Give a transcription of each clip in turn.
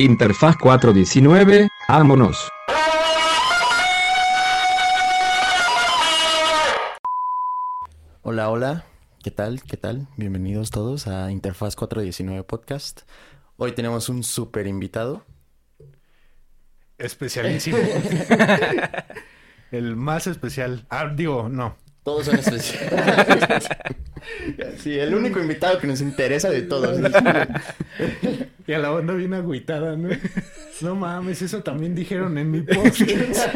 Interfaz 419, vámonos. Hola, hola. ¿Qué tal? ¿Qué tal? Bienvenidos todos a Interfaz 419 Podcast. Hoy tenemos un súper invitado. Especialísimo. el más especial. Ah, digo, no. Todos son especiales. sí, el único invitado que nos interesa de todos. y a la onda bien agüitada, ¿no? No mames, eso también dijeron en mi post.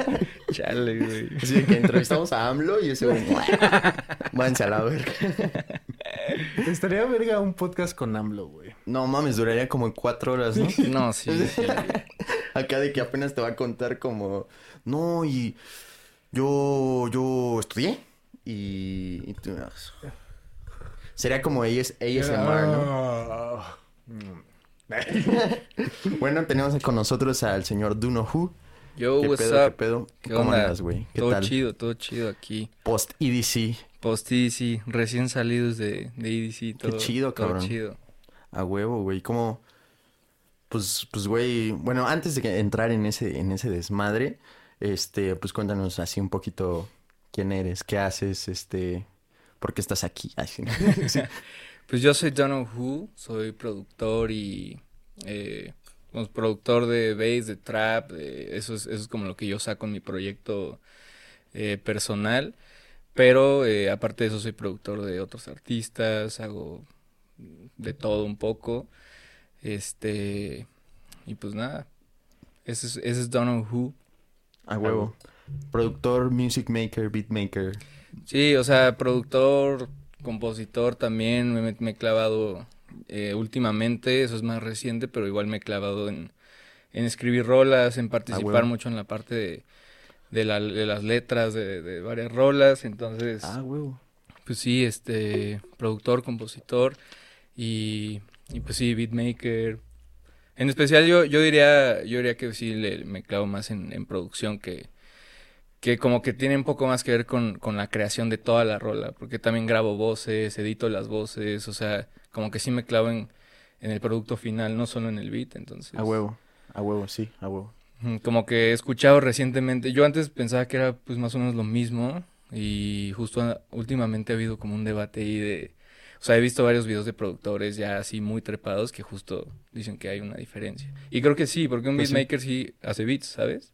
Chale, güey. Así que entrevistamos a AMLO y ese güey. Váyanse a la verga. Estaría verga un podcast con AMLO, güey. No mames, duraría como cuatro horas, ¿no? No, sí. sí. Acá de que apenas te va a contar como. No, y. Yo. Yo estudié. Y. y tú- Sería como AS, ASMR, ¿no? Ah, Bueno, tenemos con nosotros al señor Duno Who. Yo, ¿Qué what's pedo, qué pedo? ¿Qué ¿Cómo onda? andas, güey? ¿Qué todo tal? chido, todo chido aquí. Post EDC. Post EDC, recién salidos de, de EDC, todo. chido, todo cabrón. chido. A huevo, güey. ¿Cómo? Pues, pues, güey. Bueno, antes de que entrar en ese, en ese desmadre, este, pues cuéntanos así un poquito quién eres, qué haces, este, por qué estás aquí. Ay, sí. Sí. Pues yo soy Donald Who, soy productor y eh, pues, productor de bass, de trap, eso, es, eso es como lo que yo saco en mi proyecto eh, personal. Pero eh, aparte de eso soy productor de otros artistas, hago de todo un poco. Este, y pues nada, ese es, ese es Donald Who. A huevo. Productor, music maker, beat maker. Sí, o sea, productor, compositor también, me, me he clavado eh, últimamente, eso es más reciente, pero igual me he clavado en, en escribir rolas, en participar huevo. mucho en la parte de, de, la- de las letras de, de varias rolas, entonces, Ah, huevo. pues sí, este, productor, compositor y, y pues sí, beatmaker. En especial yo, yo diría, yo diría que sí le- me clavo más en, en producción que, que como que tiene un poco más que ver con, con la creación de toda la rola, porque también grabo voces, edito las voces, o sea, como que sí me clavo en, en el producto final, no solo en el beat, entonces. A huevo. A huevo, sí, a huevo. Como que he escuchado recientemente, yo antes pensaba que era pues más o menos lo mismo y justo últimamente ha habido como un debate ahí de, sea, he visto varios videos de productores ya así muy trepados que justo dicen que hay una diferencia. Y creo que sí, porque un Pues beatmaker sí hace beats, ¿sabes?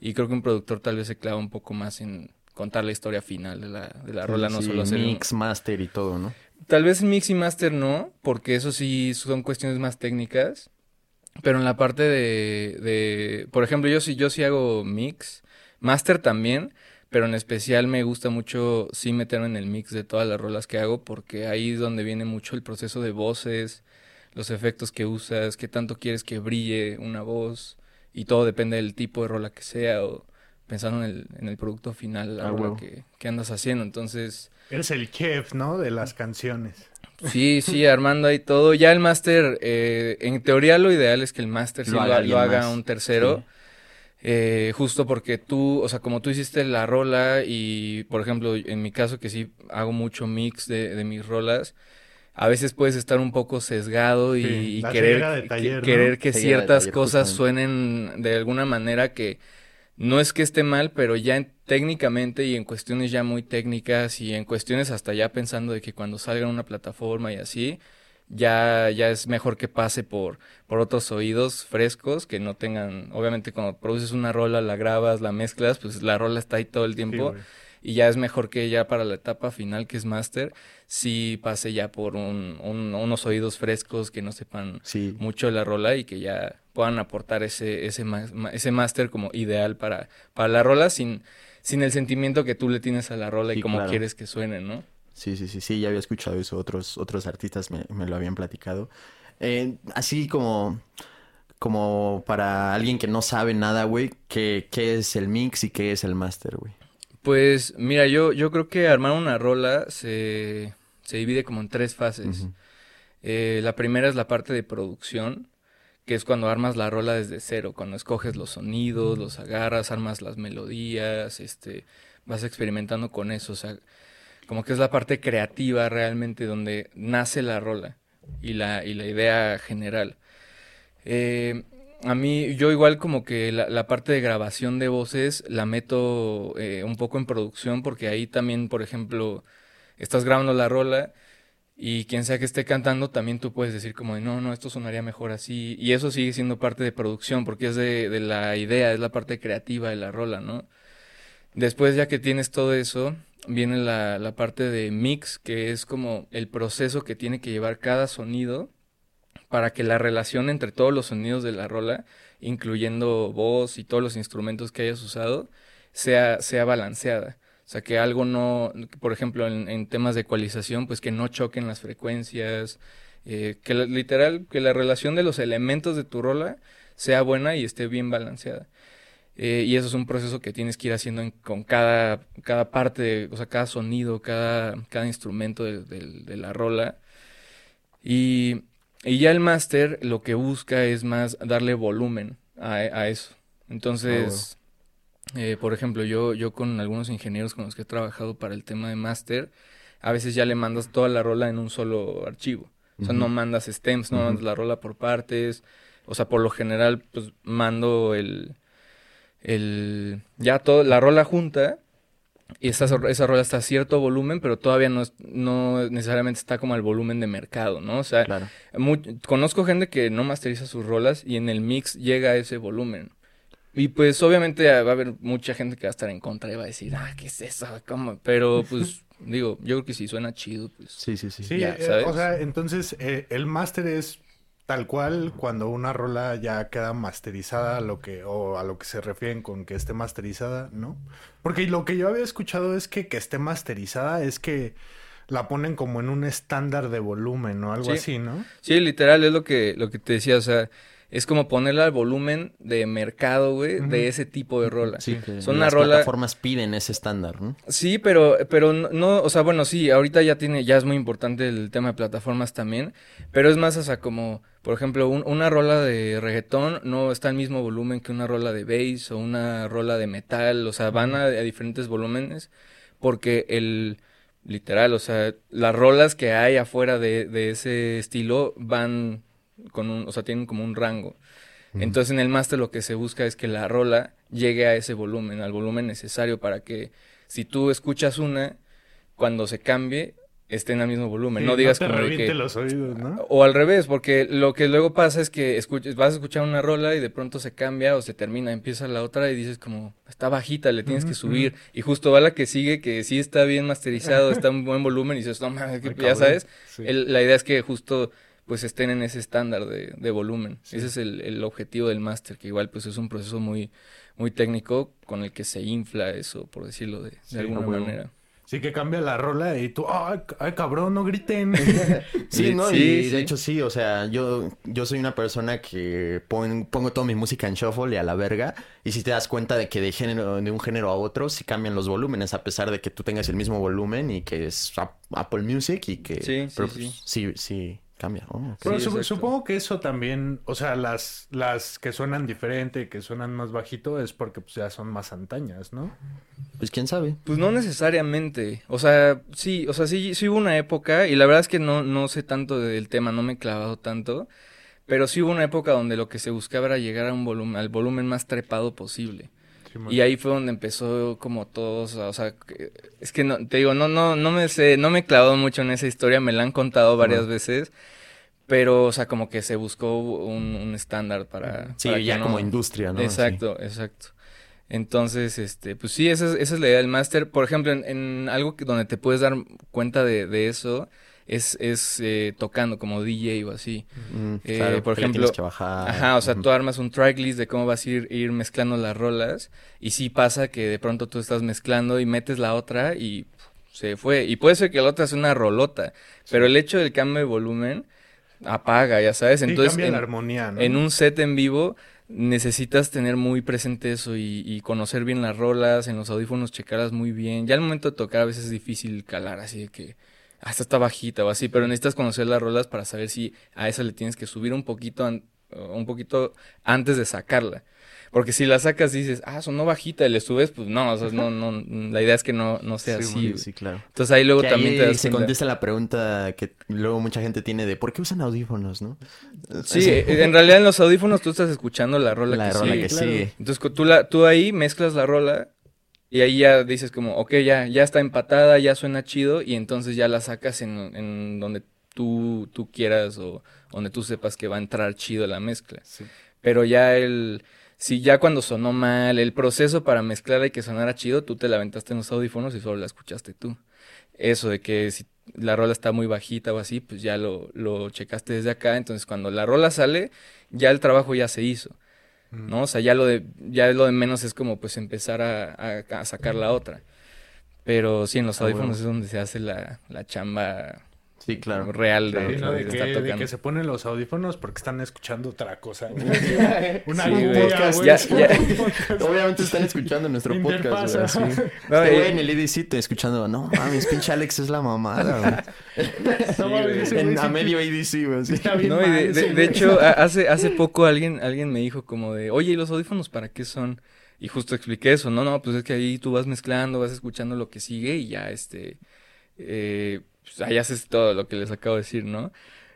Y creo que un productor tal vez se clava un poco más en contar la historia final de la, de la rola, no Sí, solo hacer un- mix, master y todo, ¿no? Tal vez mix y master no, porque eso sí son cuestiones más técnicas. Pero en la parte de, de por ejemplo, yo sí, yo sí hago mix, master también, pero en especial me gusta mucho sí meterme en el mix de todas las rolas que hago, porque ahí es donde viene mucho el proceso de voces, los efectos que usas, qué tanto quieres que brille una voz, y todo depende del tipo de rola que sea, o pensando en el, en el producto final, la Ah, rola que, que andas haciendo. Entonces, Eres el chef, ¿no? De las canciones. Sí, sí, armando ahí todo. Ya el máster, eh, en teoría lo ideal es que el máster sí Lo haga ha- alguien lo haga más. un tercero. Eh, justo porque tú, o sea, como tú hiciste la rola y, por ejemplo, en mi caso que sí hago mucho mix de, de mis rolas, a veces puedes estar un poco sesgado y, Sí, y la querer, que- querer que ciertas taller, cosas justamente. suenen de alguna manera que no es que esté mal, pero ya en- técnicamente y en cuestiones ya muy técnicas y en cuestiones hasta ya pensando de que cuando salga en una plataforma y así, ya, ya es mejor que pase por, por otros oídos frescos que no tengan, obviamente cuando produces una rola, la grabas, la mezclas, pues la rola está ahí todo el tiempo y ya es mejor que ya para la etapa final que es master, sí pase ya por un, un- unos oídos frescos que no sepan Sí. mucho de la rola y que ya puedan aportar ese, ese, ese máster como ideal para, para la rola sin, sin el sentimiento que tú le tienes a la rola Sí, y como claro. quieres que suene, ¿no? Sí, sí, sí, sí, ya había escuchado eso, otros, otros artistas me, me lo habían platicado. Eh, así como, como para alguien que no sabe nada, güey, ¿qué, qué es el mix y qué es el master, güey? Pues mira, yo, yo creo que armar una rola se, se divide como en tres fases. Eh, la primera es la parte de producción, que es cuando armas la rola desde cero, cuando escoges los sonidos, los agarras, armas las melodías, este, vas experimentando con eso, o sea, como que es la parte creativa realmente donde nace la rola y la, y la idea general. Eh, a mí, yo igual como que la, la parte de grabación de voces la meto eh, un poco en producción porque ahí también, por ejemplo, estás grabando la rola y quien sea que esté cantando también tú puedes decir como de no, no, esto sonaría mejor así y eso sigue siendo parte de producción porque es de, de la idea, es la parte creativa de la rola, ¿no? Después ya que tienes todo eso, viene la, la parte de mix, que es como el proceso que tiene que llevar cada sonido para que la relación entre todos los sonidos de la rola, incluyendo voz y todos los instrumentos que hayas usado, sea, sea balanceada. O sea, que algo no, por ejemplo, en, temas de ecualización, pues que no choquen las frecuencias, eh, que la- literal, que la relación de los elementos de tu rola sea buena y esté bien balanceada. Eh, y eso es un proceso que tienes que ir haciendo en- con cada, cada parte, o sea, cada sonido, cada, cada instrumento de, de- de la rola. Y, y ya el máster lo que busca es más darle volumen a, a eso. Entonces, eh, por ejemplo, yo, yo con algunos ingenieros con los que he trabajado para el tema de máster, a veces ya le mandas toda la rola en un solo archivo. O sea, no mandas stems, no mandas la rola por partes. O sea, por lo general, pues mando el, el, ya todo, la rola junta. Y esa, esa rola está a cierto volumen, pero todavía no, es- no necesariamente está como al volumen de mercado, ¿no? O sea, Claro. conozco gente que no masteriza sus rolas y en el mix llega a ese volumen. Y pues obviamente va a haber mucha gente que va a estar en contra y va a decir, ah, ¿qué es eso? ¿Cómo? Pero pues digo, yo creo que si suena chido, pues... Sí, sí, sí. Sí, Ya, eh, o sea, entonces eh, el máster es tal cual cuando una rola ya queda masterizada a lo que o a lo que se refieren con que esté masterizada, ¿no? Porque lo que yo había escuchado es que que esté masterizada es que la ponen como en un estándar de volumen o algo Sí. así, ¿no? Sí, literal, es lo que, lo que te decía, o sea, es como ponerle al volumen de mercado, güey, de ese tipo de rola. Sí, que Son una las rola- plataformas piden ese estándar, ¿no? Sí, pero, pero no- no, o sea, bueno, sí, ahorita ya tiene, ya es muy importante el tema de plataformas también, pero es más, o sea, como, por ejemplo, un- una rola de reggaetón no está al mismo volumen que una rola de bass o una rola de metal, o sea, van a, a diferentes volúmenes porque el, literal, o sea, las rolas que hay afuera de, de ese estilo van con un, o sea, tienen como un rango. Entonces en el máster lo que se busca es que la rola llegue a ese volumen, al volumen necesario para que si tú escuchas una, cuando se cambie, esté en el mismo volumen. Sí, no digas te como de que... los oídos, ¿no? O al revés, porque lo que luego pasa es que escuches, vas a escuchar una rola y de pronto se cambia o se termina, empieza la otra y dices como, está bajita, le tienes que subir. Y justo va la que sigue, que sí está bien masterizado, está en buen volumen y dices, no mames, ya sabes. Sí. El- la idea es que justo pues estén en ese estándar de, de volumen. Sí. Ese es el, el objetivo del máster, que igual pues es un proceso muy, muy técnico con el que se infla eso, por decirlo de, de Sí, alguna manera. Sí que cambia la rola y tú, ay, ay, cabrón, no griten. Sí, ¿no? Sí, y sí. de hecho sí, o sea, yo, yo soy una persona que pon- pongo toda mi música en shuffle y a la verga. Y si te das cuenta de que de género, de un género a otro, sí cambian los volúmenes, a pesar de que tú tengas el mismo volumen y que es Ap- Apple Music y que... Sí, sí, pero, sí. pues, sí, sí, cambia. Oh, ok. Pero Sí, sup- exacto. supongo que eso también, o sea, las, las que suenan diferente, que suenan más bajito, es porque pues, ya son más antañas, ¿no? Pues quién sabe. Pues no necesariamente. O sea, sí, o sea, sí, sí hubo una época, y la verdad es que no, no sé tanto del tema, no me he clavado tanto, pero sí hubo una época donde lo que se buscaba era llegar a un volumen, al volumen más trepado posible. Y ahí fue donde empezó como todos, o sea, es que no, te digo, no, no, no me sé, no me he clavado mucho en esa historia, me la han contado varias veces, pero, o sea, como que se buscó un, un estándar para... Sí, para ya no- como industria, ¿no? Exacto, exacto. Entonces, este, pues sí, esa es, esa es la idea del máster. Por ejemplo, en, en algo que donde te puedes dar cuenta de, de eso es, es eh, tocando como DJ o así. Sí. Mm, Eh, claro, por ejemplo, que bajar. Ajá, o sea, tú armas un tracklist de cómo vas a ir, ir mezclando las rolas y sí pasa que de pronto tú estás mezclando y metes la otra y se fue. Y puede ser que la otra sea una rolota, pero el hecho del cambio de volumen apaga, ya sabes. Entonces, cambia en, la armonía, ¿no? en un set en vivo necesitas tener muy presente eso y, y conocer bien las rolas, en los audífonos checarlas muy bien. Ya al momento de tocar a veces es difícil calar, así de que hasta está bajita o así, pero necesitas conocer las rolas para saber si a esa le tienes que subir un poquito un poquito antes de sacarla. Porque si la sacas y dices, ah, sonó bajita y le subes, pues no, o sea, no, no, la idea es que no, no sea Sí, así. sí, claro. Entonces ahí luego Que también ahí te das se cuenta. contesta la pregunta que luego mucha gente tiene de ¿por qué usan audífonos, no? Sí, eh, en realidad en los audífonos tú estás escuchando la rola la que rola sigue. que claro. sigue. Entonces tú, la, tú ahí mezclas la rola y ahí ya dices como, ok, ya, ya está empatada, ya suena chido y entonces ya la sacas en, en donde tú, tú quieras o donde tú sepas que va a entrar chido la mezcla. Sí. Pero ya el, si ya cuando sonó mal, el proceso para mezclar y que sonara chido, tú te la aventaste en los audífonos y solo la escuchaste tú. Eso de que si la rola está muy bajita o así, pues ya lo, lo checaste desde acá. Entonces cuando la rola sale, ya el trabajo ya se hizo. ¿No? O sea, ya lo de, ya lo de menos es como pues empezar a, a- a sacar la otra. Pero sí, en los Ah, audífonos es donde se hace la, la chamba Sí, claro. real de, Sí, ¿no? de que que, está de tocando. que se ponen los audífonos porque están escuchando otra cosa. Una Sí. Ya- ya- Obviamente están escuchando nuestro podcast, güey. así. No, Este güey en el EDC te escuchando, no mames, pinche Alex es la mamada, En- a sí medio EDC, güey. No, y de, hecho, hace, hace poco alguien, alguien me dijo como de, oye, ¿y los audífonos para qué son? Y justo expliqué eso, no, no, pues es que ahí tú vas mezclando, vas escuchando lo que sigue y ya, este, eh, pues ahí haces todo lo que les acabo de decir, ¿no?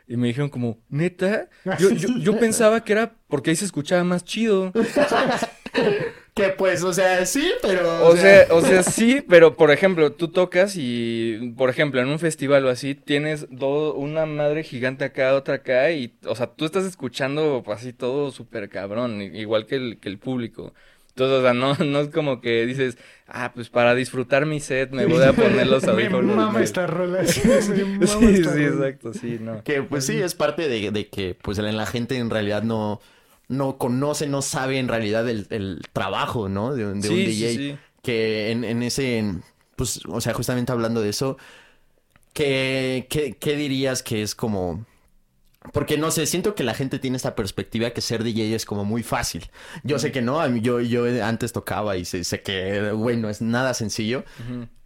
Y me dijeron como, neta, yo, yo, yo pensaba que era porque ahí se escuchaba más chido. Que pues, o sea, sí, pero... O sea, o sea, sí, pero por ejemplo, tú tocas y, por ejemplo, en un festival o así, tienes do- una madre gigante acá, otra acá, y, o sea, tú estás escuchando así todo súper cabrón, igual que el, que el público. Entonces, o sea, no, no es como que dices, ah, pues para disfrutar mi set me voy a poner los Me audífonos. mama güey". esta rola. Sí, mama Sí, esta sí, rola. exacto, sí, no. Que pues sí, es parte de, de que pues la gente en realidad no, no conoce, no sabe en realidad el, el trabajo, ¿no? De, un- de un DJ. sí, sí. Que en, en ese, en- pues, o sea, justamente hablando de eso, ¿qué, qué, qué dirías que es como... Porque no sé, siento que la gente tiene esta perspectiva que ser DJ es como muy fácil. Yo sé que no, yo, yo antes tocaba y sé, sé que, güey, no es nada sencillo.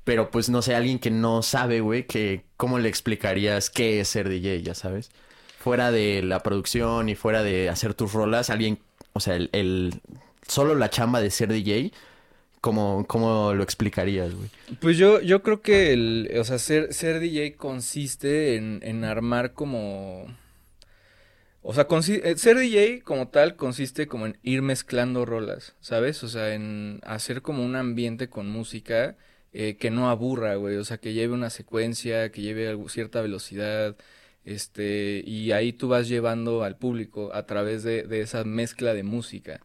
Pero pues no sé, alguien que no sabe, güey, que cómo le explicarías qué es ser DJ, ya sabes. Fuera de la producción y fuera de hacer tus rolas, alguien, o sea, el, el- solo la chamba de ser DJ, ¿cómo, cómo lo explicarías, güey? Pues yo, yo creo que el, o sea, ser, ser DJ consiste en, en armar como... O sea, eh, ser DJ como tal consiste como en ir mezclando rolas, ¿sabes? O sea, en hacer como un ambiente con música eh, que no aburra, güey. O sea, que lleve una secuencia, que lleve cierta velocidad, este, y ahí tú vas llevando al público a través de esa mezcla de música.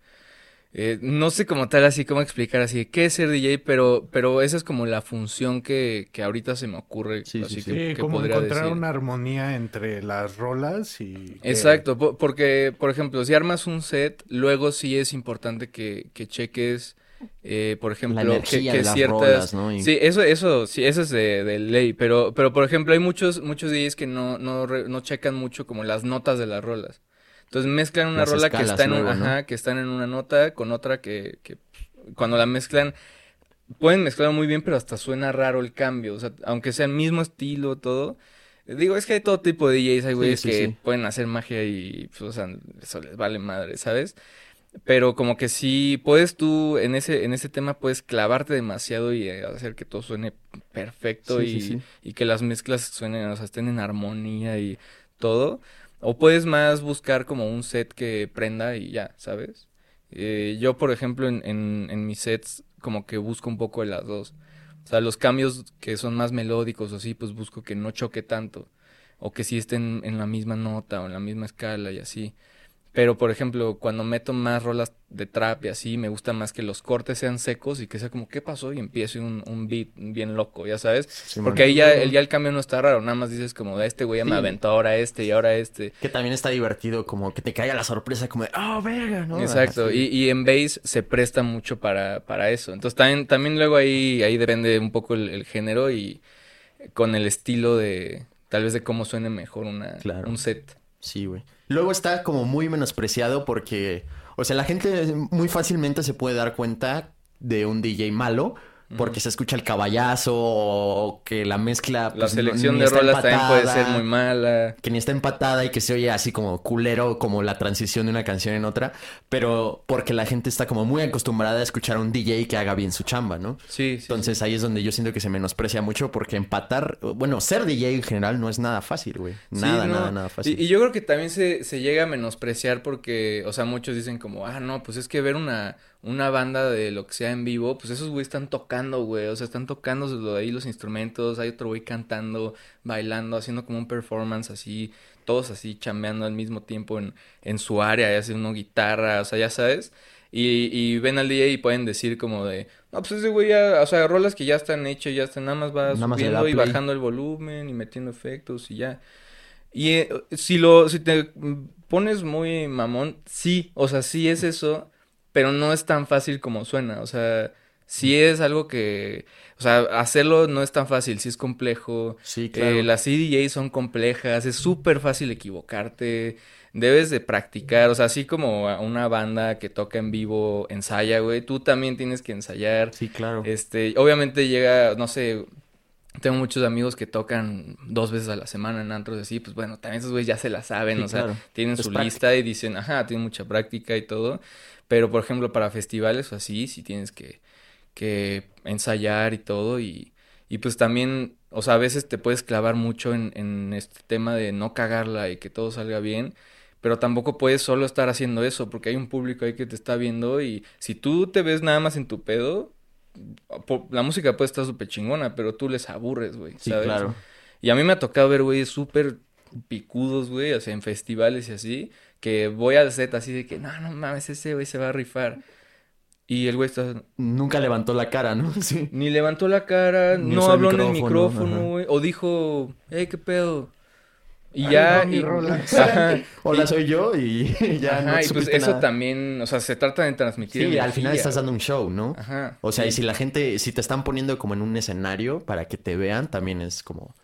Eh, no sé como tal así cómo explicar así qué es ser DJ, pero, pero esa es como la función que, que ahorita se me ocurre. Sí, sí, así sí. que, Sí, que como podría encontrar decir. una armonía entre las rolas y... Exacto, po- porque, por ejemplo, si armas un set, luego sí es importante que, que cheques, eh, por ejemplo, La que, energía que de las ciertas... rolas, ¿no? Y- Sí, eso, eso, sí, eso es de, de ley, pero, pero por ejemplo, hay muchos, muchos DJs que no, no, re- no checan mucho como las notas de las rolas. Entonces mezclan una Las rola que está en un- luego, ¿no? ajá, que están en una nota con otra que, que cuando la mezclan, pueden mezclar muy bien, pero hasta suena raro el cambio. O sea, aunque sea el mismo estilo, todo. Digo, es que hay todo tipo de DJs, hay güeyes sí, que sí. pueden hacer magia y, pues, o sea, eso les vale madre, ¿sabes? Pero como que sí puedes tú, en ese, en ese tema puedes clavarte demasiado y hacer que todo suene perfecto y, y que las mezclas suenen, o sea, estén en armonía y todo. O puedes más buscar como un set que prenda y ya, ¿sabes? Eh, yo, por ejemplo, en, en, en mis sets como que busco un poco de las dos. O sea, los cambios que son más melódicos o así, pues busco que no choque tanto. O que sí estén en la misma nota o en la misma escala y así. Pero, por ejemplo, cuando meto más rolas de trap y así, me gusta más que los cortes sean secos y que sea como, ¿qué pasó? Y empiece un, un beat bien loco, ¿ya sabes? Porque ahí ya el, ya el cambio no está raro, nada más dices como, de este güey ya me Sí. aventó ahora este y ahora este. Que también está divertido, como que te caiga la sorpresa, como de, oh, verga, ¿no? Exacto, y, y en bass se presta mucho para, para eso. Entonces también, también luego ahí, ahí depende un poco el, el género y con el estilo de, tal vez de cómo suene mejor una, Claro. un set. Sí, güey. Luego está como muy menospreciado porque, o sea, la gente muy fácilmente se puede dar cuenta de un DJ malo porque se escucha el caballazo o que la mezcla... La pues, selección de rolas también puede ser muy mala. Que ni está empatada y que se oye así como culero, como la transición de una canción en otra, pero porque la gente está como muy acostumbrada a escuchar a un DJ que haga bien su chamba, ¿no? Sí, sí. Entonces ahí es donde yo siento que se menosprecia mucho porque empatar, bueno, ser DJ en general no es nada fácil, güey. Sí, Nada, no. nada, nada fácil. Y, y yo creo que también se, se llega a menospreciar porque, o sea, muchos dicen como, ah, no, pues es que ver una, una banda de lo que sea en vivo, pues esos güeyes están tocando, güey, o sea, están tocando lo de ahí los instrumentos, hay otro güey cantando, bailando, haciendo como un performance así, todos así chambeando al mismo tiempo en, en su área, y haciendo guitarra, o sea, ya sabes. Y, y ven al DJ y pueden decir como de, no, pues ese güey ya, o sea, rolas que ya están hechas, ya están, nada más va Nada más subiendo y bajando el volumen y metiendo efectos y ya. Y eh, si lo, si te pones muy mamón, sí, o sea, sí es eso, pero no es tan fácil como suena, o sea, sí es algo que, o sea, hacerlo no es tan fácil, sí es complejo, Sí, claro. eh, las CDJs son complejas, es súper fácil equivocarte, debes de practicar, o sea, así como a una banda que toca en vivo ensaya, güey, tú también tienes que ensayar, Sí, claro. este, obviamente llega, no sé, tengo muchos amigos que tocan dos veces a la semana en antros así, pues bueno, también esos güeyes ya se la saben, Sí, o sea, tienen Es su práctica. lista y dicen, ajá, tienen mucha práctica y todo, pero por ejemplo para festivales o así, sí tienes que, que ensayar y todo y, y pues también, o sea, a veces te puedes clavar mucho en, en este tema de no cagarla y que todo salga bien. Pero tampoco puedes solo estar haciendo eso, porque hay un público ahí que te está viendo y si tú te ves nada más en tu pedo, la música puede estar súper chingona, pero tú les aburres, güey, Sí, ¿sabes? claro. Y a mí me ha tocado ver, güey, súper picudos, güey, o sea, en festivales y así, que voy al set así de que, no, no mames, ese güey se va a rifar. Y el güey está, Nunca levantó la cara, ¿no? Sí. ni levantó la cara, Ni no habló en el micrófono, güey, o dijo, hey, qué pedo. Y ya, y-. Ajá. Hola, soy yo y ya Ajá, no y pues eso nada. también, o sea, se trata de transmitir Sí, al final estás dando un show, ¿no? Ajá. O sea, y si la gente, si te están poniendo como en un escenario para que te vean, también es como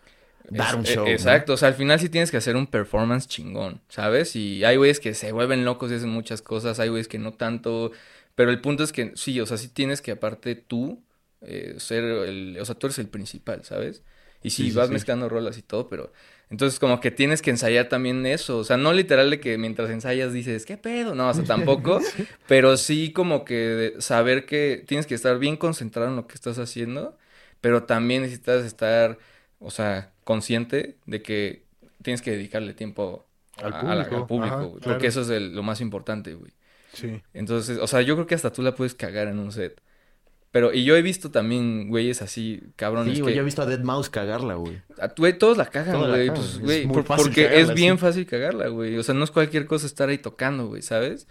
dar un e- show. ¿no? Exacto, o sea, al final sí tienes que hacer un performance chingón, ¿sabes? Y hay güeyes que se vuelven locos y hacen muchas cosas, hay güeyes que no tanto, pero el punto es que sí, o sea, sí tienes que aparte tú eh, ser el, o sea, tú eres el principal, ¿sabes? Y sí, Sí, sí, vas sí. mezclando rolas y todo, pero entonces como que tienes que ensayar también eso, o sea, no literal de que mientras ensayas dices, ¿qué pedo? No, o sea, tampoco, pero sí como que saber que tienes que estar bien concentrado en lo que estás haciendo, pero también necesitas estar, o sea, consciente de que tienes que dedicarle tiempo Al a- a público, al público, ajá, güey, claro. porque eso es el- lo más importante, güey. Sí. Entonces, o sea, yo creo que hasta tú la puedes cagar en un set. Pero, y yo he visto también güeyes así, cabrones, Sí, güey, que... yo he visto a Dead Mouse cagarla, güey. Ah, Güey, todos la cagan, la güey. cagan, Pues, güey, por- porque cagarla, es bien sí. fácil cagarla, güey. O sea, no es cualquier cosa estar ahí tocando, güey, ¿sabes?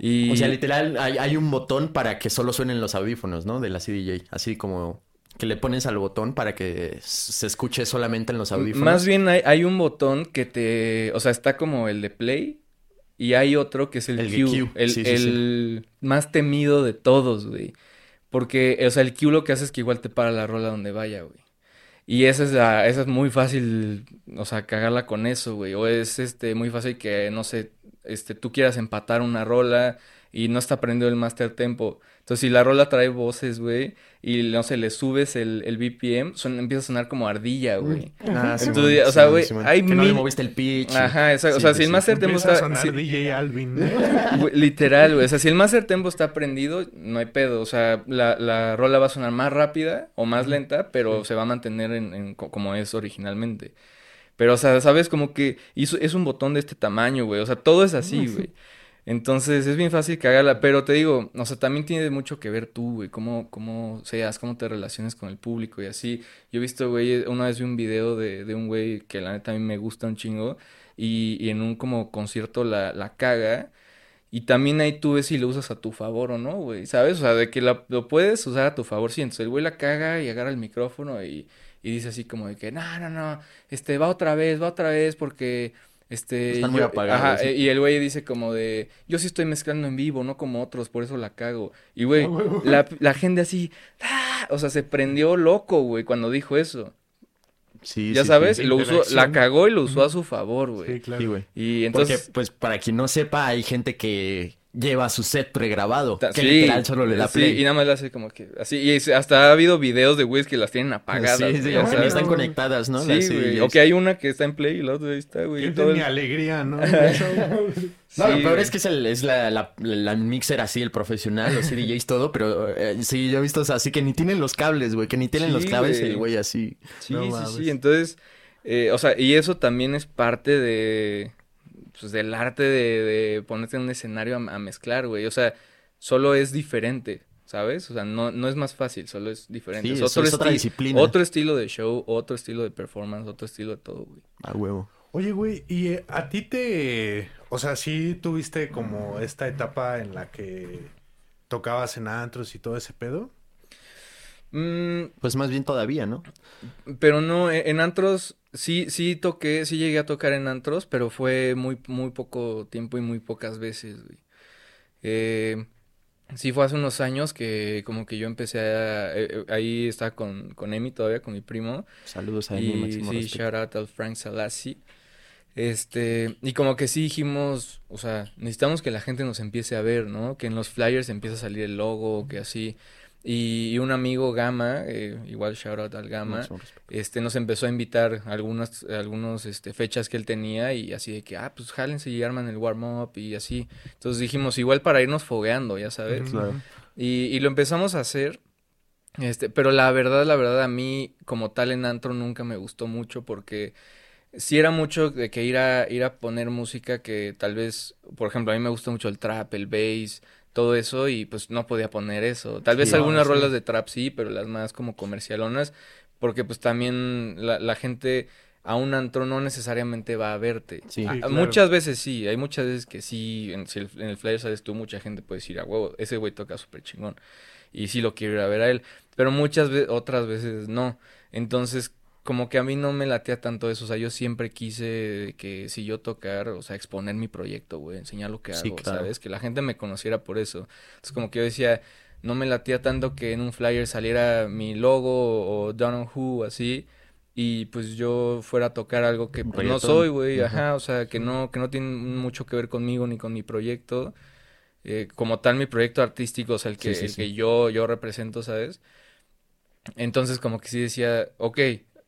Y... O sea, literal, hay, hay un botón para que solo suenen los audífonos, ¿no? De la CDJ. Así como que le pones al botón para que se escuche solamente en los audífonos. Más bien hay, hay un botón que te... O sea, está como el de play y hay otro que es el, El Q. Q, El, sí, sí, el más temido de todos, güey. Porque, o sea, el Q lo que hace es que igual te para la rola donde vaya, güey. Y esa es la, esa es muy fácil, o sea, cagarla con eso, güey. O es este muy fácil que, no sé, este, tú quieras empatar una rola y no está prendido el master tempo. Entonces, si la rola trae voces, güey, y no sé, le subes el, el BPM, son- empieza a sonar como ardilla, güey. Ah, sí, Entonces, man, o sea, güey, sí, hay que no le mil- moviste el pitch. Ajá, exacto. o Sí, sea, sí, si el master tempo Empieza a está... sonar si- DJ Alvin. Güey, Literal, güey. O sea, si el master tempo está prendido, no hay pedo. O sea, la, la rola va a sonar más rápida o más lenta, pero se va a mantener en, en co- como es originalmente. Pero, o sea, ¿sabes? Como que hizo- es un botón de este tamaño, güey. O sea, todo es así, güey. Entonces, es bien fácil cagarla. Pero te digo, o sea, también tiene mucho que ver tú, güey. Cómo, cómo seas, cómo te relaciones con el público y así. Yo he visto, güey, una vez vi un video de, de un güey que la neta a mí me gusta un chingo. Y, en un como concierto la, la caga. Y también ahí tú ves si lo usas a tu favor o no, güey, ¿sabes? O sea, de que lo puedes usar a tu favor. Sí, entonces el güey la caga y agarra el micrófono y, y dice así como de que, no, no, no, este, va otra vez, va otra vez porque, este... Están muy yo- apagados, Ajá, sí. eh, y el güey dice como de, yo sí estoy mezclando en vivo, no como otros, por eso la cago. Y, güey, la, la gente así, ¡ah! o sea, se prendió loco, güey, cuando dijo eso. Sí, ya sí, sabes, sí. y lo usó, la cagó y lo usó a su favor, Sí, güey. claro. Sí, güey. Y Porque, entonces... pues, para quien no sepa, hay gente que lleva su set pregrabado. Que sí, literal solo le da sí, play. y nada más le hace como que así. Y es- hasta ha habido videos de güeyes que las tienen apagadas. Sí, sí, como que ni están conectadas, ¿no? Sí, Las güey. O que hay una que está en play y la otra ahí está, güey. El- mi alegría, ¿no? No, lo peor güey. es que es, el, es la, la, la mixer así, el profesional, los CDJs, todo, pero eh, sí, yo he visto así que ni tienen los cables, güey, que ni tienen los Sí, güey. el güey así. Sí, No sí, sí. Entonces, eh, o sea, y eso también es parte de, pues, del arte de, de ponerte en un escenario a, a mezclar, güey. O sea, solo es diferente, ¿sabes? O sea, no, no es más fácil, solo es diferente. Sí, es es- otro, es otra disciplina. otro estilo de show, otro estilo de performance, otro estilo de todo, güey. A huevo. Oye, güey, ¿y eh, a ti te... O sea, sí tuviste como esta etapa en la que tocabas en antros y todo ese pedo? Mm, Pues más bien todavía, ¿no? Pero no, e- en antros sí, sí toqué, sí llegué a tocar en antros, pero fue muy, muy poco tiempo y muy pocas veces, güey. Eh, sí fue hace unos años que como que yo empecé a... eh, eh, ahí estaba con, con Emi todavía, con mi primo. Saludos a Y máximo sí, respeto. shout out al Frank Salassi. Este, y como que sí dijimos, o sea, necesitamos que la gente nos empiece a ver, ¿no? Que en los flyers empiece a salir el logo, que así. Y, y un amigo Gama, eh, igual shout out al Gama, este, nos empezó a invitar a algunas, algunos, este, fechas que él tenía y así de que, ah, pues jálense y arman el warm-up y así. Entonces dijimos, igual para irnos fogueando, ya sabes. Claro. Y, y lo empezamos a hacer. Este, pero la verdad, la verdad, a mí, como tal en antro, nunca me gustó mucho porque sí era mucho de que ir a, ir a poner música que tal vez, por ejemplo, a mí me gusta mucho el trap, el bass, todo eso, y pues no podía poner eso. Tal vez Sí, algunas sí. rolas de trap sí, pero las más como comercialonas, porque pues también la, la gente a un antro no necesariamente va a verte. Sí. A- Sí, claro. Muchas veces sí, hay muchas veces que sí, en, si el, en el flyer sales tú, mucha gente puede decir, a huevo, ese güey toca súper chingón. Y sí lo quiero ir a ver a él. Pero muchas veces, otras veces no. Entonces, como que a mí no me latea tanto eso. O sea, yo siempre quise que si yo tocar, o sea, exponer mi proyecto, güey, enseñar lo que Sí, hago, claro. ¿sabes? Que la gente me conociera por eso. Entonces, como que yo decía, no me latía tanto que en un flyer saliera mi logo o Don on Who, así. Y pues yo fuera a tocar algo que pues, no soy, güey, Ajá. ajá, o sea, que no, que no tiene mucho que ver conmigo ni con mi proyecto. Eh, como tal, mi proyecto artístico, o sea, el que, Sí, sí, el sí. que yo, yo represento, ¿sabes? Entonces, como que sí decía, ok,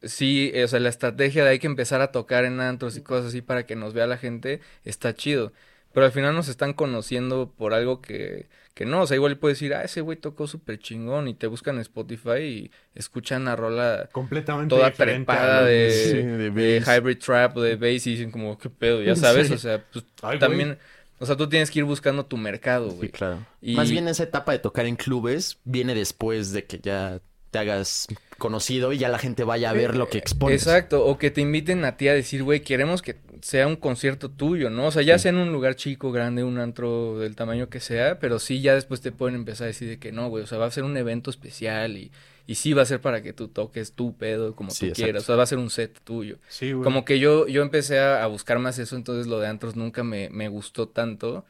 sí, eh, o sea, la estrategia de hay que empezar a tocar en antros y cosas así para que nos vea la gente, está chido. Pero al final nos están conociendo por algo que, que no, o sea, igual puedes decir, ah, ese güey tocó súper chingón y te buscan en Spotify y escuchan una rola Completamente toda trepada de, Sí, de hybrid trap o de bass y dicen como, qué pedo, ya sabes, Sí. o sea, pues Ay, güey. también, o sea, tú tienes que ir buscando tu mercado, Sí, güey. claro. Y- Más bien esa etapa de tocar en clubes viene después de que ya te hagas conocido y ya la gente vaya a ver lo que expones. Exacto, o que te inviten a ti a decir, güey, queremos que sea un concierto tuyo, ¿no? O sea, ya Sí. sea en un lugar chico, grande, un antro del tamaño que sea, pero sí ya después te pueden empezar a decir de que no, güey, o sea, va a ser un evento especial y, y sí va a ser para que tú toques tu pedo como Sí, tú exacto. quieras, o sea, va a ser un set tuyo. Sí, güey. Como que yo, yo empecé a, a buscar más eso, entonces lo de antros nunca me, me gustó tanto,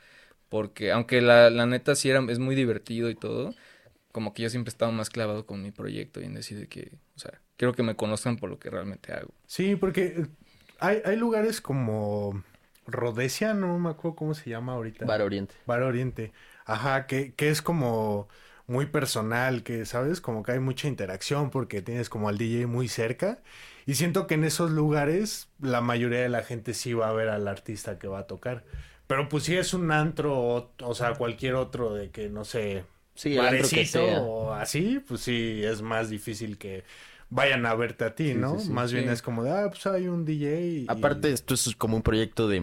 porque aunque la, la neta sí era, es muy divertido y todo, como que yo siempre he estado más clavado con mi proyecto y en decir de que, o sea, quiero que me conozcan por lo que realmente hago. Sí, porque eh, hay, hay lugares como Rodesia, no me acuerdo cómo se llama ahorita. Bar Oriente. Bar Oriente. Ajá, que, que es como muy personal, que, ¿sabes? Como que hay mucha interacción porque tienes como al DJ muy cerca. Y siento que en esos lugares la mayoría de la gente sí va a ver al artista que va a tocar. Pero pues si es un antro o, o sea, cualquier otro de que, no sé, Sí, el antro que barecito sea. o así, pues sí, es más difícil que vayan a verte a ti, Sí, ¿no? sí, sí. Más bien es como de, ah, pues hay un DJ. y- Aparte, esto es como un proyecto de,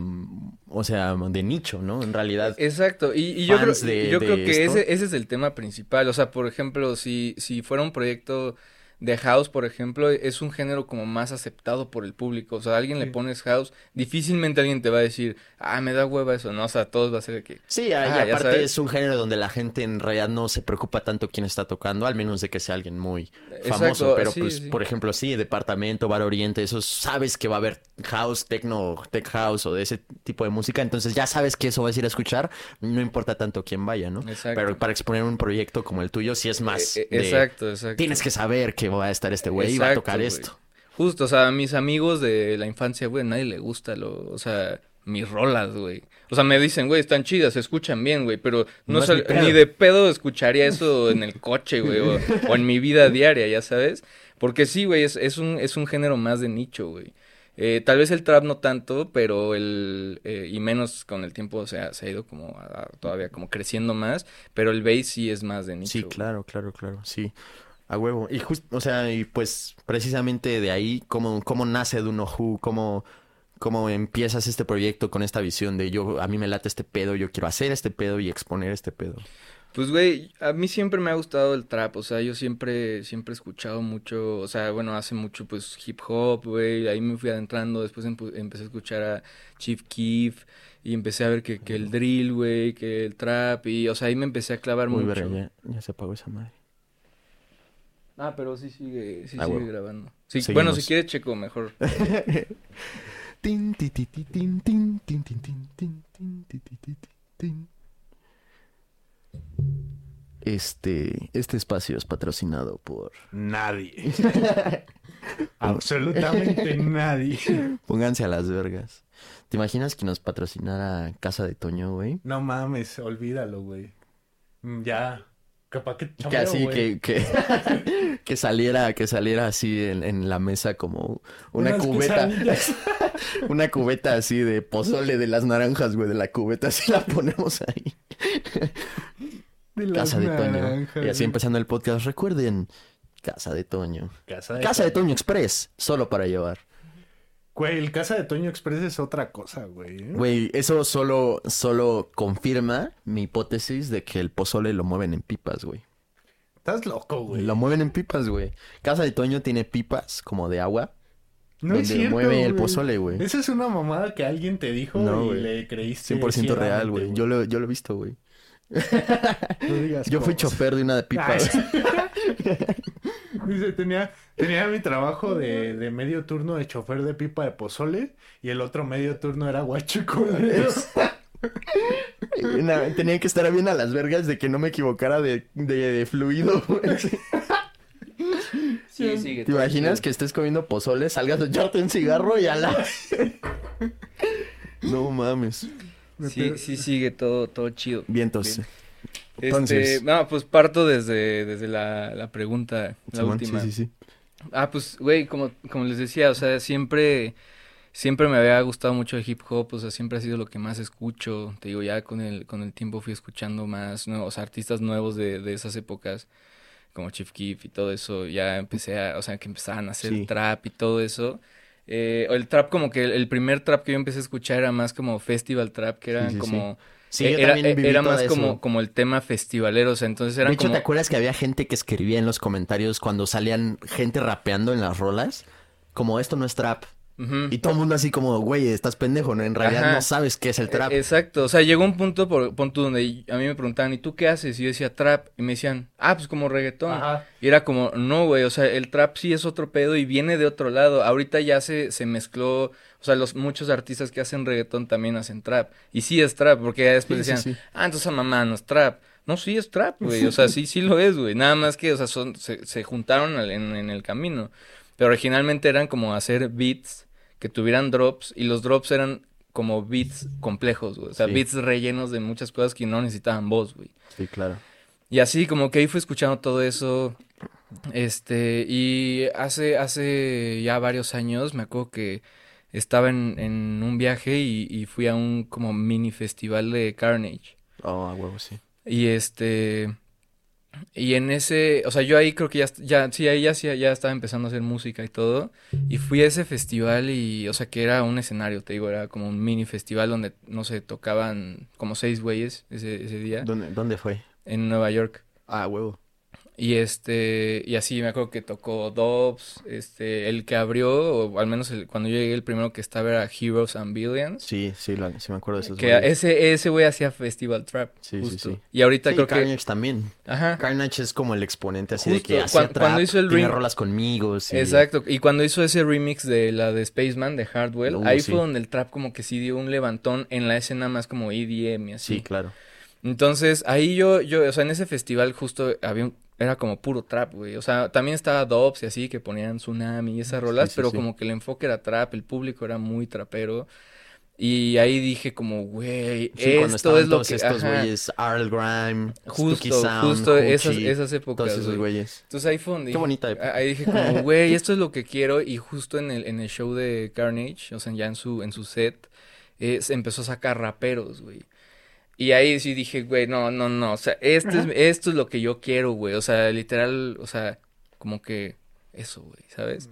o sea, de nicho, ¿no? En realidad. Exacto, y, y yo creo, de- yo de creo que ese, ese es el tema principal, o sea, por ejemplo, si, si fuera un proyecto de house, por ejemplo, es un género como más aceptado por el público, o sea, a alguien le pones house, difícilmente alguien te va a decir, ah, me da hueva eso, no, o sea, todos va a ser de que, Sí, ah, Ah, y ya aparte sabes. es un género donde la gente en realidad no se preocupa tanto quién está tocando, al menos de que sea alguien muy famoso. Exacto, pero sí, pues, sí. por ejemplo, sí, departamento, bar oriente, eso sabes que va a haber house, techno, tech house o de ese tipo de música, entonces ya sabes que eso vas a ir a escuchar, no importa tanto quién vaya, ¿no? Exacto. Pero para exponer un proyecto como el tuyo, sí es más. Eh, eh, de, exacto, exacto. Tienes que saber que va a estar este güey y va a tocar esto. Justo, o sea, a mis amigos de la infancia, güey, nadie le gusta lo, o sea, mis rolas, güey. O sea, me dicen, güey, están chidas, se escuchan bien, güey, pero no sal- ni de pedo escucharía eso en el coche, güey, o, o en mi vida diaria, ya sabes. Porque sí, güey, es, es, un, es un género más de nicho, güey. Eh, tal vez el trap no tanto, pero el... eh, y menos con el tiempo, o sea, se ha ido como a- a- todavía como creciendo más, pero el bass sí es más de nicho. Sí, claro, claro, claro, sí. A huevo. Y justo, o sea, y pues precisamente de ahí, ¿cómo, cómo nace Duno Who? ¿Cómo, ¿Cómo empiezas este proyecto con esta visión de yo, a mí me late este pedo, yo quiero hacer este pedo y exponer este pedo? Pues, güey, a mí siempre me ha gustado el trap, o sea, yo siempre, siempre he escuchado mucho, o sea, bueno, hace mucho, pues, hip hop, güey, ahí me fui adentrando, después empecé a escuchar a Chief Keef, y empecé a ver que, que el drill, güey, que el trap, y, o sea, ahí me empecé a clavar Uy, mucho. verga, ya, ya se apagó esa madre. Ah, pero sí sigue, sí Ah, sigue huevo. grabando. Sí, bueno, si quieres, checo mejor. Tin, ti, ti, ti, tin, tin, tin, tin, tin, tin, tin, ti, ti, ti, ti, tin. Este, este espacio es patrocinado por... Nadie. Absolutamente nadie. Pónganse a las vergas. ¿Te imaginas que nos patrocinara Casa de Toño, güey? No mames, olvídalo, güey. Mm, Ya. Capaz que así, güey. que, que, que saliera, que saliera así en, en la mesa como una Unas cubeta. Una cubeta así de pozole de las naranjas, güey, de la cubeta, así la ponemos ahí. De Casa de Toño. Y así empezando el podcast, recuerden, Casa de Toño. Casa de Casa de Toño Express, solo para llevar. Güey, el Casa de Toño Express es otra cosa, güey. ¿eh? Güey, eso solo, solo confirma mi hipótesis de que el pozole lo mueven en pipas, güey. Estás loco, güey. Lo mueven en pipas, güey. Casa de Toño tiene pipas como de agua. No es donde cierto, mueve el pozole, güey. Esa es una mamada que alguien te dijo No, y güey. le creíste 100% real, güey. Yo lo, yo lo he visto, güey. No digas Yo fui chofer de una de pipas. Dice, tenía, tenía mi trabajo de, de medio turno de chofer de pipa de pozole y el otro medio turno era guachicolero. Tenía que estar bien a las vergas de que no me equivocara de, de, de fluido, güey. Sí, sigue. ¿Te imaginas que estés comiendo pozole, salgas a echarte un cigarro y a la... No mames. Sí, sí, sigue todo, todo chido. Vientos. Bien. Entonces- Este, no, pues parto desde, desde la, la pregunta, la última. Sí, sí, sí. Ah, pues, güey, como, como les decía, o sea, siempre, siempre me había gustado mucho el hip hop, o sea, siempre ha sido lo que más escucho. Te digo, ya con el, con el tiempo fui escuchando más nuevos artistas nuevos de, de esas épocas, como Chief Keef y todo eso. Ya empecé a, o sea, que empezaban a hacer Sí. trap y todo eso. Eh, el trap, como que el, el primer trap que yo empecé a escuchar era más como festival trap, que era Sí, sí, sí. como... Sí, yo era, también viví era todo más eso. como, como el tema festivalero, o sea, entonces eran De hecho, como... ¿te acuerdas que había gente que escribía en los comentarios cuando salían gente rapeando en las rolas? Como esto no es trap. Y todo el mundo así como, güey, estás pendejo, ¿no? En realidad Ajá. no sabes qué es el trap. Eh, Exacto, o sea, llegó un punto, por punto donde a mí me preguntaban, ¿y tú qué haces? Y yo decía trap, y me decían, ah, pues como reggaetón. Ajá. Y era como, no, güey, o sea, el trap sí es otro pedo y viene de otro lado. Ahorita ya se, se mezcló, o sea, los muchos artistas que hacen reggaetón también hacen trap. Y sí es trap, porque ya después Sí, decían, sí. ah, entonces a mamá no es trap. No, sí es trap, güey, o sea, sí, sí lo es, güey. Nada más que, o sea, son, se, se juntaron en, en el camino. Pero originalmente eran como hacer beats que tuvieran drops y los drops eran como beats complejos, güey. O sea, beats rellenos de muchas cosas que no necesitaban voz, güey. Sí, claro. Y así como que ahí fui escuchando todo eso. Este, y hace, hace ya varios años me acuerdo que estaba en, en un viaje y, y fui a un como mini festival de Carnage. Oh, a huevo, sí. Y este, y en ese, o sea, yo ahí creo que ya, ya, sí, ahí ya, ya estaba empezando a hacer música y todo. Y fui a ese festival y, o sea, que era un escenario, te digo, era como un mini festival donde, no sé, tocaban como seis güeyes ese, ese día ¿Dónde, dónde fue? en Nueva York. Ah, huevo. Y este, y así me acuerdo que tocó Dobbs, este, el que abrió, o al menos el- cuando yo llegué el primero que estaba era Heroes and Billions. Sí, sí, sí me acuerdo de esos Que güeyes. ese, ese güey hacía Festival Trap, Sí, sí, justo. sí. Y ahorita Sí, creo que, Carnage también. ajá, Carnage es como el exponente así Justo, de que hacía trap, cuando hizo el tiene rolas conmigo, sí. exacto. Y cuando hizo ese remix de la de Spaceman, de Hardwell, Uh, ahí sí. fue donde el trap como que sí dio un levantón en la escena más como EDM y así. Sí, claro. Entonces, ahí yo, yo, o sea, en ese festival justo había un- era como puro trap, güey. O sea, también estaba Dobbs y así, que ponían Tsunami y esas rolas, sí, pero sí. como que el enfoque era trap, el público era muy trapero. Y ahí dije como, güey, esto es lo todos que... estos ajá. güeyes, Earl Grime, Justo, Sound, justo esas, épocas, todos esos güey. güeyes. Entonces ahí fue donde Qué dije- bonita época. Ahí dije como, güey, esto es lo que quiero. Y justo en el, en el show de Carnage, o sea, ya en su, en su set, eh, se empezó a sacar raperos, güey. Y ahí sí dije, güey, no, no, no, o sea, esto es, esto es lo que yo quiero, güey. O sea, literal, o sea, como que eso, güey, ¿sabes?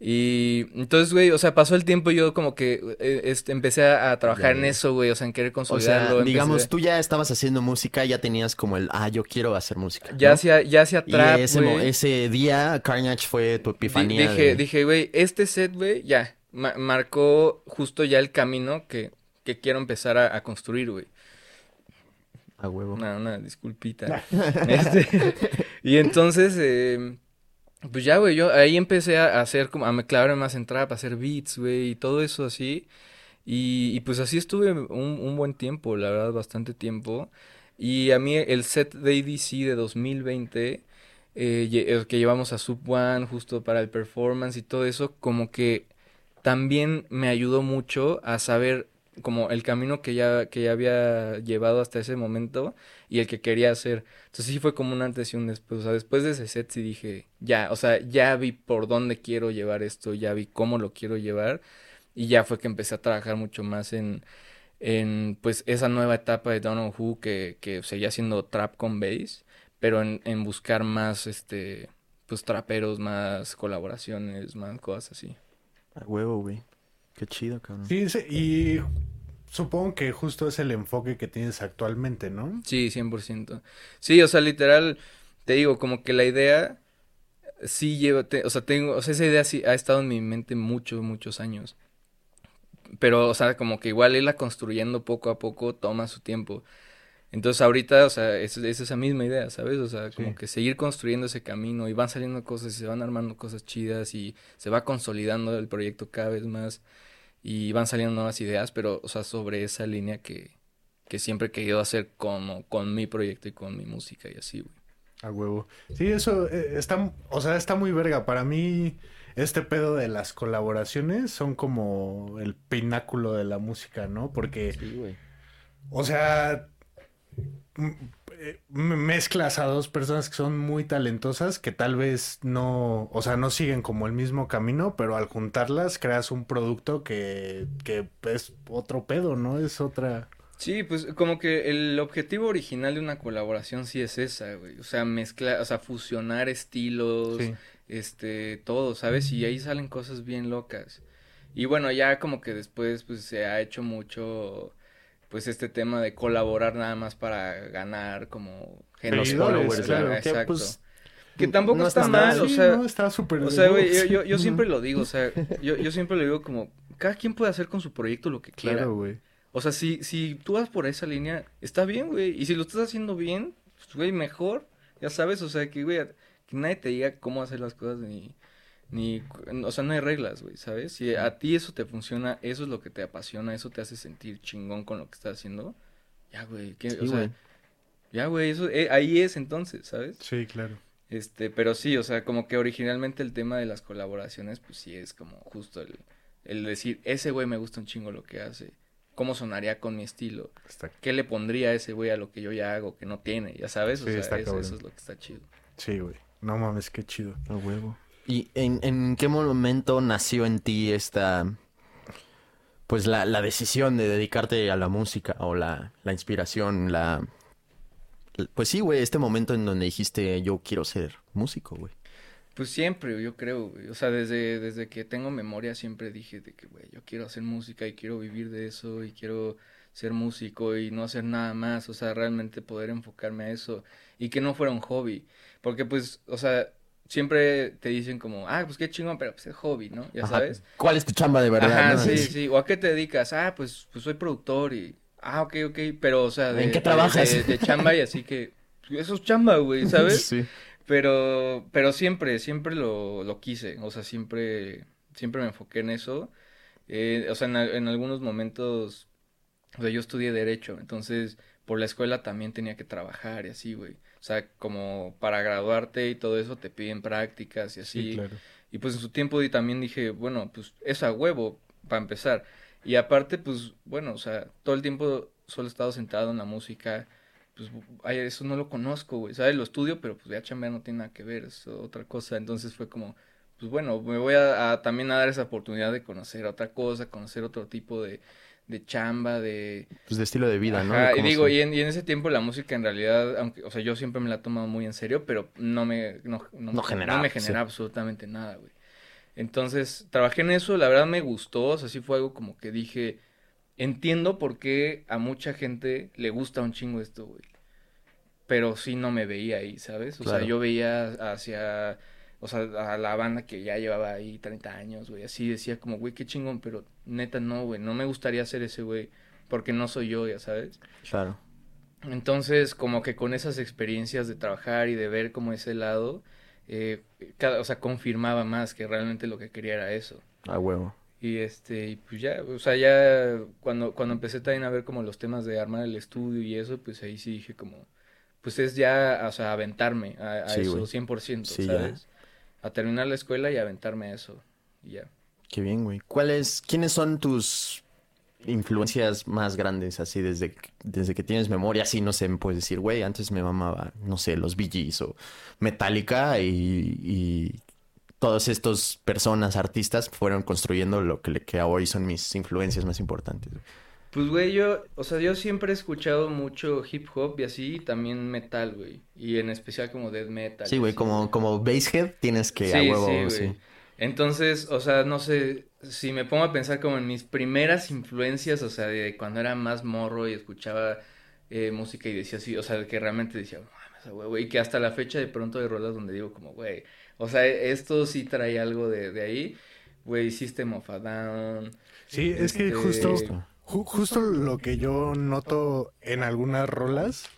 Y entonces, güey, o sea, pasó el tiempo y yo como que eh, este, empecé a, a trabajar Ya, en eso, güey, o sea, en querer O consolidarlo. sea, empecé- digamos, tú ya estabas haciendo música, ya tenías como el, ah, yo quiero hacer música. ya ¿no? hacía, ya hacía Y trap, ese, mo- güey. ese día, Carnage fue tu epifanía. dije, de- dije, güey, este set, güey, ya, ma- marcó justo ya el camino que, que quiero empezar a, a construir, güey. A huevo. Una, una disculpita. Este, y entonces, eh, pues ya, güey, yo ahí empecé a hacer como, a me clavarme más en trap, a hacer beats, güey, y todo eso así. Y, y pues así estuve un, un buen tiempo, la verdad, bastante tiempo. Y a mí el set de ADC de 2020, eh, que llevamos a Sub One justo para el performance y todo eso, como que también me ayudó mucho a saber como el camino que ya, que ya había llevado hasta ese momento y el que quería hacer. Entonces sí fue como un antes y un después. O sea, después de ese set sí dije, ya, o sea, ya vi por dónde quiero llevar esto, ya vi cómo lo quiero llevar y ya fue que empecé a trabajar mucho más en, en pues esa nueva etapa de Know Who que, que seguía siendo trap con bass, pero en, en buscar más, este, pues traperos, más colaboraciones, más cosas así. A huevo, güey. Qué chido, cabrón. Sí, sí, y supongo que justo es el enfoque que tienes actualmente, ¿no? Sí, 100%. Sí, o sea, literal, te digo, como que la idea sí lleva, te- o sea, tengo, o sea, esa idea sí ha estado en mi mente muchos, muchos años. Pero, o sea, como que igual irla construyendo poco a poco toma su tiempo. Entonces ahorita, o sea, es, es esa misma idea, ¿sabes? O sea, como Sí. que seguir construyendo ese camino y van saliendo cosas y se van armando cosas chidas y se va consolidando el proyecto cada vez más y van saliendo nuevas ideas, pero, o sea, sobre esa línea que, que siempre he querido hacer como con mi proyecto y con mi música y así, güey. A huevo. Sí, eso eh, está, o sea, está muy verga. Para mí, este pedo de las colaboraciones son como el pináculo de la música, ¿no? Porque, Sí, güey. o sea, eh, mezclas a dos personas que son muy talentosas que tal vez no, o sea, no siguen como el mismo camino, pero al juntarlas creas un producto que, que es otro pedo, ¿no? Es otra... Sí, pues como que el objetivo original de una colaboración sí es esa, güey. O sea, mezclar, o sea, fusionar estilos, Sí. este, todo, ¿sabes? Y ahí salen cosas bien locas. Y bueno, ya como que después, pues se ha hecho mucho, pues este tema de colaborar nada más para ganar como gente. Followers, claro. que, Exacto. pues, Que tampoco no está está mal, o Sí, sea, no, está súper o sea, güey, yo, yo, siempre lo digo, o sea, yo, yo siempre lo digo como, cada quien puede hacer con su proyecto lo que quiera. Claro, güey. O sea, si, si tú vas por esa línea, está bien, güey. Y si lo estás haciendo bien, pues, güey, mejor. Ya sabes, o sea, que, güey, que nadie te diga cómo hacer las cosas ni, ni, o sea, no hay reglas, güey, ¿sabes? Si a ti eso te funciona, eso es lo que te apasiona, eso te hace sentir chingón con lo que estás haciendo, ya, güey, que, Sí, o sea, güey. ya, güey, eso, eh, ahí es entonces, ¿sabes? Sí, claro. Este, pero sí, o sea, como que originalmente el tema de las colaboraciones, pues sí es como justo el, el decir, ese güey me gusta un chingo lo que hace, cómo sonaría con mi estilo. Está... ¿Qué le pondría a ese güey a lo que yo ya hago que no tiene? Ya sabes, o Sí, sea, está eso, eso es lo que está chido. Sí, güey. No mames, qué chido. A huevo. ¿Y en, en qué momento nació en ti esta, pues la, la decisión de dedicarte a la música o la, la inspiración, la... Pues sí, güey, este momento en donde dijiste yo quiero ser músico, güey. Pues siempre, yo creo, güey. O sea, desde, desde que tengo memoria siempre dije de que, güey, yo quiero hacer música y quiero vivir de eso y quiero ser músico y no hacer nada más. O sea, realmente poder enfocarme a eso y que no fuera un hobby. Porque, pues, o sea, siempre te dicen como, ah, pues qué chingón, pero pues es hobby, ¿no? Ya Ajá. sabes. ¿Cuál es tu chamba de verdad? Ajá, no? sí, sí. ¿O a qué te dedicas? Ah, pues, pues soy productor y... Ah, ok, ok. Pero, o sea, de, ¿En qué trabajas? De, de chamba y así que... Eso es chamba, güey, ¿sabes? Sí. Pero, pero siempre, siempre lo, lo quise. O sea, siempre, siempre me enfoqué en eso. Eh, o sea, en, en algunos momentos... O sea, yo estudié Derecho. Entonces, por la escuela también tenía que trabajar y así, güey. O sea, como para graduarte y todo eso te piden prácticas y así. Sí, claro. Y pues en su tiempo y también dije, bueno, pues es a huevo, para empezar. Y aparte, pues, bueno, o sea, todo el tiempo solo he estado sentado en la música, pues, ay, eso no lo conozco, güey, ¿sabes? Lo estudio, pero pues ya chambear no tiene nada que ver, es otra cosa. Entonces fue como, pues bueno, me voy a, a también a dar esa oportunidad de conocer otra cosa, conocer otro tipo de, de chamba, de... Pues de estilo de vida, ¿no? De y digo, se- y en, y en ese tiempo la música en realidad, aunque, o sea, yo siempre me la he tomado muy en serio, pero no me, no, no, No me- generaba, me sí. genera absolutamente nada, güey. Entonces, trabajé en eso, la verdad me gustó, o sea, sí fue algo como que dije, entiendo por qué a mucha gente le gusta un chingo esto, güey. Pero sí no me veía ahí, ¿sabes? O Claro. sea, yo veía hacia, o sea, a la banda que ya llevaba ahí 30 años, güey, así decía como, güey, qué chingón, pero neta no, güey, no me gustaría ser ese güey, porque no soy yo, ya sabes. Claro. Entonces, como que con esas experiencias de trabajar y de ver como ese lado, eh, cada, o sea, confirmaba más que realmente lo que quería era eso. A huevo. Y este, y pues ya, o sea, ya cuando, cuando empecé también a ver como los temas de armar el estudio y eso, pues ahí sí dije como, pues es ya, o sea, aventarme a, a Sí, eso güey. 100%, Sí, ya. A terminar la escuela y aventarme eso, y ya. Qué bien, güey. ¿Cuáles, quiénes son tus influencias más grandes, así desde, desde que tienes memoria? Así, no sé, me puedes decir, güey, antes me mamaba, no sé, los Bee o Metallica y, y todas estas personas, artistas, fueron construyendo lo que, que hoy son mis influencias más importantes. güey. Pues, güey, yo, o sea, yo siempre he escuchado mucho hip hop y así, y también metal, güey, y en especial como death metal. Sí, güey, así, como, como Basshead tienes que a Sí, huevo, sí, sí. güey. Entonces, o sea, no sé, si me pongo a pensar como en mis primeras influencias, o sea, de cuando era más morro y escuchaba eh, música y decía así, o sea, que realmente decía, mames, güey, güey, y que hasta la fecha de pronto hay rolas donde digo como, güey, o sea, esto sí trae algo de, de ahí, güey, System of a Down, Sí, es que Este, justo, Justo. Ju- justo lo que yo noto en algunas rolas,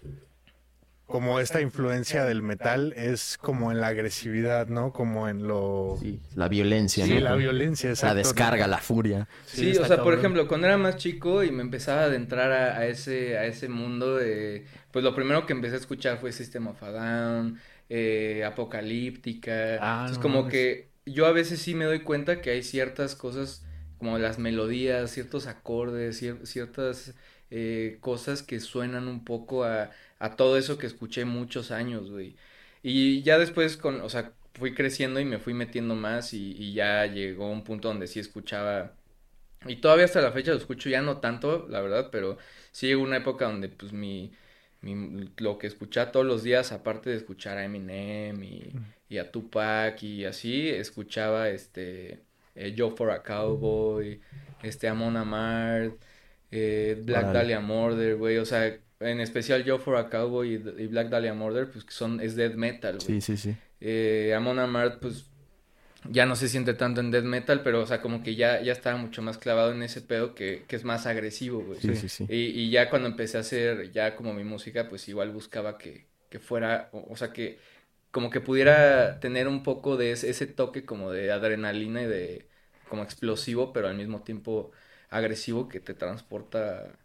como esta influencia del metal, es como en la agresividad, ¿no? Como en lo... Sí, la violencia, Sí, ¿no? la violencia, La exacto. descarga, la furia. Sí, o sea, por ejemplo, cuando era más chico y me empezaba a adentrar a, a ese, a ese mundo de, pues lo primero que empecé a escuchar fue System of a Down, eh, Apocalíptica, Ah, es no como que yo a veces sí me doy cuenta que hay ciertas cosas, como las melodías, ciertos acordes, cier- ciertas eh, cosas que suenan un poco a, a todo eso que escuché muchos años, güey. Y ya después, con, o sea, fui creciendo y me fui metiendo más y, y ya llegó un punto donde sí escuchaba, y todavía hasta la fecha lo escucho, ya no tanto, la verdad, pero sí llegó una época donde pues mi, mi- lo que escuchaba todos los días, aparte de escuchar a Eminem y, y a Tupac y así, escuchaba este eh, Joe for a Cowboy, este Amon eh, Black. Dahlia Murder, güey, o sea, en especial Joe for a Cowboy y, y Black Dahlia Murder, pues que son, es death metal, güey. Sí, sí, sí. Eh, Amon pues ya no se siente tanto en death metal, pero o sea, como que ya, ya estaba mucho más clavado en ese pedo que, que es más agresivo, güey. Sí, sí, sí. Y, y ya cuando empecé a hacer ya como mi música, pues igual buscaba que, que fuera, o, o sea, que como que pudiera tener un poco de ese, ese toque como de adrenalina y de como explosivo, pero al mismo tiempo agresivo que te transporta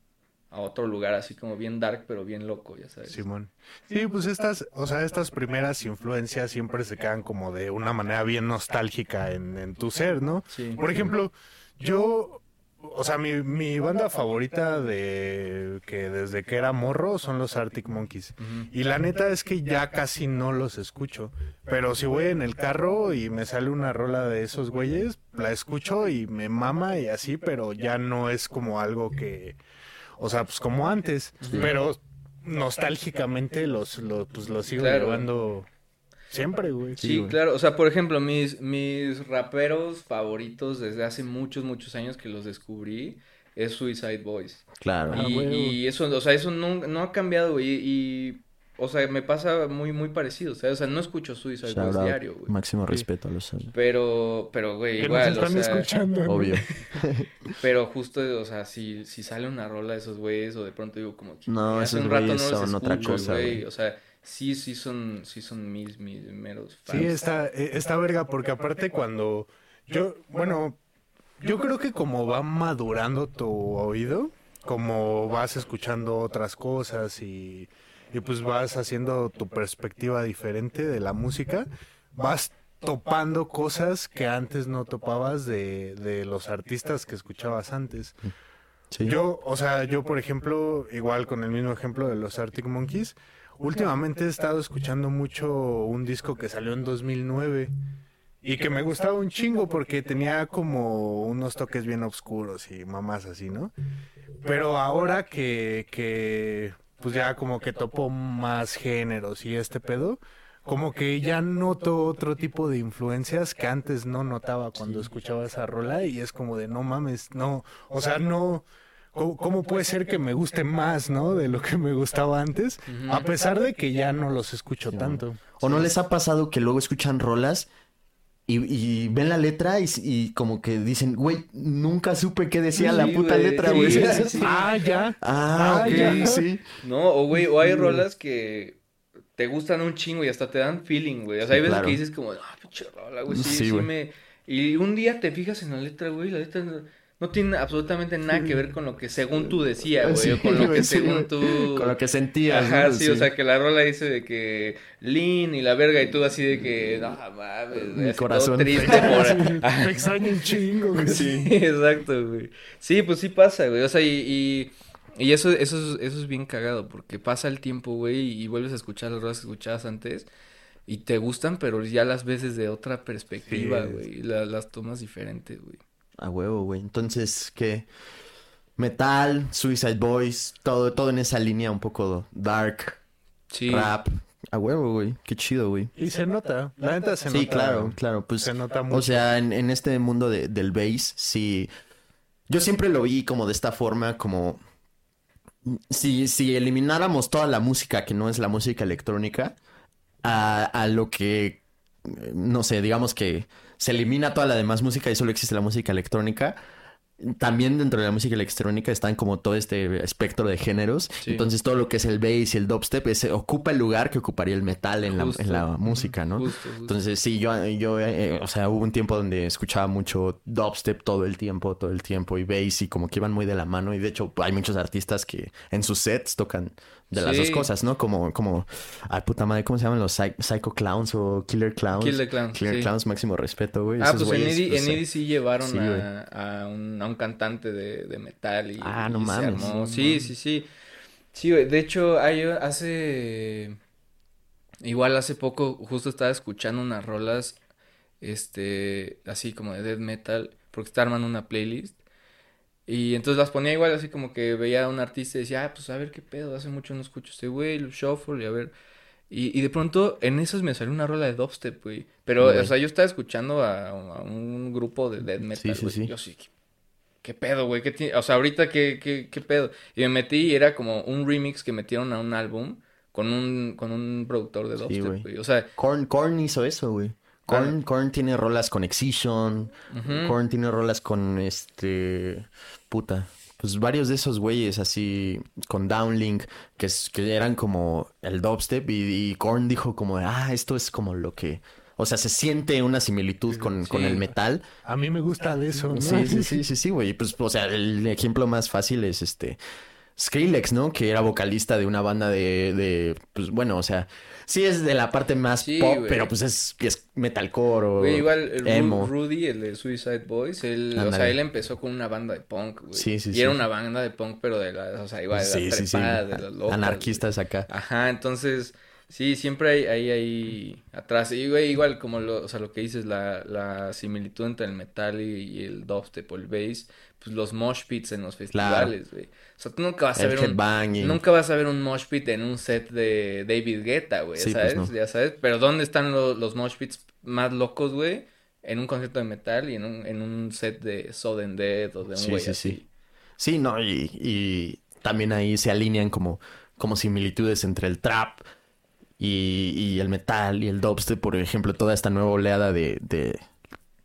a otro lugar así como bien dark, pero bien loco, ya sabes. Simón. Sí, pues estas, o sea, estas primeras influencias siempre se quedan como de una manera bien nostálgica en, en tu ser, ¿no? Sí. Por ejemplo, yo, o sea, mi, mi banda favorita de que desde que era morro son los Arctic Monkeys. Y la neta es que ya casi no los escucho. Pero si voy en el carro y me sale una rola de esos güeyes, la escucho y me mama y así, pero ya no es como algo que, o sea, pues como antes. Pero nostálgicamente los, los, pues los sigo Claro. llevando siempre, güey. Sí, güey. claro. O sea, por ejemplo, mis, mis raperos favoritos desde hace muchos, muchos años que los descubrí es Suicide Boys. Claro. Ah, y, y eso, o sea, eso no, no ha cambiado, güey. Y, o sea, me pasa muy, muy parecido, ¿sabes? O sea, no escucho Suicide Shout Boys out. diario, güey. Máximo respeto a los Pero, pero, güey, nos igual, o están sea, escuchando. Obvio. pero justo, o sea, si, si sale una rola de esos güeyes, o de pronto digo como que No, hace esos un rato no los otra cosa, güey. O sea, sí, sí son, sí son mis, mis meros fans. Sí, está, eh, está verga, porque aparte cuando yo, bueno, yo creo que como va madurando tu oído, como vas escuchando otras cosas y, y pues vas haciendo tu perspectiva diferente de la música, vas topando cosas que antes no topabas de, de los artistas que escuchabas antes. Sí. Yo, o sea, yo por ejemplo, igual con el mismo ejemplo de los Arctic Monkeys, últimamente he estado escuchando mucho un disco que salió en 2009 y que me gustaba un chingo porque tenía como unos toques bien oscuros y mamás así, ¿no? Pero ahora que, que pues ya como que topo más géneros y este pedo, como que ya noto otro tipo de influencias que antes no notaba cuando escuchaba esa rola y es como de no mames, no, o sea, no, ¿cómo, cómo puede ser que me guste más, no? De lo que me gustaba antes, a pesar de que ya no los escucho tanto. ¿O no les ha pasado que luego escuchan rolas y, y ven la letra y, y como que dicen, güey, nunca supe qué decía la puta güey, letra, sí, güey? sí, sí. Ah, ya. Ah, Ah, ok, ya. sí. No, o güey, o hay rolas que te gustan un chingo y hasta te dan feeling, güey. O sea, hay veces claro. que dices como, ah, pinche rola, güey, sí, Sí, sí, güey. me... Y un día te fijas en la letra, güey, la letra no, tiene absolutamente nada que ver con lo que según tú decías, güey, Sí, o con lo que sí, según tú... Con lo que sentías. Ajá, ¿no? sí, o sea, que la rola dice de que lean y la verga y tú así de que, no mames, Mi todo corazón. triste por... Me extraño un chingo. güey. Sí, exacto, güey. Sí, pues sí pasa, güey. O sea, y, y, y eso, eso, es, eso es bien cagado, porque pasa el tiempo, güey, y vuelves a escuchar las rolas que escuchabas antes, y te gustan, pero ya las ves desde otra perspectiva, güey. las tomas diferentes, güey. A huevo, güey. Entonces, ¿qué? Metal, Suicide Boys, todo, todo en esa línea un poco dark, Sí. rap. A huevo, güey. Qué chido, güey. Y se nota. La neta se Sí, nota. claro, claro. Pues, Se nota mucho. o sea, en, en este mundo de- del bass, sí. Yo siempre lo vi como de esta forma, como si, si elimináramos toda la música que no es la música electrónica, a, a lo que, no sé, digamos que se elimina toda la demás música y solo existe la música electrónica. También dentro de la música electrónica están como todo este espectro de géneros. Sí. Entonces todo lo que es el bass y el dubstep ese ocupa el lugar que ocuparía el metal en la, Justo. en la música, ¿no? Justo, justo. Entonces, sí, yo, yo eh, o sea, hubo un tiempo donde escuchaba mucho dubstep todo el tiempo, todo el tiempo, y bass, y como que iban muy de la mano, y de hecho hay muchos artistas que en sus sets tocan de las Sí. dos cosas, ¿no? Como, como, ay, puta madre, ¿cómo se llaman los Psy- Psycho Clowns o Killer Clowns? Killer Clowns, Killer sí. Clowns, máximo respeto, güey. Ah, Esos pues en pues, llevaron sí, güey. a, a un, a un cantante de, de metal y, Ah, no y se mames. armó. Sí, mames. sí, sí. Sí, güey. De hecho, hay, hace... Igual hace poco justo estaba escuchando unas rolas, este, así como de death metal, porque está armando una playlist. Y entonces las ponía igual, así como que veía a un artista y decía, ah, pues a ver qué pedo, hace mucho no escucho este güey, el shuffle y a ver. Y, y de pronto en esas me salió una rola de dubstep, güey. Pero, o sea, yo estaba escuchando a, a un grupo de death metal, sí, güey. sí. Yo sí, ¿qué, qué pedo, güey? ¿Qué? O sea, ahorita, ¿qué, qué, qué pedo? Y me metí y era como un remix que metieron a un álbum con un, con un productor de Sí, dubstep, güey. güey. O sea, Korn, Korn hizo eso, güey. Korn, Korn tiene rolas con Excision. Ujú. Korn tiene rolas con este. Puta. Pues varios de esos güeyes así. Con Downlink. Que, es- que eran como el dubstep. Y, y Korn dijo como. Ah, esto es como lo que. O sea, se siente una similitud con, con el metal. A mí me gusta de eso, ¿no? Sí, sí, sí, sí, sí, güey. Pues, o sea, el ejemplo más fácil es este. Skrillex, ¿no? Que era vocalista de una banda de, de pues bueno, o sea, sí es de la parte más Sí, pop, pero pues es, es metalcore o igual el emo. Rudy, el de Suicide Boys, él, o sea, él empezó con una banda de punk, güey. Sí, sí, y sí. era una banda de punk, pero de las, o sea, igual de Sí, las sí, trepadas, de las locas, Anarquistas acá. Ajá, entonces, sí, siempre hay, hay ahí atrás. Y, güey, igual como lo, o sea, lo que dices, la, la similitud entre el metal y, y el dubstep o el bass, pues los mosh pits en los festivales, güey. O sea, tú nunca vas a El ver un... Nunca vas a ver un mosh pit en un set de David Guetta, güey, Sí, ¿sabes? pues no. Ya sabes, pero ¿dónde están lo- los mosh pits más locos, güey? En un concierto de metal y en un, en un set de Sudden Dead o de un Sí, güey sí, así. sí. Sí, no, y, y también ahí se alinean como, como similitudes entre el trap y, y el metal y el dubstep, por ejemplo, toda esta nueva oleada de, de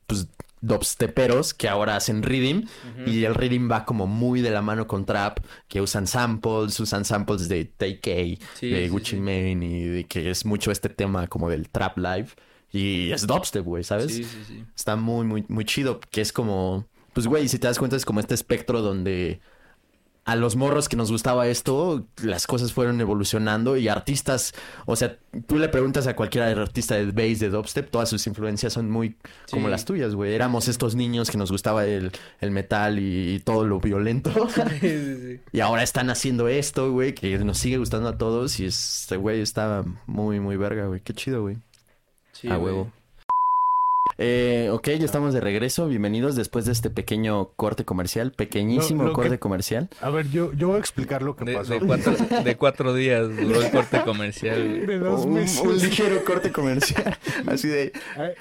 pues, dubsteperos que ahora hacen rhythm y el rhythm va como muy de la mano con trap, que usan samples, usan samples de TK, Sí, de sí, Gucci sí. Mane y de que es mucho este tema como del trap live y es dubstep, güey, ¿sabes? Sí, sí, sí. Está muy, muy, muy chido, que es como, pues, güey, si te das cuenta es como este espectro donde a los morros que nos gustaba esto, las cosas fueron evolucionando y artistas, o sea, tú le preguntas a cualquier artista de bass, de dubstep, todas sus influencias son muy como las tuyas, güey. Éramos estos niños que nos gustaba el, el metal y, todo lo violento. Sí, sí, sí. y ahora están haciendo esto, güey, que nos sigue gustando a todos y este güey está muy, muy verga, güey. Qué chido, güey. A huevo. Eh, ok, ya estamos de regreso. Bienvenidos después de este pequeño corte comercial, pequeñísimo que- corte comercial. A ver, yo, yo voy a explicar lo que De, pasó. de cuatro, de cuatro días duró el corte comercial. De dos un, meses. un ligero corte comercial. Así de.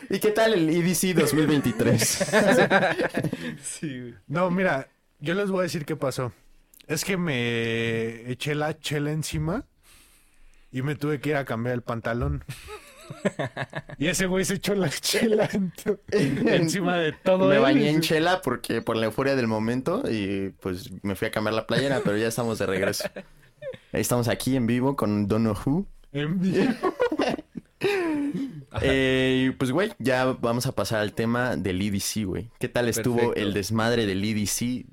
¿Y qué tal el EDC 2023? Sí. No, mira, yo les voy a decir qué pasó. Es que me eché la chela encima y me tuve que ir a cambiar el pantalón. Y ese güey se echó la chela encima de todo. me él. bañé en chela porque por la euforia del momento y pues me fui a cambiar la playera, pero ya estamos de regreso. Ahí estamos aquí en vivo con Dono Who. En vivo. Eh, pues, güey, ya vamos a pasar al tema del EDC, güey. ¿Qué tal estuvo Perfecto. el desmadre del EDC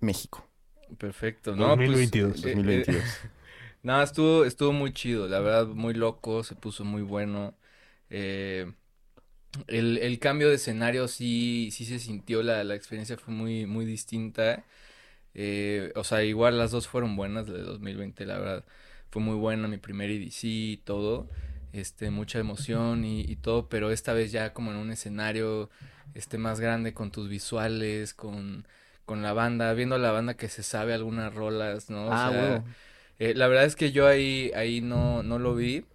México Perfecto, ¿no? Pues, 2022, eh, eh, 2022? No, estuvo, estuvo muy chido, la verdad, muy loco, se puso muy bueno. Eh, el, el cambio de escenario sí, sí se sintió, la, la experiencia fue muy, muy distinta. Eh, o sea, igual las dos fueron buenas, la de 2020, la verdad, fue muy buena, mi primer EDC y todo. Este, mucha emoción y, y todo, pero esta vez ya como en un escenario, este, más grande con tus visuales, con, con la banda, viendo a la banda que se sabe algunas rolas, ¿no? O ah, sea. Eh, la verdad es que yo ahí, ahí no, no lo vi.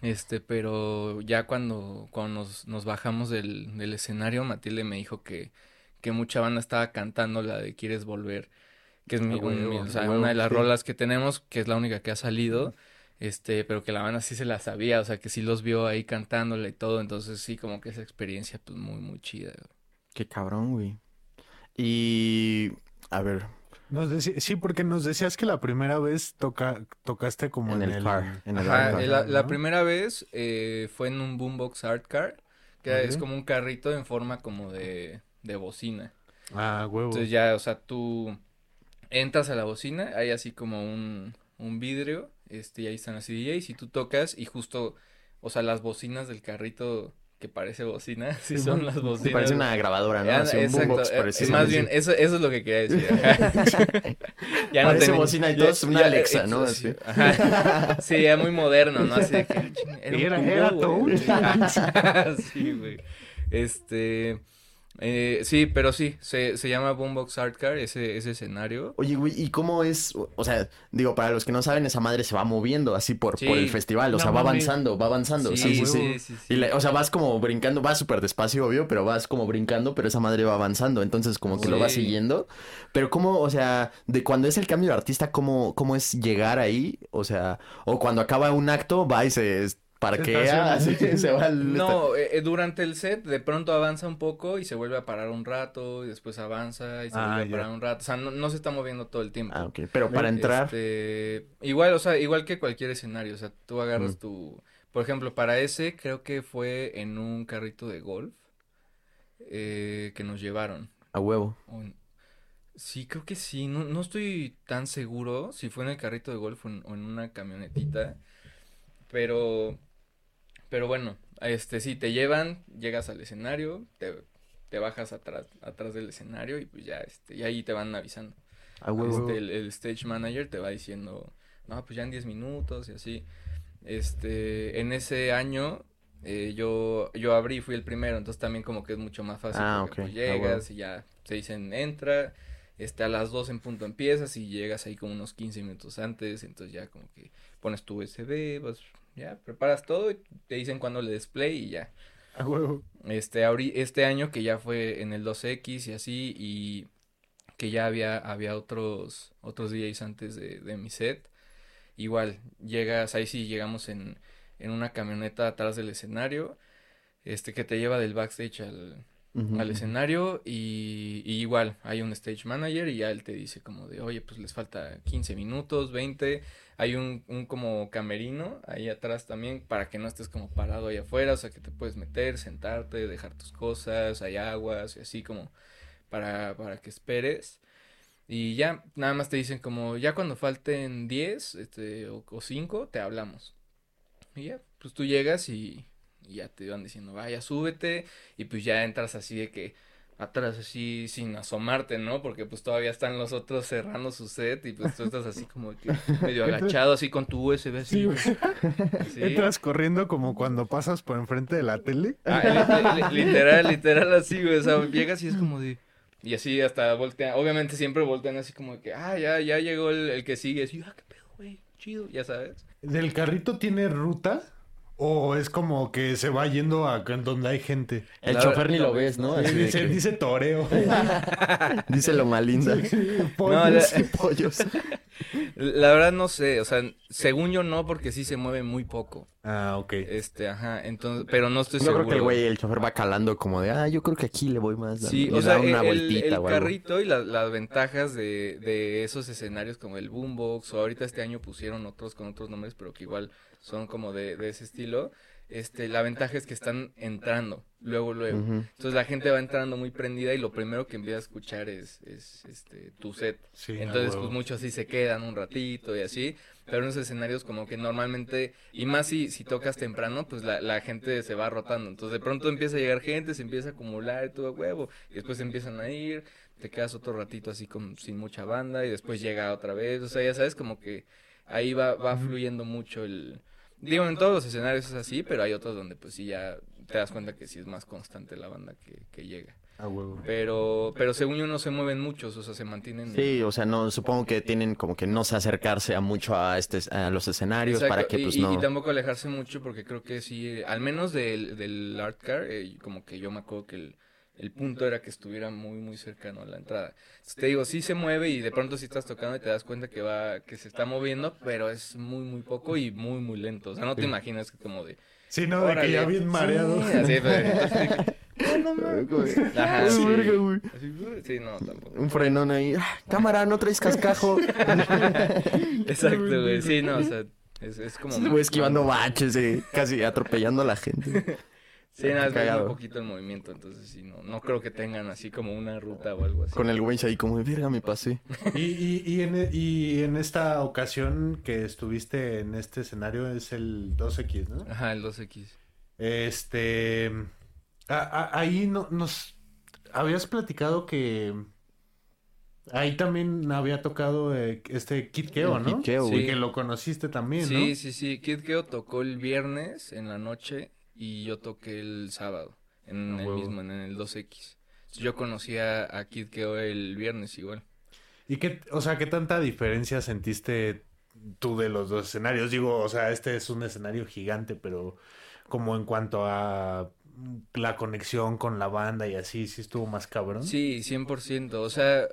Este, pero ya cuando, cuando nos, nos bajamos del, del escenario, Matilde me dijo que, que mucha banda estaba cantando la de Quieres Volver, que es mi, un- o sea, una de las sí. rolas que tenemos, que es la única que ha salido, este, pero que la banda sí se la sabía, o sea, que sí los vio ahí cantándola y todo, entonces sí, como que esa experiencia, pues, muy, muy chida. Qué cabrón, güey. Y. A ver, Nos deci- sí, porque nos decías que la primera vez toca, tocaste como en en, el car. En el Ajá, car. eh, la, primera vez eh, fue en un Boombox Art Car, que es como un carrito en forma como de, de bocina. Ah, huevo. Entonces ya, o sea, tú entras a la bocina, hay así como un, un vidrio, este, y ahí están así DJs, y tú tocas, y justo, o sea, las bocinas del carrito que parece bocina, sí Sí, son las Sí, bocinas. parece una grabadora, ¿no? Así un exacto, boombox eh, más bien, eso, eso es lo que quería decir. ya Parece tenía- bocina y ya- todo es una Alexa, ¿no? sí, Así. ajá. Sí, ya muy moderno, ¿no? Así de que era, un Era- era todo. sí, güey. Este, eh, sí, pero sí, se, se llama Boombox Art Car, ese, ese escenario. Oye, güey, ¿y cómo es? O sea, digo, para los que no saben, esa madre se va moviendo así por, Sí. por el festival. O No sea, va avanzando, va avanzando. Sí, sí, sí. sí, sí, sí. Y la- o sea, vas como brincando, vas súper despacio, obvio, pero vas como brincando, pero esa madre va avanzando, entonces como que lo vas siguiendo. Pero cómo, o sea, de cuando es el cambio de artista, ¿cómo, cómo es llegar ahí? O sea, o cuando acaba un acto, va y se parquea, así que se va al... No, eh, eh, durante el set de pronto avanza un poco y se vuelve a parar un rato y después avanza y se Ah, vuelve a parar un rato. O sea, no, no se está moviendo todo el tiempo. Ah, ok. Pero para entrar... Este, igual, o sea, igual que cualquier escenario, o sea, tú agarras Mm. tu, por ejemplo, para ese creo que fue en un carrito de golf eh, que nos llevaron. A huevo. Sí, creo que sí, no, no estoy tan seguro si fue en el carrito de golf o en, o en una camionetita, pero, pero bueno, este, sí, te llevan, llegas al escenario, te, te bajas atrás, atrás del escenario y pues ya, este, y ahí te van avisando. Este, el, el stage manager te va diciendo, no, pues ya en 10 minutos y así. Este, en ese año eh, yo, yo abrí, fui el primero, entonces también como que es mucho más fácil. Ah, porque, pues, ah, llegas y ya te dicen entra, este, a las 2 en punto empiezas y llegas ahí como unos 15 minutos antes, entonces ya como que pones tu USB, vas, ya, preparas todo y te dicen cuándo le display y ya. A huevo. Este, este año que ya fue en el 2X y así, y que ya había, había otros, otros DJs antes de, de mi set. Igual, llegas, ahí sí llegamos en, en una camioneta atrás del escenario, este, que te lleva del backstage al, Al escenario y, igual hay un stage manager y ya él te dice como de, oye, pues les falta 15 minutos, 20, hay un, como camerino ahí atrás también para que no estés como parado ahí afuera, o sea que te puedes meter, sentarte, dejar tus cosas, hay aguas y así como para, para que esperes. Y ya, nada más te dicen como, ya cuando falten 10 este, o 5, te hablamos. Y ya, pues tú llegas y, y ya te van diciendo, vaya, súbete. Y pues ya entras así de que atrás así sin asomarte, ¿no? Porque pues todavía están los otros cerrando su set y pues tú estás así como que medio agachado así con tu USB así. Sí. Entras corriendo como cuando pasas por enfrente de la tele. Ah, li- li- literal, literal así, güey. O sea, llegas y es como de. Y así hasta voltean. Obviamente siempre voltean así como que, ah, ya, ya llegó el, el que sigue. Así, ah, qué pedo, güey. Chido, ya sabes. ¿Del carrito tiene ruta? ¿O es como que se va yendo a donde hay gente? El La- chofer ni lo ves, ¿no? De Dice, que- dice toreo. dice lo más linda. Pollos. la- Pollos. La verdad no sé, o sea, según yo no, porque sí se mueve muy poco. Ah, ok. Este, ajá, entonces, pero no estoy Yo seguro. creo que el güey, el chofer va calando como de, ah, yo creo que aquí le voy más. dando". Sí, Y o sea, da una el, vueltita el o carrito y la- las ventajas de, de esos escenarios como el Boombox o ahorita este año pusieron otros con otros nombres, pero que igual son como de, de ese estilo. Este, la ventaja es que están entrando luego, luego. Entonces la gente va entrando muy prendida y lo primero que empieza a escuchar es, es este, tu set. Sí, Entonces, pues muchos así se quedan un ratito y así, pero en esos escenarios como que normalmente, y más si, si tocas temprano, pues la, la gente se va rotando. Entonces de pronto empieza a llegar gente, se empieza a acumular y todo a huevo, y después empiezan a ir, te quedas otro ratito así con, sin mucha banda y después llega otra vez. O sea, ya sabes, como que ahí va, va fluyendo mucho el... Digo, en todos los escenarios es así, pero hay otros donde pues sí ya te das cuenta que sí es más constante la banda que, que llega. A huevo. Pero, pero según yo no se mueven muchos, o sea, se mantienen... Sí, o sea, no, supongo que tienen como que no se acercarse a mucho a este, a los escenarios Exacto, para que y- pues y, no. y tampoco alejarse mucho porque creo que sí, al menos del, del art car, eh, como que yo me acuerdo que el, el punto era que estuviera muy, muy cercano a la entrada. Entonces, te digo, sí se mueve y de pronto sí estás tocando y te das cuenta que va, que se está moviendo, pero es muy, muy poco y muy, muy lento. O sea, no te imaginas que como de... Sí, no, de que ya bien mareado. Sí, así, pero- no, no, mames. Ajá, sí. verga, güey. Sí, no, tampoco. Un frenón ahí. "Ah, cámara, no traes cascajo. Exacto, güey. Sí, no, o sea, es, es como... Esquivando baches, eh, casi atropellando a la gente. Sí, nada, es muy poquito el movimiento, entonces sí, no, no creo que tengan así como una ruta o algo así. Con el güey ahí como, verga, me pasé. Y, y, y, en, y en esta ocasión que estuviste en este escenario es el 2X, ¿no? Ajá, el 2X. Este. a- a- ahí no, nos. Habías platicado que. Ahí también había tocado eh, este Kid Keo, ¿no? Kid Keo, Sí, que lo conociste también, ¿no? Sí, sí, sí. Kid Keo tocó el viernes en la noche y yo toqué el sábado en el huevo. mismo, en el 2X. Yo conocía a Kid Keo el viernes igual. ¿Y qué, o sea, qué tanta diferencia sentiste tú de los dos escenarios? Digo, o sea, este es un escenario gigante, pero como en cuanto a la conexión con la banda y así, sí estuvo más cabrón. Sí, 100%. O sea,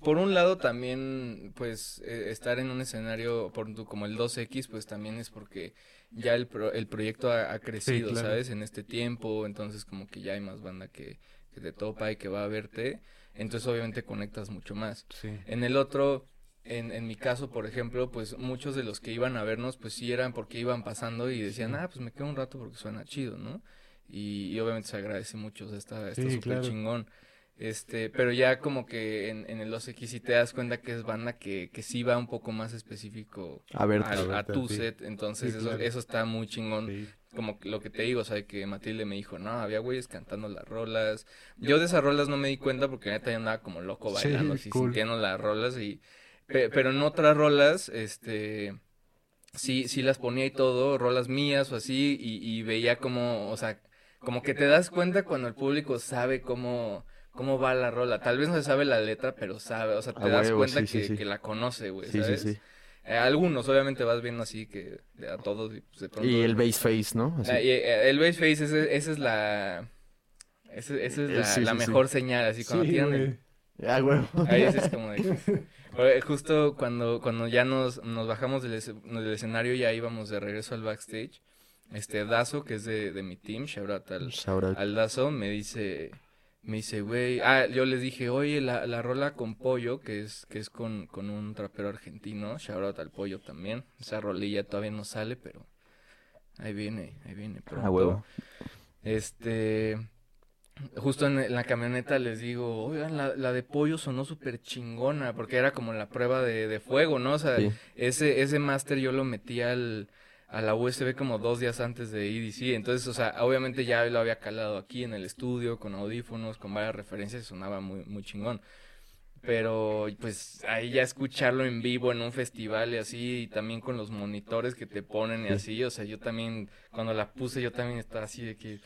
por un lado también, pues, eh, estar en un escenario por tu- como el 2X, pues también es porque ya el, pro- el proyecto ha, ha crecido, claro. ¿sabes? En este tiempo, entonces como que ya hay más banda que, que te topa y que va a verte, entonces obviamente conectas mucho más. Sí. En el otro, en, en mi caso, por ejemplo, pues muchos de los que iban a vernos, pues sí eran porque iban pasando y decían, ah, pues me quedo un rato porque suena chido, ¿no? Y, y obviamente se agradece mucho, o sea, está, está Sí, súper claro. chingón. Este, pero ya como que en, en el 2X sí te das cuenta que es banda que, que sí va un poco más específico A ver, al- a, verte a tu set, entonces Sí, eso, claro. eso está muy chingón Sí. como lo que te digo, o sea, que Matilde me dijo, no, había güeyes cantando las rolas. Yo de esas rolas no me di cuenta porque neta yo andaba como loco bailando, así cool. sintiendo las rolas y... pe- pero en otras rolas, este... Sí, sí las ponía y todo, rolas mías o así, y, y veía como, o sea, como que te das cuenta cuando el público sabe cómo, cómo va la rola. Tal vez no se sabe la letra, pero sabe, o sea, te das huevo, cuenta sí, que, sí. que la conoce, güey, Sí, sí, ¿sabes? sí. Eh, algunos, obviamente, vas viendo así que a todos y pues, de pronto... Y el bass face, ¿no? Así. Ah, eh, el bass face, ese- esa es la. Esa, esa es Eh, la, sí, la sí, sí. mejor señal, así cuando Sí, tiran el- güey. Ah, huevo. Ahí es como de. Oye, Justo cuando, cuando ya nos, nos bajamos del, escenario, ya íbamos de regreso al backstage. Este Dazo, que es de, de mi team, shout out al, Shout out. al Dazo, me dice. Me dice, güey. Ah, yo les dije, oye, la, la rola con pollo, que es, que es con, con un trapero argentino. Shout out al pollo también. Esa rolilla todavía no sale, pero. Ahí viene, ahí viene pronto. Ah, huevo. Este. justo en, en la camioneta les digo, oigan, la, la de pollo sonó súper chingona, porque era como la prueba de, de fuego, ¿no? O sea, Sí. ese, ese máster yo lo metí al, a la USB como dos días antes de EDC, entonces, o sea, obviamente ya lo había calado aquí en el estudio, con audífonos, con varias referencias, sonaba muy, muy chingón. Pero pues ahí ya escucharlo en vivo en un festival y así, y también con los monitores que te ponen y Sí. así, o sea, yo también, cuando la puse, yo también estaba así de que,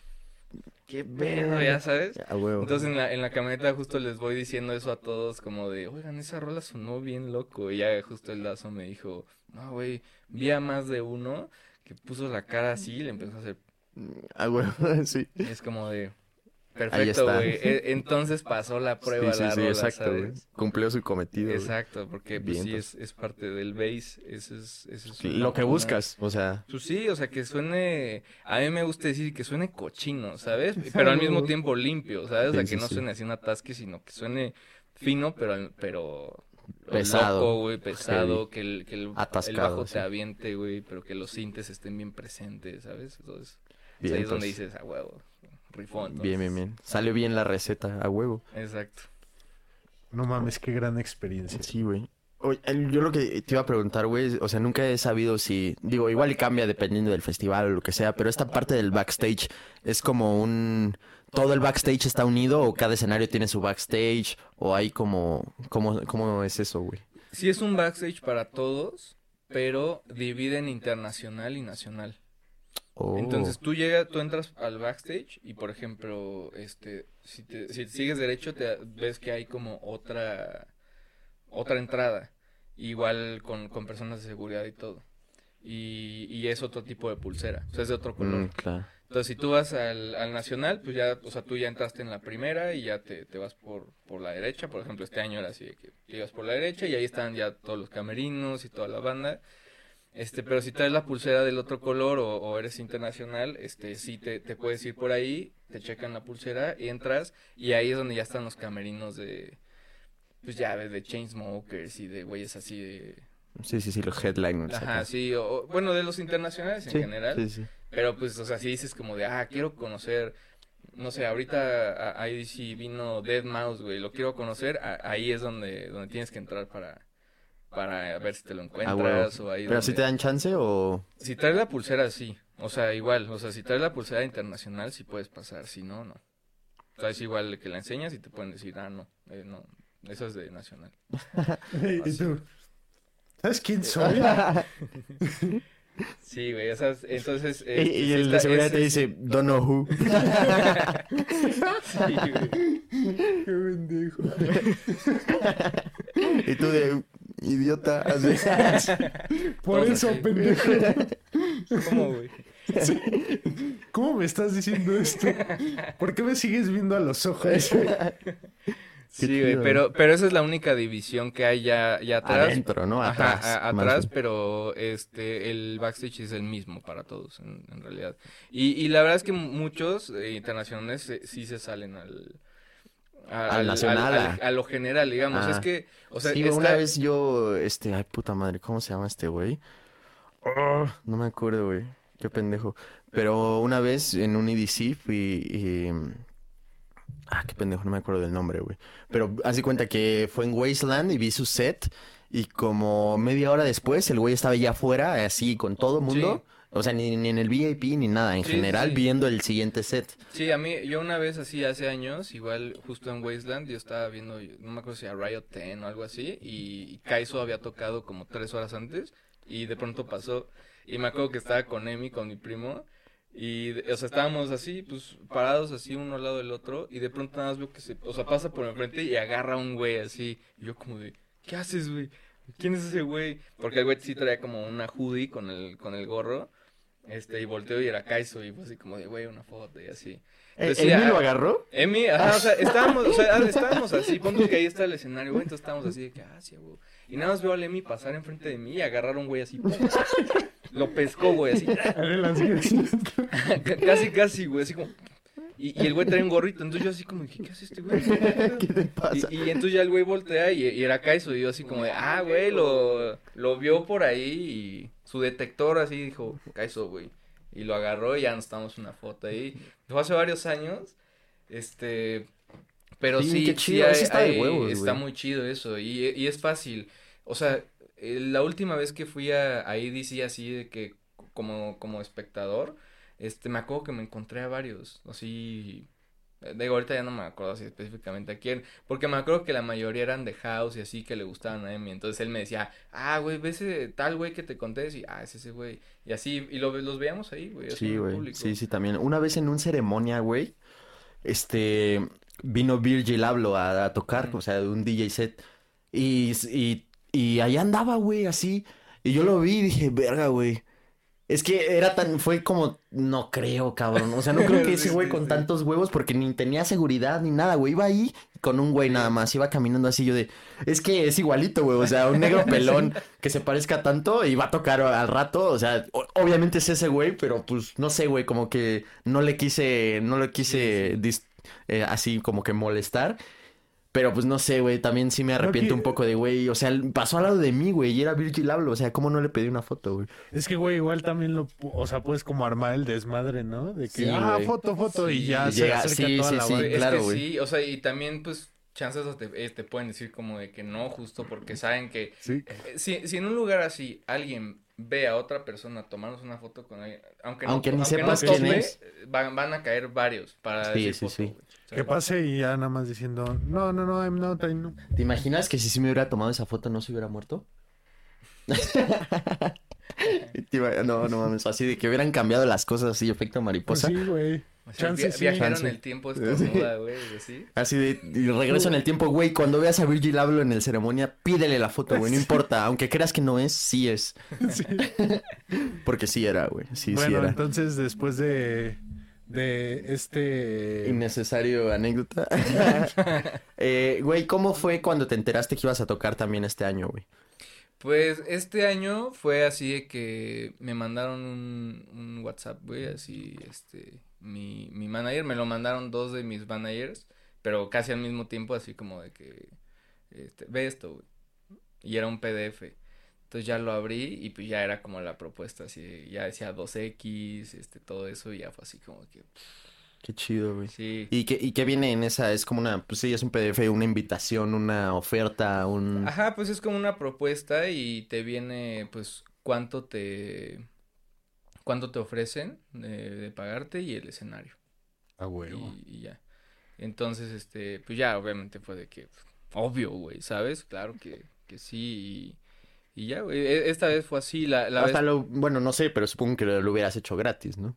qué pedo, ya sabes. A huevo. Entonces en la, en la camioneta justo les voy diciendo eso a todos, como de, oigan, esa rola sonó bien loco. Y ya justo el lazo me dijo, no, güey, vi a más de uno que puso la cara así y le empezó a hacer. A huevo, sí. y es como de, perfecto, güey. E- Entonces pasó la prueba sí, sí, la sí, rola, exacto, güey. Cumplió su cometido. güey. Exacto, porque pues sí Vientos. es, es parte del bass, eso es, eso es Lo que buscas, o sea, Pues sí, o sea, que suene, a mí me gusta decir que suene cochino, ¿sabes? Pero al mismo tiempo limpio, ¿sabes? O sea, Sí, que sí, no sí. suene así un atasque, sino que suene fino, pero, pero Pesado. loco, güey, pesado, Heavy. que el, que el, el Atascado, bajo sí. te aviente, güey, pero que los sintes estén bien presentes, ¿sabes? Entonces, pues ahí es donde dices, a huevo, rifón. Bien, bien, bien. Salió bien la receta, a huevo. Exacto. No mames, qué gran experiencia. Sí, güey. Oye, yo lo que te iba a preguntar, güey, o sea, nunca he sabido si, digo, igual y cambia dependiendo del festival o lo que sea, pero esta parte del backstage es como un, todo el backstage está unido o cada escenario tiene su backstage o hay como, ¿cómo, cómo es eso, güey? Sí es un backstage para todos, pero dividen internacional y nacional. Oh, Entonces tú llegas, tú entras al backstage y por ejemplo, este, si te, si sigues derecho te ves que hay como otra, otra entrada, igual con, con personas de seguridad y todo. Y, y es otro tipo de pulsera, o sea, es de otro color. mm, claro. Entonces, si tú vas al, al nacional, pues ya, o sea, tú ya entraste en la primera y ya te, te vas por, por la derecha. Por ejemplo, este año era así que te ibas por la derecha y ahí están ya todos los camerinos y toda la banda. Este, pero si traes la pulsera del otro color o, o eres internacional, este, sí te, te puedes ir por ahí, te checan la pulsera, entras y ahí es donde ya están los camerinos de, pues ya, de Chainsmokers y de güeyes así de... Sí, sí, sí, los headliners. Ajá, acá. sí, o, o- bueno, de los internacionales en Sí, general. sí, sí. Pero pues, o sea, si dices como de, ah, quiero conocer, no sé, ahorita ahí sí vino Dead Mouse, güey, lo quiero conocer, a- ahí es donde, donde tienes que entrar para, para ver si te lo Ah, encuentras o ahí Pero si donde- te dan chance o... Si traes la pulsera, sí, o sea, igual, o sea, si traes la pulsera internacional, sí puedes pasar, si no, no. O sea, es igual que la enseñas y te pueden decir, ah, no, eh, no, eso es de nacional. ¿Y tú? ¿Sabes quién soy? Sí, güey, esas, entonces... Y, este, y sí el está- de seguridad es- te dice, don't know who. Sí, güey. Qué pendejo. y tú de, idiota. así. Por eso, así. pendejo. ¿Cómo, güey? ¿Cómo me estás diciendo esto? ¿Por qué me sigues viendo a los ojos? Sí, güey, chido. pero, pero esa es la única división que hay ya, ya atrás. Adentro, ¿no? Ajá, Atrás. a- pero este, el backstage es el mismo para todos, en, en realidad. Y, y la verdad es que muchos eh, internacionales eh, sí se salen al... Al nacional, al- ah. a lo general, digamos. Ah. Es que, o sea, sí, esta- una vez yo, este, ay, puta madre, ¿cómo se llama este güey? Oh, no me acuerdo, güey. Qué pendejo. Pero una vez en un EDC fui y... Ah, qué pendejo, no me acuerdo del nombre, güey. Pero haz de cuenta que fue en Wasteland y vi su set y como media hora después el güey estaba ya afuera, así con todo el mundo. O sea, ni, ni en el VIP ni nada, en Sí, sí, general sí. viendo el siguiente set. Sí, a mí, yo una vez así hace años, igual justo en Wasteland, yo estaba viendo, no me acuerdo si a Riot 10 o algo así, y, y Kaizo había tocado como tres horas antes, y de pronto pasó, y me acuerdo que estaba con Emi, con mi primo, y, o sea, estábamos así, pues, parados así uno al lado del otro, y de pronto nada más veo que se, o sea, pasa por enfrente y agarra a un güey así, y yo como de, ¿qué haces, güey? ¿Quién es ese güey? Porque el güey sí traía como una hoodie con el, con el gorro, este, y volteó y era Kaizo, y fue así como de, güey, una foto, y así. ¿El Entonces, sí, Emi lo ah, agarró? Emi, ajá, o sea, estábamos, o sea, estábamos así, ponte que ahí está el escenario, güey, entonces estábamos así de que, ah, sí, güey. Y nada más veo al Emi pasar enfrente de mí y agarrar a un güey así, lo pescó, güey, así, casi, casi, güey, así como, y, y el güey trae un gorrito, entonces yo así como, ¿qué, qué hace este güey? ¿Qué te pasa? Y, y entonces ya el güey voltea y, y era Kaizo, y yo así como de, ah, güey, lo, lo vio por ahí y su detector así dijo, Kaizo, güey. Y lo agarró y ya nos tomamos una foto ahí. Fue hace varios años, Este, pero Sí, sí, qué sí chido, hay- eso está de hay- huevos, está muy chido eso y, y es fácil. O sea, eh, la última vez que fui a, a EDC así de que como, como espectador, este, me acuerdo que me encontré a varios, así, eh, digo, ahorita ya no me acuerdo así específicamente a quién, porque me acuerdo que la mayoría eran de house y así que le gustaban a Emi, entonces él me decía, ah, güey, ves ese tal güey que te conté, y ah, es ese güey, y así, y lo, los veíamos ahí, güey, Sí, güey. Sí, sí, también. Una vez en un ceremonia, güey, este, vino Virgil Abloh a, a tocar, o sea, un DJ set. Y, y, y allá andaba, güey, así. Y yo lo vi y dije, verga, güey. Es que era tan, fue como, no creo, cabrón. O sea, no creo que ese güey con tantos huevos, porque ni tenía seguridad ni nada, güey. Iba ahí con un güey nada más, iba caminando así yo de, es que es igualito, güey. O sea, un negro pelón que se parezca tanto y va a tocar al rato. O sea, o- obviamente es ese güey, pero pues no sé, güey, como que no le quise, no le quise eh, así como que molestar. Pero pues no sé, güey, también sí me arrepiento un poco de, güey, o sea, pasó al lado de mí, güey, y era Virgil Abloh, o sea, ¿cómo no le pedí una foto, güey? Es que, güey, igual también lo, pu- o sea, puedes como armar el desmadre, ¿no? De que, Sí, ah, foto, foto, y ya se llega- acerca sí, toda sí, la sí. Es claro, que güey. sí, o sea, y también, pues, chances te, eh, te pueden decir como de que no, justo porque saben que Sí. eh, si, si en un lugar así alguien ve a otra persona tomándose una foto con alguien, aunque no, Aunque no sepas quién tope, es. Van, van a caer varios para Sí, decir sí, foto, sí. Que pase y ya nada más diciendo, no, no, no, I'm not, I'm not. ¿Te imaginas que si sí me hubiera tomado esa foto no se hubiera muerto? No, no mames, así de que hubieran cambiado las cosas así, efecto Pues mariposa. sí, güey. o sea, Chance via- sí. viajero en chance. el tiempo estornuda, güey, así. Así de, y regreso en el tiempo, güey, cuando veas a Virgil Abloh en el ceremonia, pídele la foto, güey, no importa, aunque creas que no es, sí es. Sí. Porque sí era, güey, sí, sí bueno, era. entonces después de, de este... Innecesario anécdota. Eh, güey, ¿cómo fue cuando te enteraste que ibas a tocar también este año, güey? Pues este año fue así de que me mandaron un, un WhatsApp, güey, así, este, mi, mi manager, me lo mandaron dos de mis managers, pero casi al mismo tiempo, así como de que, este, ve esto, güey, y era un PDF, entonces ya lo abrí y pues ya era como la propuesta, así, ya decía 2X, este, todo eso, y ya fue así como que, Qué chido, güey. sí. ¿Y qué, ¿Y qué viene en esa? Es como una, pues sí, es un PDF, una invitación, una oferta, un... Ajá, pues es como una propuesta y te viene, pues, cuánto te, cuánto te ofrecen de, de pagarte y el escenario. A huevo. Y, y ya. Entonces, este, pues ya, obviamente fue de que, obvio, güey, ¿sabes? Claro que, que sí y, y ya, güey. E- Esta vez fue así, la, la Hasta vez, lo, bueno, no sé, pero supongo que lo hubieras hecho gratis, ¿no?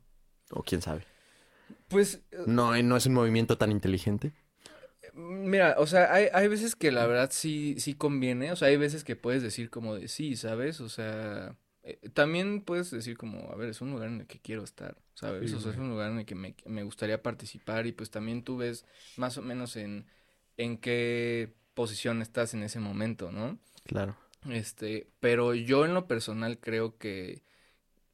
O quién sabe. pues, No, no es un movimiento tan inteligente. Mira, o sea, hay, hay veces que la verdad sí, sí conviene, o sea, hay veces que puedes decir como de sí, ¿sabes? O sea, eh, también puedes decir como, a ver, es un lugar en el que quiero estar, ¿sabes? Sí, o sea, es un lugar en el que me, me gustaría participar y pues también tú ves más o menos en, en qué posición estás en ese momento, ¿no? Claro. Este, pero yo en lo personal creo que,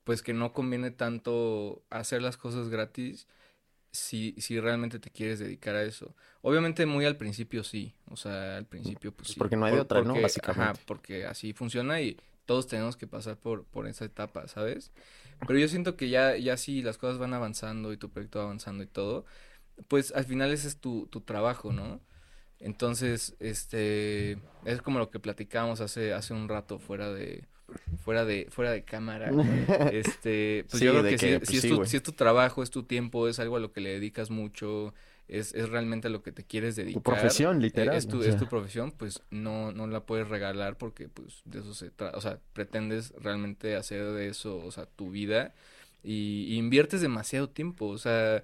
pues que no conviene tanto hacer las cosas gratis si, si realmente te quieres dedicar a eso. Obviamente muy al principio sí, o sea, al principio pues sí. porque no hay de otra, ¿no? porque- Básicamente. Ajá, porque así funciona y todos tenemos que pasar por, por esa etapa, ¿sabes? Pero yo siento que ya, ya si las cosas van avanzando y tu proyecto va avanzando y todo, pues al final ese es tu, tu trabajo, ¿no? Entonces, este, es como lo que platicábamos hace, hace un rato fuera de, fuera de, fuera de cámara. Este, pues Sí, yo creo que, que, si, pues, si es sí, tu, güey. si es tu trabajo, es tu tiempo, es algo a lo que le dedicas mucho, es, es realmente a lo que te quieres dedicar. Tu profesión, eh, literal. Es tu, o es tu profesión, pues no, no la puedes regalar porque pues de eso se trata, o sea, pretendes realmente hacer de eso, o sea, tu vida y, y inviertes demasiado tiempo, o sea,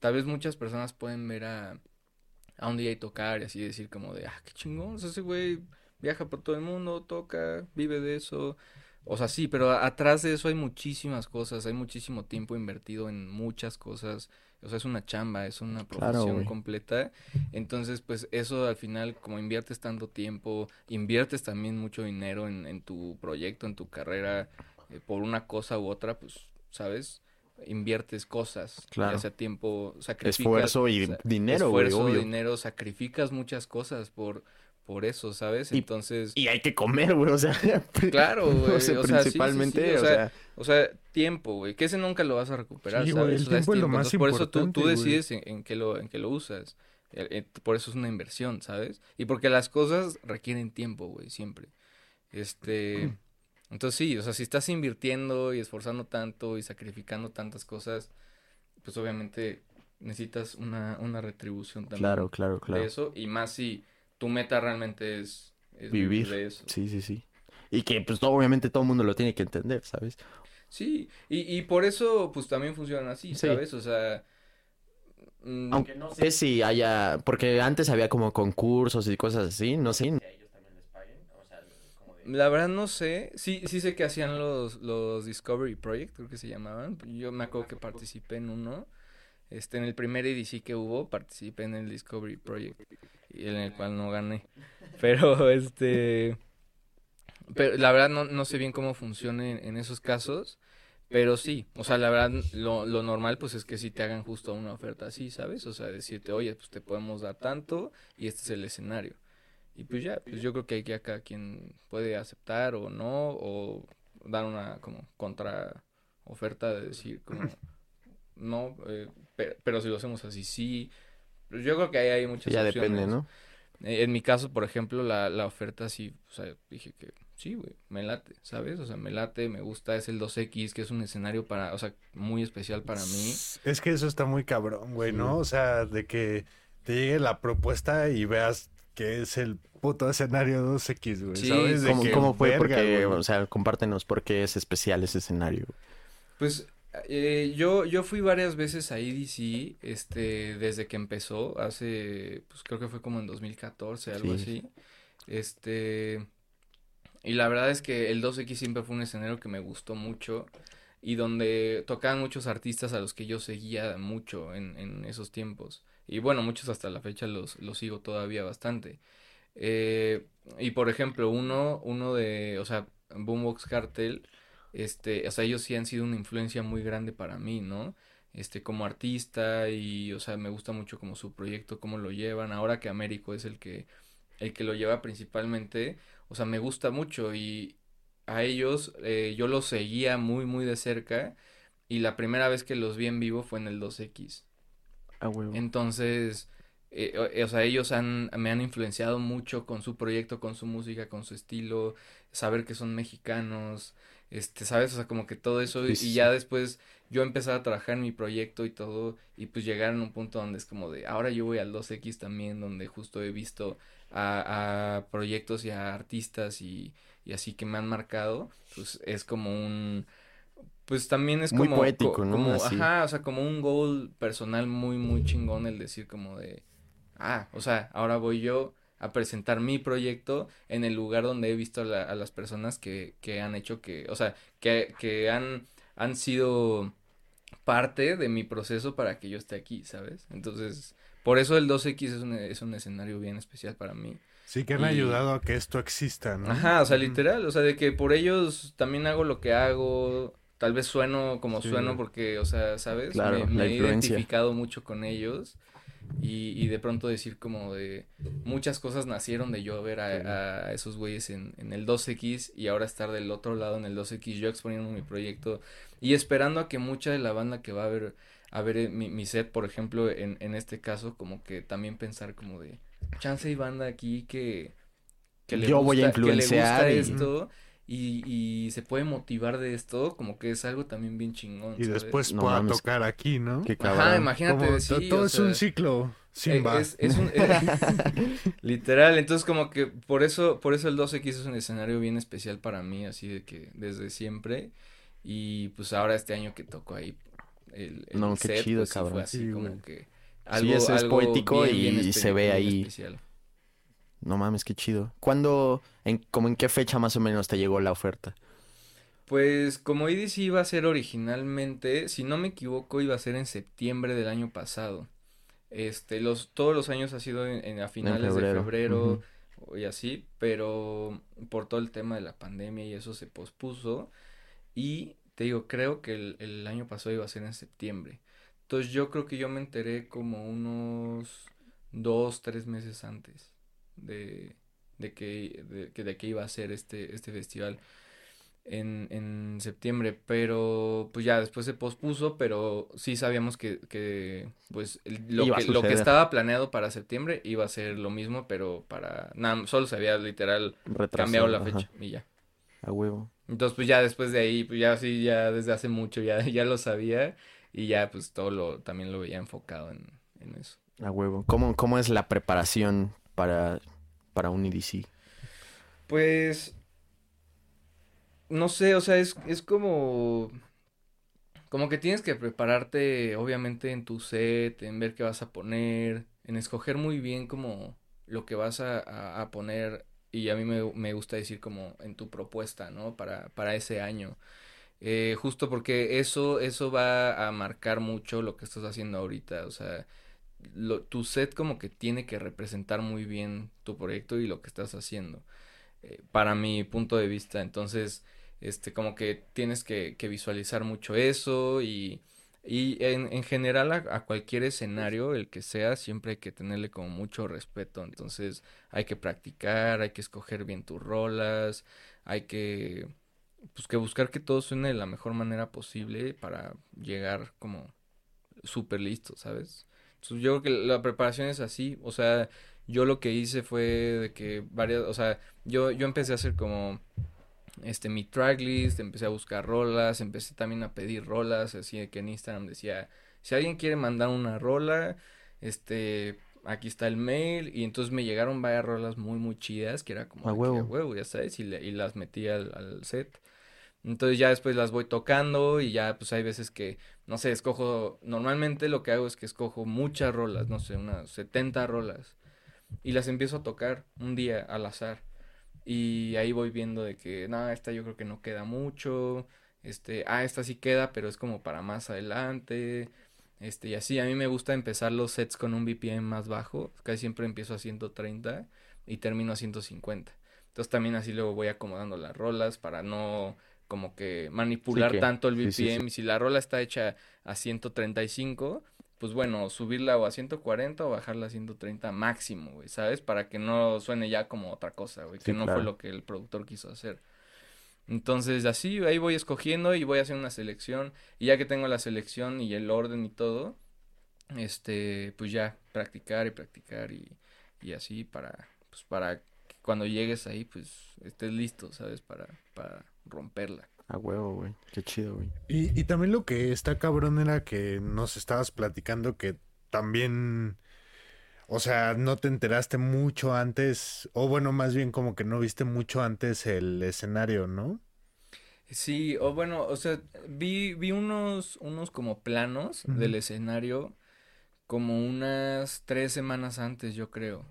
tal vez muchas personas pueden ver a, a un DJ tocar y así decir como de, ah, qué chingón, o sea, ese güey viaja por todo el mundo, toca, vive de eso. O sea, sí, pero atrás de eso hay muchísimas cosas, hay muchísimo tiempo invertido en muchas cosas. O sea, es una chamba, es una profesión completa. Entonces, pues eso al final, como inviertes tanto tiempo, inviertes también mucho dinero en, en tu proyecto, en tu carrera, eh, por una cosa u otra, pues, ¿sabes? Inviertes cosas, Claro. ya sea tiempo, sacrificas. Esfuerzo y sa- dinero, güey, esfuerzo, obvio. dinero, sacrificas muchas cosas por, por eso, ¿sabes? Y- Entonces, Y hay que comer, güey, o sea. claro, güey, o sea, o sea, sí, sí, sí, principalmente, o o sea, sea, o sea, tiempo, güey, que ese nunca lo vas a recuperar, Sí, güey, ¿sabes? el O sea, tiempo es lo más Entonces, por eso tú, importante, tú güey. decides en, en qué lo, en qué lo usas. Eh, eh, Por eso es una inversión, ¿sabes? Y porque las cosas requieren tiempo, güey, siempre. Este, entonces sí, o sea, si estás invirtiendo y esforzando tanto y sacrificando tantas cosas, pues obviamente necesitas una, una retribución también claro, claro, de claro. eso. Y más si tu meta realmente es, es Vivir. de eso. Sí, sí, sí. Y que, pues, todo- obviamente todo el mundo lo tiene que entender, ¿sabes? Sí, y, y por eso, pues también funcionan así, Sí. ¿sabes? O sea. mm, Aunque no sé si haya, porque antes había como concursos y cosas así, no sé. La verdad no sé. Sí, sí sé que hacían los, los Discovery Project, creo que se llamaban. Yo me acuerdo que participé en uno. Este, en el primer EDC que hubo, participé en el Discovery Project. Y en el cual no gané. Pero este. Pero la verdad no, no sé bien cómo funciona en, en esos casos. Pero sí, o sea, la verdad, lo, lo normal pues es que sí te hagan justo una oferta así, ¿sabes? O sea, decirte, oye, pues te podemos dar tanto y este es el escenario. Y pues ya, pues yo creo que aquí a cada quien puede aceptar o no, o dar una como contra oferta de decir como, no, eh, pero, pero si lo hacemos así, sí. Pues yo creo que ahí hay muchas Ya opciones. depende, ¿no? Eh, En mi caso, por ejemplo, la, la oferta sí, o sea, dije que sí, güey, me late, ¿sabes? O sea, me late, me gusta, es el 2X, que es un escenario para, o sea, muy especial para mí. Es que eso está muy cabrón, güey, Sí. ¿no? O sea, de que te llegue la propuesta y veas que es el puto escenario 2X, güey, Sí, ¿sabes? De ¿Cómo, que, cómo fue? verga, porque, güey. o sea, compártenos por qué es especial ese escenario. Pues eh, yo, yo fui varias veces a EDC, este, desde que empezó, hace, pues creo que fue como en 2014, algo Sí. así. Este, y la verdad es que el 2X siempre fue un escenario que me gustó mucho y donde tocaban muchos artistas a los que yo seguía mucho en, en esos tiempos. Y bueno, muchos hasta la fecha los, los sigo todavía bastante. Eh, y por ejemplo, uno, uno de, o sea, Boombox Cartel, este, o sea, ellos sí han sido una influencia muy grande para mí, ¿no? Este, como artista y, o sea, me gusta mucho como su proyecto, cómo lo llevan. Ahora que Américo es el que, el que lo lleva principalmente, o sea, me gusta mucho y a ellos eh, yo los seguía muy, muy de cerca y la primera vez que los vi en vivo fue en el 2X. Ah, huevo. Entonces, eh, o, o sea, ellos han, me han influenciado mucho con su proyecto, con su música, con su estilo, saber que son mexicanos, este, ¿sabes? O sea, como que todo eso, Sí, y, sí, y sí. ya después yo empezar a trabajar en mi proyecto y todo, y pues llegar en un punto donde es como de, ahora yo voy al 2X también, donde justo he visto a, a proyectos y a artistas y, y así que me han marcado, pues es como un... Pues también es Muy como, poético, co- ¿no? como, Así. ajá, o sea, como un goal personal muy, muy chingón el decir como de, ah, o sea, ahora voy yo a presentar mi proyecto en el lugar donde he visto a, la- a las personas que, que han hecho que, o sea, que, que han, han sido parte de mi proceso para que yo esté aquí, ¿sabes? Entonces, por eso el 2X es un, es un escenario bien especial para mí. Sí que han y- ayudado a que esto exista, ¿no? Ajá, o sea, literal, o sea, de que por ellos también hago lo que hago, tal vez sueno como Sí. sueno porque, o sea, ¿sabes? Claro, me, he identificado mucho con ellos y, y de pronto decir como de muchas cosas nacieron de yo ver a, a esos güeyes en, en el 2X y ahora estar del otro lado en el 2X, yo exponiendo mi proyecto y esperando a que mucha de la banda que va a ver, a ver eh, mi, mi set, por ejemplo, en, en este caso, como que también pensar como de chance y banda aquí que, que le Yo voy a gusta- que le gusta influenciar y- esto y, y se puede motivar de esto, como que es algo también bien chingón. Y ¿sabes? después No pueda mames. tocar aquí, ¿no? Qué Ajá, imagínate, Como sí, to- todo o es sea, un ciclo. eh, Simba. es, es un, eh, literal, entonces como que por eso, por eso el 2X es un escenario bien especial para mí, así de que desde siempre, y pues ahora este año que tocó ahí el, el No, qué chido, pues sí cabrón. fue así Sí, como que Sí, es- es poético bien, y- bien y espe- se ve ahí. especial. No mames, qué chido. ¿Cuándo, en, como en qué fecha más o menos te llegó la oferta? Pues como EDC iba a ser originalmente, si no me equivoco, iba a ser en septiembre del año pasado. Este, los, todos los años ha sido en, en a finales febrero, de febrero y así, pero por todo el tema de la pandemia y eso se pospuso. Y te digo, creo que el, el año pasado iba a ser en septiembre. Entonces yo creo que yo me enteré como unos dos, tres meses antes de, de que, de, que, de que iba a ser este, este festival en, en septiembre, pero pues ya después se pospuso, pero sí sabíamos que, que pues el- lo, Iba que, lo que estaba planeado para septiembre iba a ser lo mismo, pero para nada, solo se había literal Retrasado, cambiado la ajá, fecha y ya. A huevo. Entonces pues ya después de ahí, pues ya sí, ya desde hace mucho ya, ya lo sabía y ya pues todo lo, también lo veía enfocado en, en eso. A huevo. ¿Cómo, cómo es la preparación para, para un EDC? Pues, no sé, o sea, es, es como, como que tienes que prepararte, obviamente, en tu set, en ver qué vas a poner, en escoger muy bien como lo que vas a, a- poner, y a mí me, me gusta decir como en tu propuesta, ¿no? Para, para ese año. Eh, justo porque eso, eso va a marcar mucho lo que estás haciendo ahorita, o sea, lo- tu set como que tiene que representar muy bien tu proyecto y lo que estás haciendo eh, para mi punto de vista. Entonces, este, como que tienes que, visualizar mucho eso y, y en, en general a, a cualquier escenario, el que sea, siempre hay que tenerle como mucho respeto. Entonces, hay que practicar, hay que escoger bien tus rolas, hay que, pues que buscar que todo suene de la mejor manera posible para llegar como súper listo, ¿sabes? Yo creo que la preparación es así, o sea, yo lo que hice fue de que varias, o sea, yo, yo empecé a hacer como este mi tracklist, empecé a buscar rolas, empecé también a pedir rolas, así de que en Instagram decía, si alguien quiere mandar una rola, este, aquí está el mail, y entonces me llegaron varias rolas muy, muy chidas, que era como A huevo. a huevo, ya sabes, y, le- y las metí al, al set. Entonces ya después las voy tocando y ya pues hay veces que, no sé, escojo, normalmente lo que hago es que escojo muchas rolas, no sé, unas 70 rolas y las empiezo a tocar un día al azar. Y ahí voy viendo de que, no, esta yo creo que no queda mucho, este, ah, esta sí queda, pero es como para más adelante, este, y así, a mí me gusta empezar los sets con un BPM más bajo, casi siempre empiezo a 130 y termino a 150. Entonces también así luego voy acomodando las rolas para no como que manipular que- tanto el BPM. sí, sí. Y si la rola está hecha a 135, pues bueno, subirla o a 140 o bajarla a 130 máximo, güey, ¿sabes? Para que no suene ya como otra cosa, güey, que no claro. fue lo que el productor quiso hacer. Entonces, así, ahí voy escogiendo y voy haciendo una selección. Y ya que tengo la selección y el orden y todo, este, pues ya, practicar y practicar y, y así para, pues para que cuando llegues ahí, pues estés listo, ¿sabes? Para, para romperla. A huevo, güey. Qué chido, güey. Y, y también lo que está cabrón era que nos estabas platicando que también, o sea, no te enteraste mucho antes, o bueno, más bien como que no viste mucho antes el escenario, ¿no? Sí, o bueno, o sea, vi, vi unos, unos como planos del escenario como unas tres semanas antes, yo creo.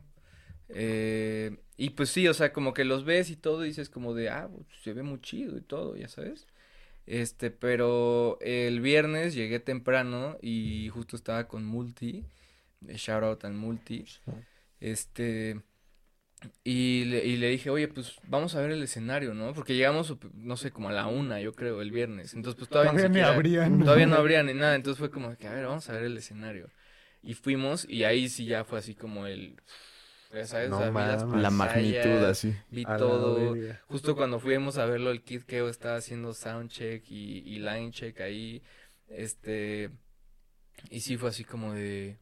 Eh, y pues sí, o sea, como que los ves y todo y dices como de, ah, pues, se ve muy chido y todo, ya sabes. Este, pero el viernes llegué temprano y justo estaba con Multi, eh, shout out al Multi. Este, y le, y le dije, oye, pues vamos a ver el escenario, ¿no? Porque llegamos, no sé, como a la una, yo creo, el viernes. Entonces, pues todavía, Todavía ni siquiera- abrían. Todavía no habría ni nada. Entonces fue como que, a ver, vamos a ver el escenario. Y fuimos, y ahí sí ya fue así como el. Ya sabes, No o sea, vi las mames. La magnitud así. Vi A todo. Justo cuando fuimos a verlo, el Kid Keo estaba haciendo soundcheck y, y line check ahí. Este. Y sí fue así como de.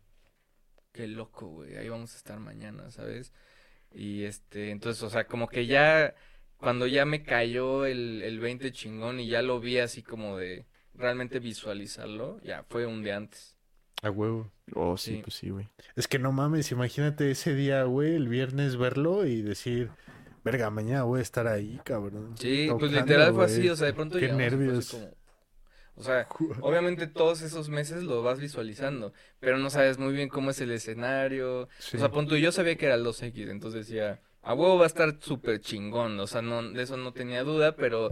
Qué loco, güey. Ahí vamos a estar mañana, ¿sabes? Y este. Entonces, o sea, como que ya. Cuando ya me cayó el, el 20 chingón y ya lo vi así como de realmente visualizarlo, ya fue un día antes. A huevo. Oh, sí, Sí. pues sí, güey. Es que no mames, imagínate ese día, güey, el viernes verlo y decir, verga, mañana voy a estar ahí, cabrón. Sí, pues literal fue güey". así, o sea, de pronto Qué nervios. como- O sea, obviamente todos esos meses lo vas visualizando, pero no sabes muy bien cómo es el escenario. Sí. O sea, pon tú, yo sabía que era el 2X, entonces decía, a huevo va a estar súper chingón, o sea, no, de eso no tenía duda, pero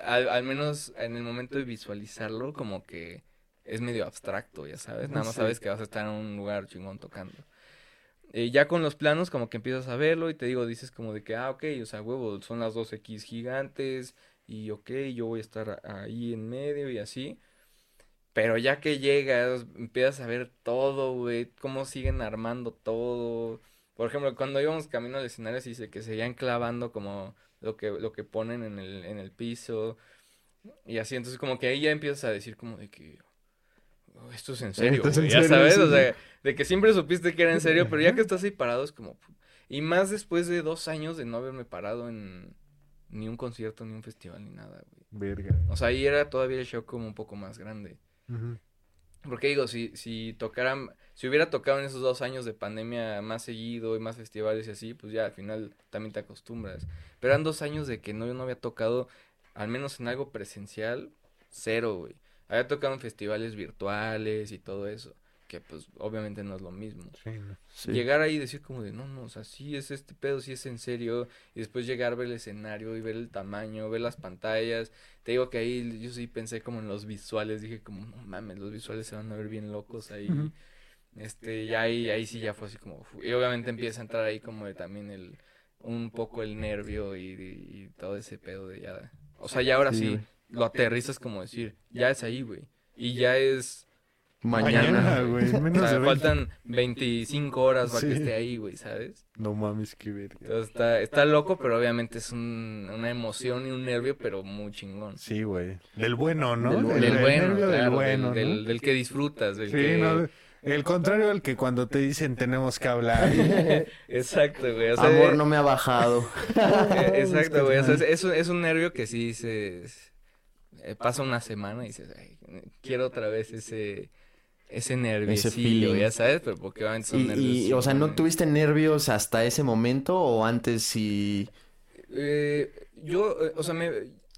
al, al menos en el momento de visualizarlo, como que es medio abstracto, ya sabes, nada más Sí. sabes que vas a estar en un lugar chingón tocando. Eh, ya con los planos como que empiezas a verlo y te digo, dices como de que, ah, ok, o sea, huevo, son las 2X gigantes y ok, yo voy a estar ahí en medio y así. Pero ya que llegas, empiezas a ver todo, güey, cómo siguen armando todo. Por ejemplo, cuando íbamos camino al escenario, sí se que seguían clavando como lo que, lo que ponen en el, en el piso. Y así, entonces como que ahí ya empiezas a decir como de que... "Oh, esto es en serio, es en güey", ya serio, sabes, sí, o sea, de que siempre supiste que era en serio, pero ya que estás ahí parado es como... Y más después de dos años de no haberme parado en ni un concierto, ni un festival, ni nada, güey. Verga. O sea, ahí era todavía el show como un poco más grande. Porque digo, si, si tocaran, si hubiera tocado en esos dos años de pandemia más seguido y más festivales y así, pues ya al final también te acostumbras. Pero eran dos años de que no, yo no había tocado, al menos en algo presencial, cero, güey. Había tocado en festivales virtuales y todo eso, que pues obviamente no es lo mismo. Sí, no. Sí. Llegar ahí y decir como de, no, no, o sea, sí es este pedo, sí es en serio, y después llegar a ver el escenario y ver el tamaño, ver las pantallas. Te digo que ahí yo sí pensé como en los visuales, dije como, no mames, los visuales se van a ver bien locos ahí. Este, y ahí, ahí sí ya fue así como, y obviamente empieza a entrar ahí como de también el, un poco el nervio y, y todo ese pedo de ya, o sea, ya ahora Sí. Lo aterrizas como decir, ya es ahí, güey, y ya es Mañana. güey. o sea, de 20. faltan 25 horas para que esté ahí, güey, ¿sabes? No mames, qué verga. Entonces está, está loco, pero obviamente es un- una emoción y un nervio, pero muy chingón. Sí, güey. Del bueno, ¿no? Del El Del bueno, nervio claro, del bueno, del, ¿no? del- del que disfrutas, del Sí, que... no, el contrario al que cuando te dicen tenemos que hablar. Exacto, güey. O sea, Amor no me ha bajado. eh, Exacto, güey. O sea, es, es un- es un nervio que sí dices... eh, pasa una semana y dices, "Ay, quiero otra vez ese... Ese nerviocillo, feeling. ya sabes, pero porque obviamente son Y, nervios. y, o sea, ¿no tuviste nervios hasta ese momento o antes sí? Eh, yo, eh, o sea, me,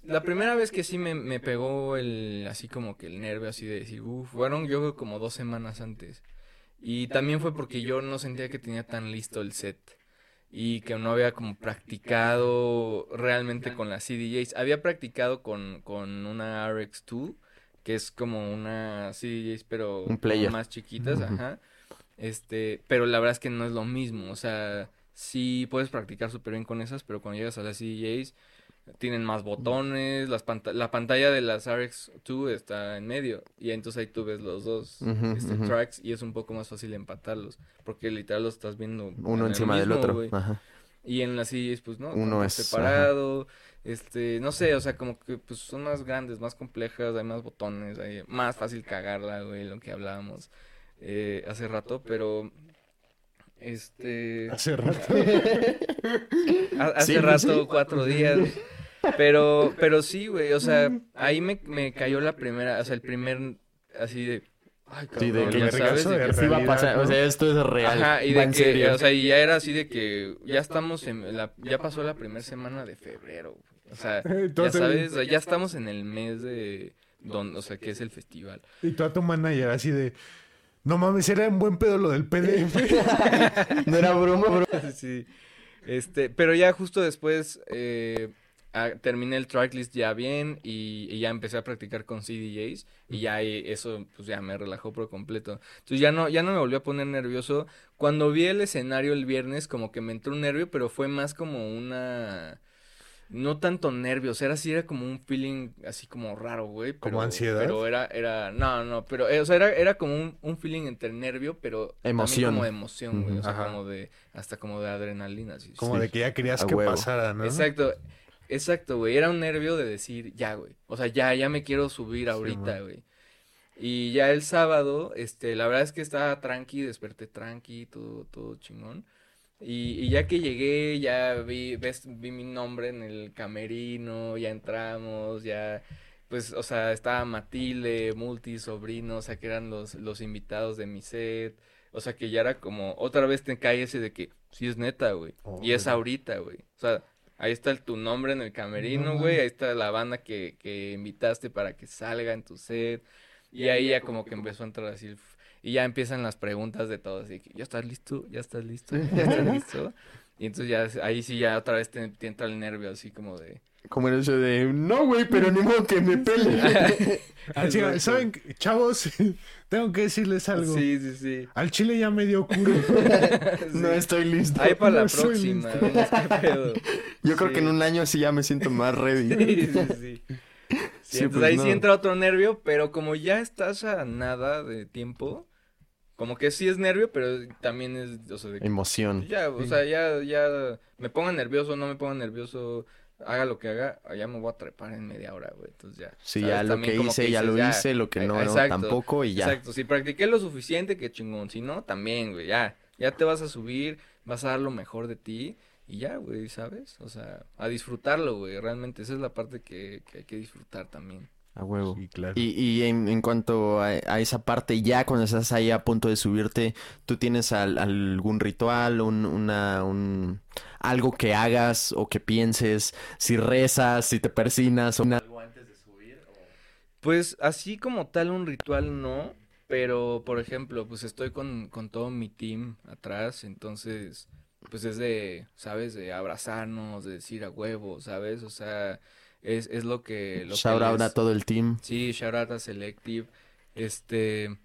la primera vez que sí me, me pegó el, así como que el nervio, así de decir, uff, fueron yo creo como dos semanas antes. Y también fue porque yo no sentía que tenía tan listo el set. Y que no había como practicado realmente con las CDJs. Había practicado con, con una RX2, que es como una CDJs, pero Un más chiquitas, ajá. Este, pero la verdad es que no es lo mismo. O sea, sí puedes practicar súper bien con esas, pero cuando llegas a las CDJs, tienen más botones, las panta- la pantalla de las RX2 está en medio, y entonces ahí tú ves los dos este, tracks, y es un poco más fácil empatarlos, porque literal los estás viendo en Uno encima del otro. Ajá. Y en las CDJs, pues no, Uno es- separado, este, no sé, o sea, como que pues son más grandes, más complejas, hay más botones, hay más fácil cagarla, güey, lo que hablábamos eh, hace rato, pero este Hace rato. ha- hace Sí, pues, rato, sí. cuatro días. Pero, pero sí, güey, o sea, ahí me, me cayó la primera, o sea, el primer, así de, ay, Sí, de cabrón, que ya sabes, de que Sí va a pasar, o sea, esto es real. Ajá, y de que, serio. o sea, y ya era así de que ya estamos en la, ya pasó la primera semana de febrero, güey. o sea, ya sabes, o sea, ya estamos en el mes de, don, o sea, que es el festival. Y tú a tu manager así de... No mames, era un buen pedo lo del PDF. no era broma, bro. sí. Este, pero ya justo después eh, ah, terminé el tracklist ya bien y, y ya empecé a practicar con CDJs y ya eso pues ya me relajó por completo. Entonces ya no ya no me volvió a poner nervioso. Cuando vi el escenario el viernes como que me entró un nervio, pero fue más como una no tanto nervios, era así, era como un feeling así como raro, güey. ¿Como ansiedad? Pero era, era, no, no, pero, eh, o sea, era, era como un, un feeling entre nervio, pero también Emoción. como de emoción, güey, o sea, Ajá. como de, hasta como de adrenalina, Como Sí. de que ya querías A que huevo. pasara, ¿no? Exacto, exacto, güey, era un nervio de decir, ya, güey, o sea, ya, ya me quiero subir ahorita, güey. Y ya el sábado, este, la verdad es que estaba tranqui, desperté tranqui, todo, todo chingón. Y, y ya que llegué, ya vi, ves, vi mi nombre en el camerino, ya entramos, ya, pues, o sea, estaba Matilde, Multi, Sobrino, o sea, que eran los, los invitados de mi set. O sea, que ya era como, otra vez te cae ese de que, sí es neta, güey. y es ahorita, güey. O sea, ahí está el- tu nombre en el camerino, No güey. Ahí está la banda que, que invitaste para que salga en tu set. Y ahí ya como que empezó a entrar así. el Y ya empiezan las preguntas de todos. Así que, ¿ya estás listo? ¿Ya estás listo? ¿Ya estás listo? Y entonces ya, ahí sí ya otra vez te, te entra el nervio así como de... Como el hecho de, no, güey, pero ni modo que me pele. Así. ¿saben? Chavos, tengo que decirles algo. Sí, sí, sí. Al chile ya me dio curo. no estoy listo. Ahí para la No estoy próxima. listo. vemos qué pedo. Yo creo que en un año sí ya me siento más ready. Sí, sí, sí. Sí, Sí, entonces pues ahí no. sí entra otro nervio, pero como ya estás a nada de tiempo, Como que sí es nervio, pero también es, o sea, de que Emoción. ya, o sea, ya, ya, me ponga nervioso, no me ponga nervioso, haga lo que haga, ya me voy a trepar en media hora, güey, entonces ya. Sí, ¿sabes? ya lo También que hice, ya dices, lo hice, lo que eh, no, no, exacto, tampoco y ya. Exacto, si practiqué lo suficiente, que chingón, si no, también, güey, ya, ya te vas a subir, vas a dar lo mejor de ti y ya, güey, ¿sabes? O sea, a disfrutarlo, güey, realmente esa es la parte que, que hay que disfrutar también. A huevo. Sí, claro. Y, y en, en cuanto a, a esa parte, ya cuando estás ahí a punto de subirte, ¿tú tienes al- algún ritual, un, una, un, algo que hagas o que pienses? Si rezas, si te persinas o una... Pues así como tal un ritual no, pero por ejemplo, pues estoy con, con todo mi team atrás, entonces pues es de, ¿sabes? De abrazarnos, de decir a huevo, ¿sabes? O sea, es, es lo que... Lo que Shout out les- a todo el team. Sí, shout out a Selective. Este,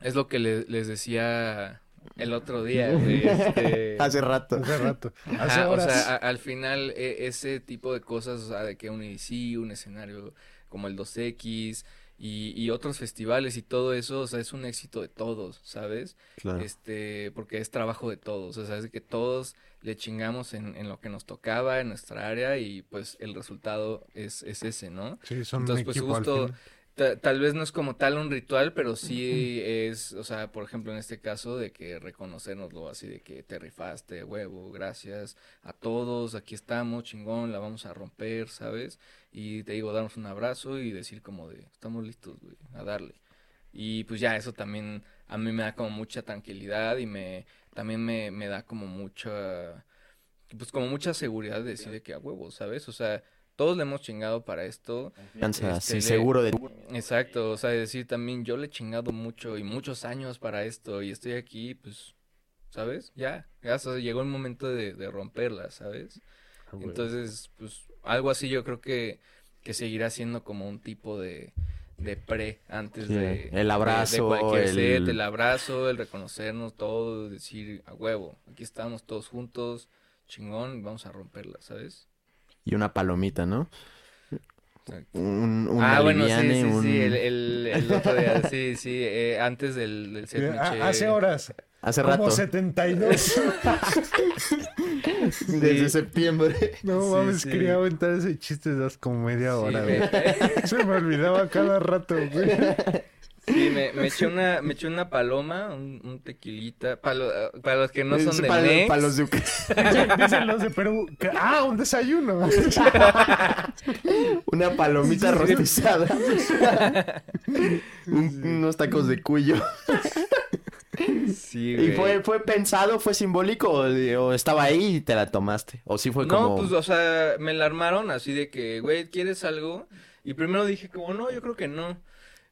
es lo que le- les decía el otro día, este... Hace rato. Hace rato. Ajá, o horas. sea, a- al final e- ese tipo de cosas, o sea, de que un EDC, un escenario como el 2X y, y otros festivales y todo eso, o sea, es un éxito de todos, ¿sabes? Claro. Este, porque es trabajo de todos, o sea, es que todos le chingamos en, en lo que nos tocaba, en nuestra área y pues el resultado es, es ese, ¿no? Sí, son Entonces, pues justo, tal vez no es como tal un ritual, pero sí es, o sea, por ejemplo, en este caso de que reconocernoslo así de que te rifaste, huevo, gracias a todos, aquí estamos, chingón, la vamos a romper, ¿sabes? Y te digo, darnos un abrazo y decir como de, estamos listos, güey, a darle. Y pues ya eso también a mí me da como mucha tranquilidad y me también me, me da como mucha pues como mucha seguridad de decir de que a huevo, ¿sabes? O sea, todos le hemos chingado para esto. Confianza, Este, sí, le- seguro de Exacto, o sea, decir también yo le he chingado mucho y muchos años para esto y estoy aquí, pues, ¿sabes? Ya, ya o sea, llegó el momento de, de romperla, ¿sabes? Entonces, pues, algo así yo creo que, que seguirá siendo como un tipo de, de pre antes Sí, de, el abrazo, de, de cualquier el- set, el abrazo, el reconocernos todos, decir a huevo, aquí estamos todos juntos, chingón, vamos a romperla, ¿sabes? Y una palomita, ¿no? Un, un ah, bueno, sí, sí, un- sí, el, el, el otro día, sí, sí, eh, antes del, set Hace horas. Hace Como rato. 72. Desde septiembre. No Sí, mames, sí. quería aventar ese chiste de hace como media hora, güey. Se me olvidaba cada rato, güey. Sí, me, me eché una, me eché una paloma, un, un tequilita, para, lo- para los que no son de para, Mex. para los de Ucrania. Dicen los de Perú. que- ah, un desayuno. Una palomita rostizada. Un- unos tacos de cuyo. Sí, ¿Y güey. fue, fue pensado, fue simbólico o, o estaba ahí y te la tomaste? ¿O sí fue No, como... pues, o sea, me la armaron así de que, güey, ¿quieres algo? Y primero dije como, no, yo creo que no.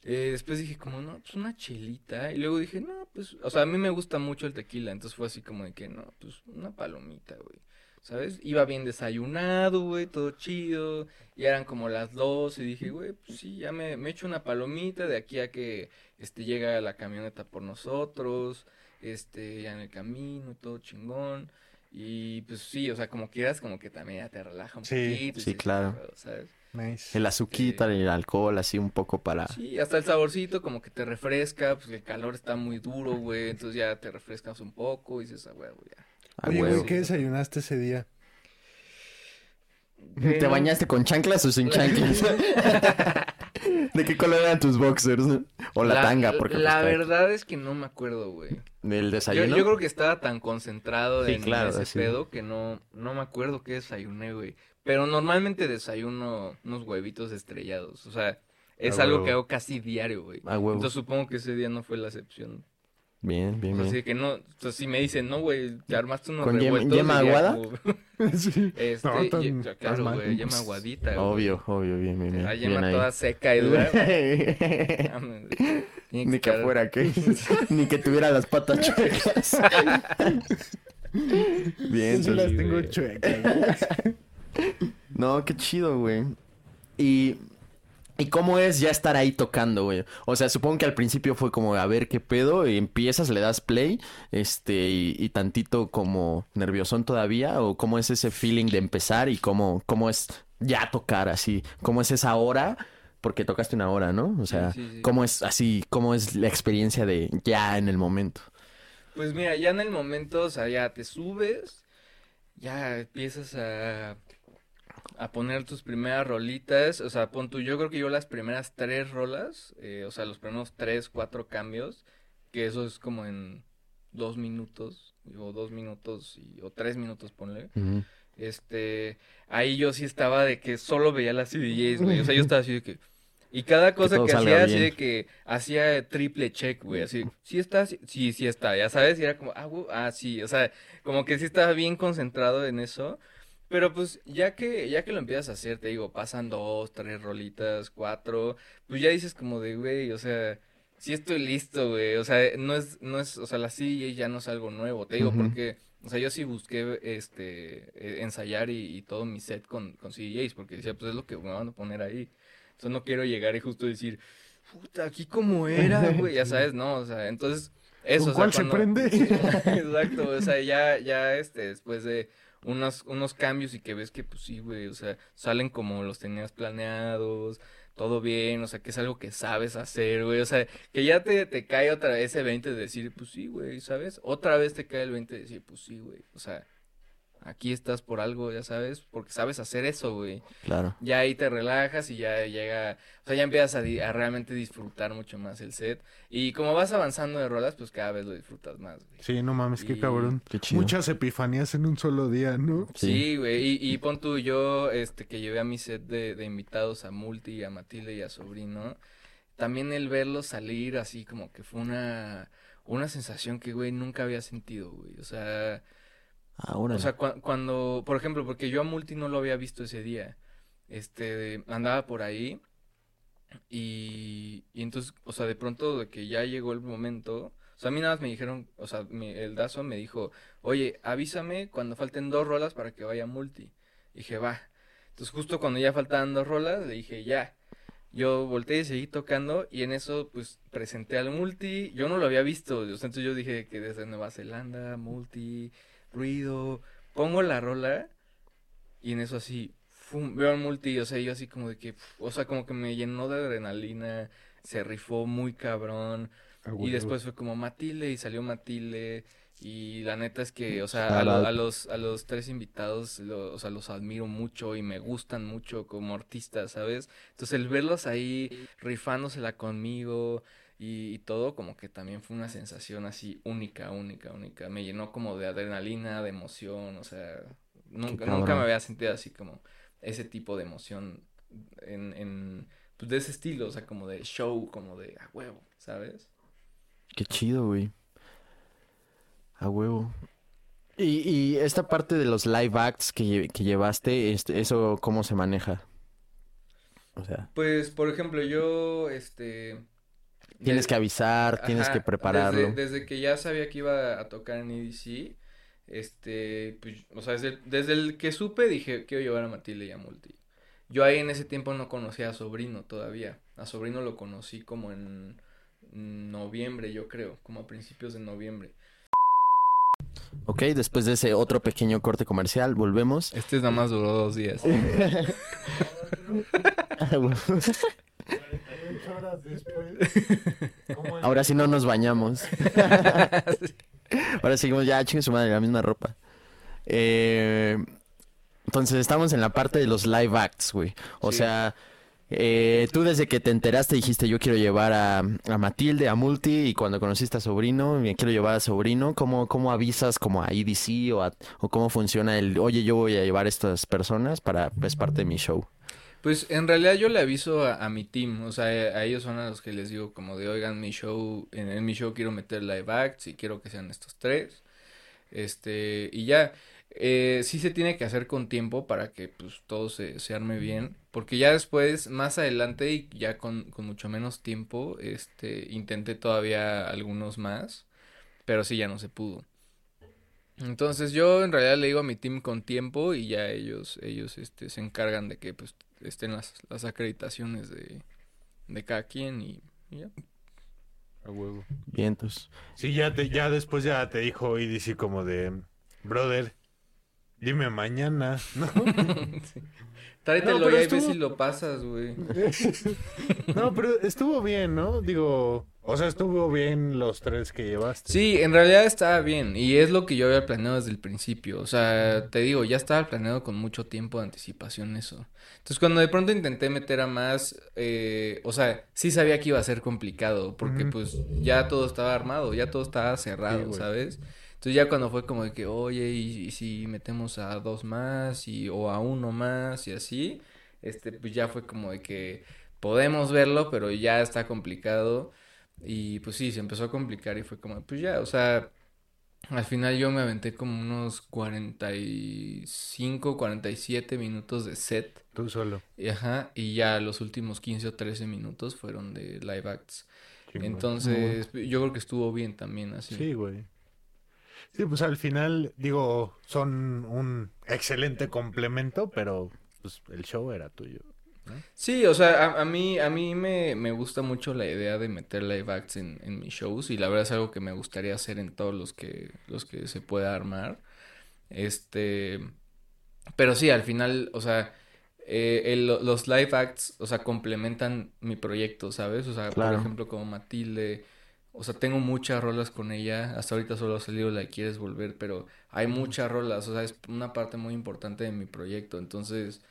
Eh, después dije como, no, pues una chelita. Y luego dije, no, pues, o sea, a mí me gusta mucho el tequila. Entonces fue así como de que, no, pues una palomita, güey. ¿Sabes? Iba bien desayunado, güey, todo chido. Y eran como las dos y dije, güey, pues sí, ya me, me echo una palomita de aquí a que, este, llega la camioneta por nosotros. Este, ya en el camino, todo chingón. Y pues sí, o sea, como quieras, como que también ya te relaja un Sí, poquito. sí, dices, claro. "Ah, ¿Sabes? Nice. El azuquita, el alcohol, así un poco para... Sí, hasta el saborcito como que te refresca, pues el calor está muy duro, güey, entonces ya te refrescas un poco y dices, ah, güey, ya. Oye, güey, ¿qué desayunaste ese día? ¿Te bañaste con chanclas o sin chanclas? ¿De qué color eran tus boxers? O la, tanga, porque... La pues, verdad es que no me acuerdo, güey. ¿Del Yo, desayuno? yo creo que estaba tan concentrado Sí, en claro, ese sí. pedo que no, no me acuerdo qué desayuné, güey. Pero normalmente desayuno unos huevitos estrellados, o sea, es Ah, algo huevo. que hago casi diario, güey. A huevo. Entonces supongo que ese día no fue la excepción. Bien, bien, Así bien. que no, entonces si me dicen, no, güey, te armaste unos ¿Con yema- revueltos. yema diría aguada? como, sí. este, No, tan- ye- claro, güey, yema aguadita, güey. Obvio, obvio, bien, bien, bien. La bien yema ahí. toda seca y dura. Mames, güey. Tiene Ni que fuera, ¿qué? Ni que tuviera las patas chuecas. Bien, Yo sí las tengo chuecas. No, qué chido, güey. Y, ¿y cómo es ya estar ahí tocando, güey? O sea, supongo que al principio fue como, a ver qué pedo, y empiezas, le das play, este, y, y tantito como nerviosón todavía, o cómo es ese feeling de empezar y cómo, cómo es ya tocar así, cómo es esa hora, porque tocaste una hora, ¿no? O sea, sí, sí. ¿cómo es así, cómo es la experiencia de ya en el momento? Pues mira, ya en el momento, o sea, ya te subes, ya empiezas a, a poner tus primeras rolitas, o sea, pon tú, yo creo que yo las primeras tres rolas, eh, o sea, los primeros tres, cuatro cambios, que eso es como en dos minutos, o dos minutos, y, o tres minutos, ponle. Este, ahí yo sí estaba de que solo veía las CDJs, güey. O sea, yo estaba así de que. Y cada cosa que, hacía, así de que hacía triple check, güey. Así, sí está, sí, sí, sí está, ya sabes. Y era como, ah, güey, ah, sí. O sea, como que sí estaba bien concentrado en eso. Pero pues, ya que, ya que lo empiezas a hacer, te digo, pasan dos, tres rolitas, cuatro. Pues ya dices como de, güey, o sea. Sí estoy listo, güey. O sea, no es, no es, o sea, la CDJ ya no es algo nuevo. Te digo, porque, o sea, yo sí busqué, este, eh, ensayar y, y todo mi set con, con CDJs, porque decía, pues es lo que me van a poner ahí. Entonces no quiero llegar y justo decir, puta, aquí como era, güey, ya sabes, no, o sea, entonces, eso, ¿Con o sea, cuál se prende? Exacto, o sea, ya, ya, este, después de unos, unos cambios y que ves que, pues sí, güey, o sea, salen como los tenías planeados, todo bien, o sea, que es algo que sabes hacer, güey, o sea, que ya te, te cae otra vez ese 20 de decir, pues sí, güey, ¿sabes? Otra vez te cae el 20 de decir, pues sí, güey, o sea, aquí estás por algo, ya sabes, porque sabes hacer eso, güey. Claro. Ya ahí te relajas y ya llega, o sea, ya empiezas a, di- a realmente disfrutar mucho más el set. Y como vas avanzando de rolas, pues cada vez lo disfrutas más, güey. Sí, no mames, qué cabrón. Qué chido. Muchas epifanías en un solo día, ¿no? Sí. Sí, güey, y, y pon tú, yo, este, que llevé a mi set de, de invitados a Multi, a Matilde y a Sobrino, también el verlos salir así como que fue una, una sensación que, güey, nunca había sentido, güey, o sea, Ahora. o sea, cua- cuando, por ejemplo, porque yo a Multi no lo había visto ese día, este, andaba por ahí y, y entonces, o sea, de pronto de que ya llegó el momento, o sea, a mí nada más me dijeron, o sea, el Dazo me dijo, oye, avísame cuando falten dos rolas para que vaya Multi. dije, va. Entonces, justo cuando ya faltaban dos rolas, le dije, ya. Yo volteé y seguí tocando y en eso, pues, presenté al Multi. Yo no lo había visto, entonces yo dije que desde Nueva Zelanda, Multi, ruido, pongo la rola y en eso así, fum, veo al multi, o sea, yo así como de que, o sea, como que me llenó de adrenalina, se rifó muy cabrón, y después fue como Matilde y salió Matilde, y la neta es que, o sea, a, lo- los, a los tres invitados, lo- o sea, los admiro mucho y me gustan mucho como artistas, ¿sabes? Entonces el verlos ahí rifándosela conmigo y, y todo como que también fue una sensación así única, única, única. Me llenó como de adrenalina, de emoción, o sea, nunca, nunca me había sentido así como ese tipo de emoción en, en pues de ese estilo, o sea, como de show, como de a huevo, ¿sabes? Qué chido, güey. A huevo. Y, y esta parte de los live acts que, que llevaste, este, ¿eso cómo se maneja? O sea, Pues, por ejemplo, yo, este... tienes que avisar, tienes que prepararlo. Desde, desde que ya sabía que iba a tocar en EDC, este, pues, o sea, desde el, desde el que supe dije, quiero llevar a Matilde y a Multi. Yo ahí en ese tiempo no conocía a Sobrino todavía. A Sobrino lo conocí como en noviembre, yo creo, como a principios de noviembre. Ok, después de ese otro pequeño corte comercial, volvemos. Este nada más duró dos días. horas después. ¿cómo Ahora sí no nos bañamos. Ahora seguimos ya, chingue su madre, la misma ropa. Eh, entonces estamos en la parte de los live acts, güey. O Sí. sea, eh, tú desde que te enteraste dijiste yo quiero llevar a, a Matilde, a Multi, y cuando conociste a Sobrino, me quiero llevar a Sobrino, ¿cómo, cómo avisas como a EDC o, a- o cómo funciona el, oye, yo voy a llevar a estas personas para, es parte de mi show? Pues en realidad yo le aviso a, a mi team, o sea, a ellos son a los que les digo como de, oigan, mi show, en, en mi show quiero meter live acts y quiero que sean estos tres, este, y ya, eh, sí se tiene que hacer con tiempo para que pues todo se, se arme bien, porque ya después, más adelante y ya con, con mucho menos tiempo, este, intenté todavía algunos más, pero sí ya no se pudo. Entonces yo en realidad le digo a mi team con tiempo y ya ellos, ellos este, se encargan de que pues estén las, las acreditaciones de, de cada quien y, y ya. A huevo. Vientos. Sí, ya, te, ya después ya te dijo EDC como de, brother, Dime mañana, ¿no? Tráetelo No, pero y estuvo- si lo pasas, güey. No, pero estuvo bien, ¿no? Digo, o sea, estuvo bien los tres que llevaste. Sí, en realidad estaba bien y es lo que yo había planeado desde el principio. O sea, te digo, ya estaba planeado con mucho tiempo de anticipación eso. Entonces, cuando de pronto intenté meter a más, eh, o sea, sí sabía que iba a ser complicado porque pues ya todo estaba armado, ya todo estaba cerrado. ¿sabes? Entonces ya cuando fue como de que, oye, y, y si metemos a dos más y o a uno más y así, este, pues ya fue como de que podemos verlo, pero ya está complicado. Y pues sí, se empezó a complicar y fue como, pues ya, o sea, al final yo me aventé como unos 45, 47 minutos de set. Tú solo. Y, ajá, y ya los últimos 15 o 13 minutos fueron de live acts. Entonces, yo creo que estuvo bien también así. Sí, güey. Sí, pues al final, digo, son un excelente complemento, pero pues el show era tuyo. Sí, o sea, a, a mí, a mí me, me gusta mucho la idea de meter live acts en, en mis shows y la verdad es algo que me gustaría hacer en todos los que, los que se pueda armar. Este, pero sí, al final, o sea, eh, el- los live acts, o sea, complementan mi proyecto, ¿sabes? O sea, Claro. por ejemplo, como Matilde, o sea, tengo muchas rolas con ella, hasta ahorita solo ha salido La Quieres Volver, pero hay muchas rolas, o sea, es una parte muy importante de mi proyecto, entonces,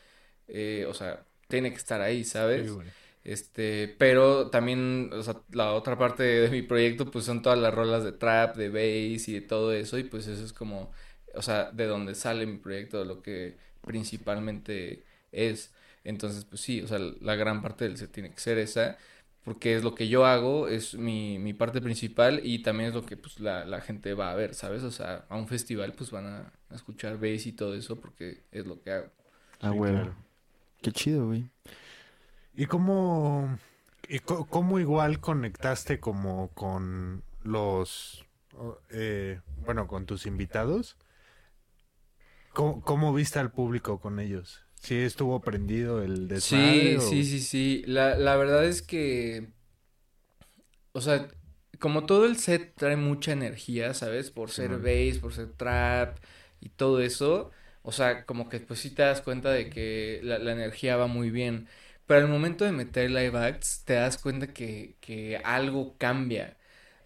eh, o sea, tiene que estar ahí, ¿sabes? Sí. Este, pero también, o sea, la otra parte de, mi proyecto, pues son todas las rolas de trap, de bass y de todo eso, y pues eso es como, o sea, de donde sale mi proyecto, de lo que principalmente es. Entonces, pues sí, o sea, la gran parte del set tiene que ser esa, porque es lo que yo hago, es mi, mi parte principal y también es lo que pues la, la gente va a ver, ¿sabes? O sea, a un festival pues van a, a escuchar bass y todo eso porque es lo que hago. Ah, claro. Qué chido, güey. ¿Y cómo, y cómo igual conectaste como con los, eh, bueno, con tus invitados? ¿Cómo, cómo viste al público con ellos? ¿Sí estuvo prendido el Sí, desmadre? o- sí, sí, sí. La, la verdad es que, o sea, como todo el set trae mucha energía, ¿sabes? Por ser Simón. bass, por ser trap y todo eso, o sea, como que pues sí te das cuenta de que la, la energía va muy bien. Pero al momento de meter live acts, te das cuenta que, que algo cambia.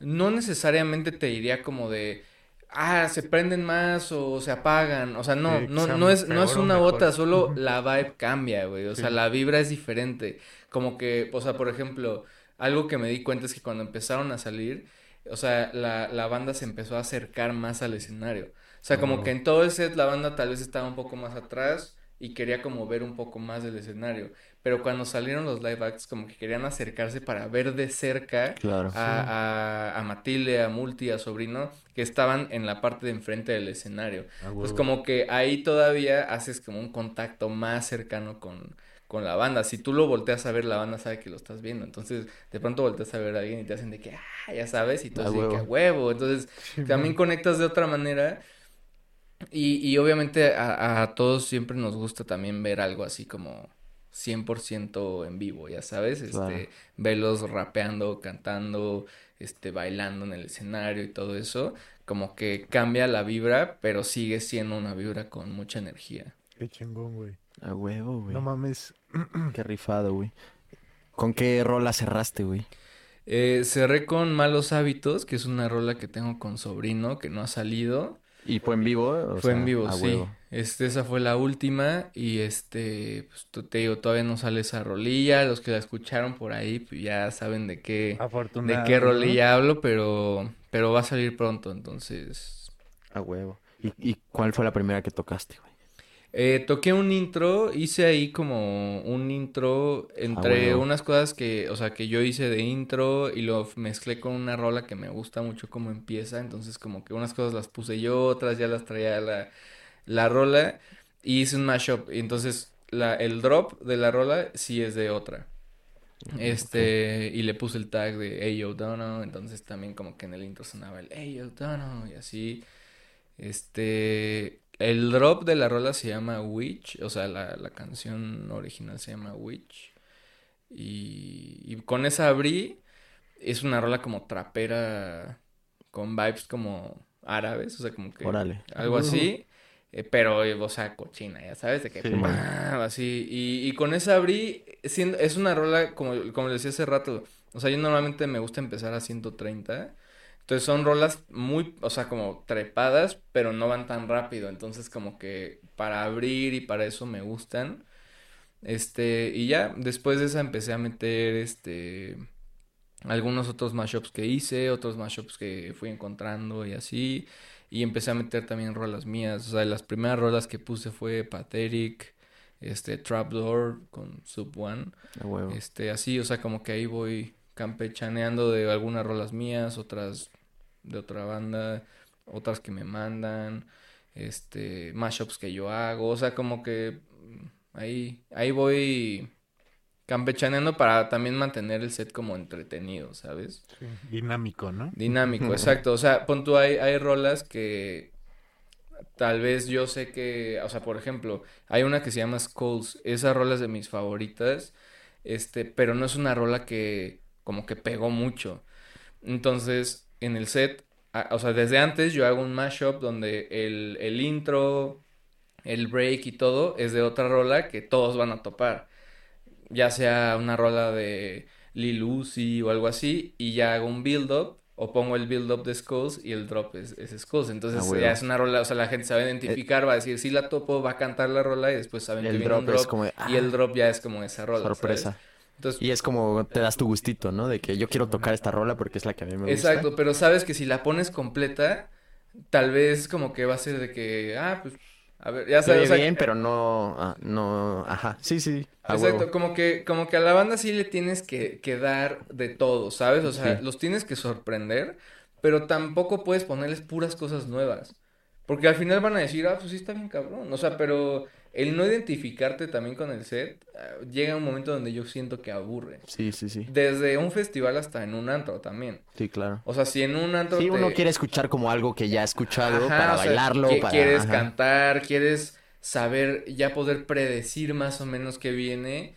No necesariamente te diría como de, ah, se prenden más o se apagan. O sea, no, Sí, no, no es, no es una gota, solo la vibe cambia, güey. O sea, la vibra es diferente. Como que, o sea, por ejemplo, algo que me di cuenta es que cuando empezaron a salir, o sea, la, la banda se empezó a acercar más al escenario. O sea, como que en todo el set la banda tal vez estaba un poco más atrás y quería como ver un poco más del escenario. Pero cuando salieron los live acts, como que querían acercarse para ver de cerca Claro. a, a, a Matilde, a Multi, a Sobrino, que estaban en la parte de enfrente del escenario. Ah, Pues como que ahí todavía haces como un contacto más cercano con, con la banda. Si tú lo volteas a ver, la banda sabe que lo estás viendo. Entonces, de pronto volteas a ver a alguien y te hacen de que, ah, ya sabes, y tú A así que a huevo. huevo. Entonces, también conectas de otra manera. Y, y obviamente a, a todos siempre nos gusta también ver algo así como 100% en vivo, ya sabes, este, Claro. verlos rapeando, cantando, este, bailando en el escenario y todo eso, como que cambia la vibra, pero sigue siendo una vibra con mucha energía. Qué chingón, güey. A huevo, güey. No mames. Qué rifado, güey. ¿Con qué rola cerraste, güey? Eh, cerré con Malos Hábitos, que es una rola que tengo con Sobrino, que no ha salido. ¿Y fue en vivo? o Fue en vivo, sí. huevo? Este, esa fue la última y este, pues te digo, todavía no sale esa rolilla. Los que la escucharon por ahí, pues ya saben de qué, de qué ¿no? rolilla hablo, pero, pero va a salir pronto, entonces. A huevo. ¿Y, y cuál fue la primera que tocaste, güey? Eh, toqué un intro, hice ahí como un intro entre huevo. unas cosas que, o sea, que yo hice de intro y lo mezclé con una rola que me gusta mucho cómo empieza, entonces como que unas cosas las puse yo, otras ya las traía la, la rola y hice un mashup, y entonces la, el drop de la rola sí es de otra. Este, y le puse el tag de Ayo Dono, entonces también como que en el intro sonaba el Ayo Dono y así. Este, el drop de la rola se llama Witch, o sea, la, la canción original se llama Witch. Y, y con esa abrí, es una rola como trapera, con vibes como árabes, o sea, como que Órale. algo así. eh, pero, eh, o sea, cochina, ya sabes, de que Sí. ¡pam! así. Y, y con esa abrí, siendo- es una rola, como, como les decía hace rato, o sea, yo normalmente me gusta empezar a 130. Entonces son rolas muy, o sea, como trepadas, pero no van tan rápido. Entonces como que para abrir y para eso me gustan. Este, y ya, después de esa empecé a meter, este, algunos otros mashups que hice, otros mashups que fui encontrando y así. Y empecé a meter también rolas mías. O sea, las primeras rolas que puse fue Pathetic, este, Trapdoor con Sub One. Este, así, o sea, como que ahí voy campechaneando de algunas rolas mías, otras de otra banda, otras que me mandan, este, mashups que yo hago, o sea, como que mm, ahí, ahí voy campechaneando para también mantener el set como entretenido, ¿sabes? Sí, Dinámico, ¿no? Dinámico, exacto. O sea, pon tú, hay, hay rolas que tal vez yo sé que, o sea, por ejemplo, hay una que se llama Skulls. Esa rola es de mis favoritas, este, pero no es una rola que como que pegó mucho. Entonces, en el set, a- o sea, desde antes yo hago un mashup donde el, el intro, el break y todo es de otra rola que todos van a topar. Ya sea una rola de Lil Uzi o algo así, y ya hago un build-up, o pongo el build-up de Skulls y el drop es, es Skulls. Entonces Ah, ya es una rola, o sea, la gente se va a identificar, va a decir, sí la topo, va a cantar la rola y después saben que El viene un drop es como y el ah, drop ya es como esa rola, ¿sabes? Entonces, Y es como te das tu gustito, ¿no? De que yo quiero tocar esta rola porque es la que a mí me gusta. Exacto, pero sabes que si la pones completa, tal vez como que va a ser de que, ah, pues, a ver, ya sabes, o sea, bien, pero no, ah, no, ajá, sí, sí, Exacto, huevo. como que, como que a la banda sí le tienes que, que dar de todo, ¿sabes? O sea, Sí. los tienes que sorprender, pero tampoco puedes ponerles puras cosas nuevas. Porque al final van a decir, ah, pues sí está bien cabrón. O sea, pero el no identificarte también con el set, ah, llega un momento donde yo siento que aburre. Sí, sí, sí, Desde un festival hasta en un antro también. sí, claro. O sea, si en un antro Sí, te- uno quiere escuchar como algo que ya ha escuchado Ajá, para o sea, bailarlo, que- para... Quieres ajá. cantar, quieres saber, ya poder predecir más o menos qué viene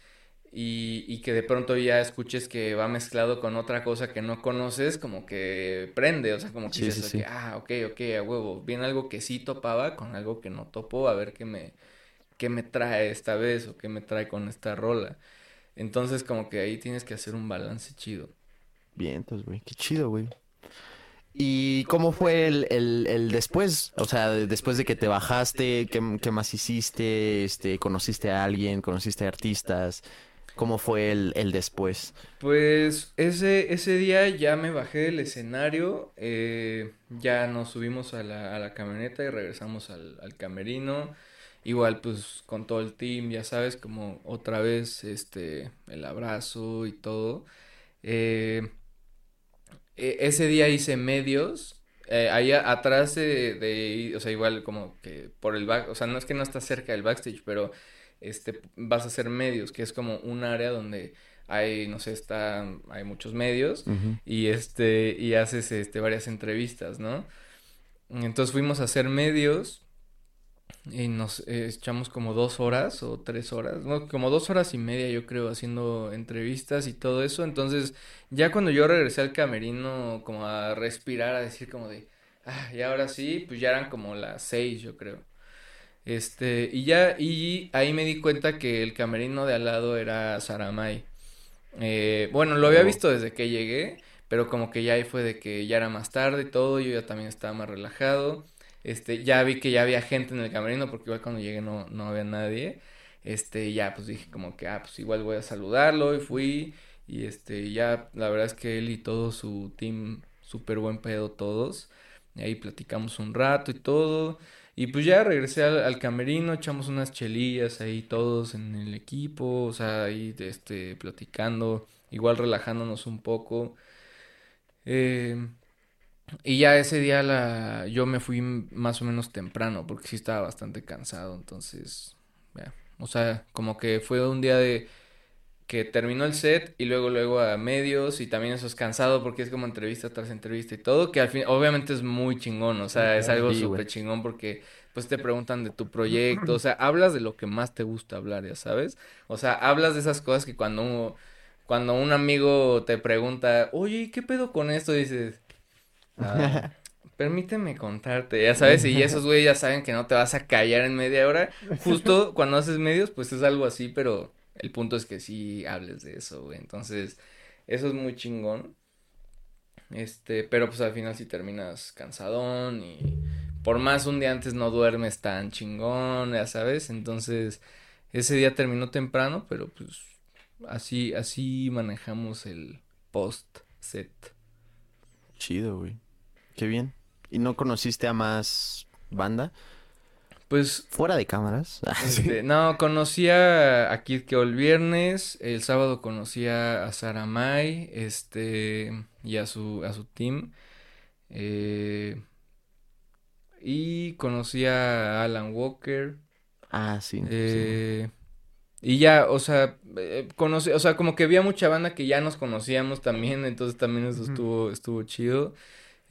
y, y que de pronto ya escuches que va mezclado con otra cosa que no conoces, como que prende, o sea, como que Sí, dices, sí, ok, sí. ah, ok, ok, a huevo, viene algo que sí topaba con algo que no topó, a ver qué me, qué me trae esta vez o qué me trae con esta rola. Entonces, como que ahí tienes que hacer un balance chido. Vientos, güey, qué chido, güey. ¿Y cómo fue el, el, el después? O sea, después de que te bajaste, ¿qué, qué más hiciste? Este, ¿conociste a alguien? ¿Conociste a artistas? ¿Cómo fue el, el después? Pues ese, ese día ya me bajé del escenario, eh, ya nos subimos a la, a la camioneta y regresamos al, al camerino. Igual pues con todo el team, ya sabes, como otra vez este el abrazo y todo. Eh, e- ese día hice medios. eh, allá atrás de, de- o sea, igual como que por el back, o sea, no es que no estás cerca del backstage, pero este, vas a hacer medios, que es como un área donde hay, no sé, está, hay muchos medios y este, y haces este, varias entrevistas, ¿no? Entonces fuimos a hacer medios y nos eh, echamos como dos horas o tres horas, no, como dos horas y media yo creo haciendo entrevistas y todo eso. Entonces ya cuando yo regresé al camerino como a respirar, a decir como de, ah, y ahora sí, pues ya eran como las seis yo creo. Este, y ya, y ahí me di cuenta que el camerino de al lado era Saramay. Eh, bueno, lo había visto desde que llegué, pero como que ya ahí fue de que ya era más tarde y todo, yo ya también estaba más relajado. Este, ya vi que ya había gente en el camerino, porque igual cuando llegué no, no había nadie. Este, ya pues dije como que, ah, pues igual voy a saludarlo y fui. Y este, ya la verdad es que él y todo su team, súper buen pedo todos. Y ahí platicamos un rato y todo. Y pues ya regresé al, al camerino, echamos unas chelillas ahí todos en el equipo, o sea, ahí este, platicando, igual relajándonos un poco. Eh, y ya ese día la, yo me fui más o menos temprano, porque sí estaba bastante cansado, entonces, ya, O sea, como que fue un día de que terminó el set y luego luego a medios y también eso es cansado porque es como entrevista tras entrevista y todo, que al fin obviamente es muy chingón, o sea, es algo súper chingón porque pues te preguntan de tu proyecto, o sea, hablas de lo que más te gusta hablar, ya sabes, o sea, hablas de esas cosas que cuando cuando un amigo te pregunta, oye, ¿qué pedo con esto? Dices, "Ah, permíteme contarte, ya sabes, y esos güey ya saben que no te vas a callar en media hora. Justo cuando haces medios, pues es algo así, pero el punto es que sí hables de eso, güey. Entonces, eso es muy chingón. Este, pero pues al final sí terminas cansadón y por más un día antes no duermes tan chingón, ya sabes. Entonces, ese día terminó temprano, pero pues así, así manejamos el post set. Chido, güey. Qué bien. ¿Y no conociste a más banda? Pues Fuera de cámaras. Este, no, conocía a Kid Keo el viernes, el sábado conocía a Sara Mai, este, y a su, a su team, eh, y conocía a Alan Walker, Ah, sí. sí. eh, y ya, o sea, eh, conocí, o sea, como que había mucha banda que ya nos conocíamos también, entonces también eso estuvo, estuvo chido.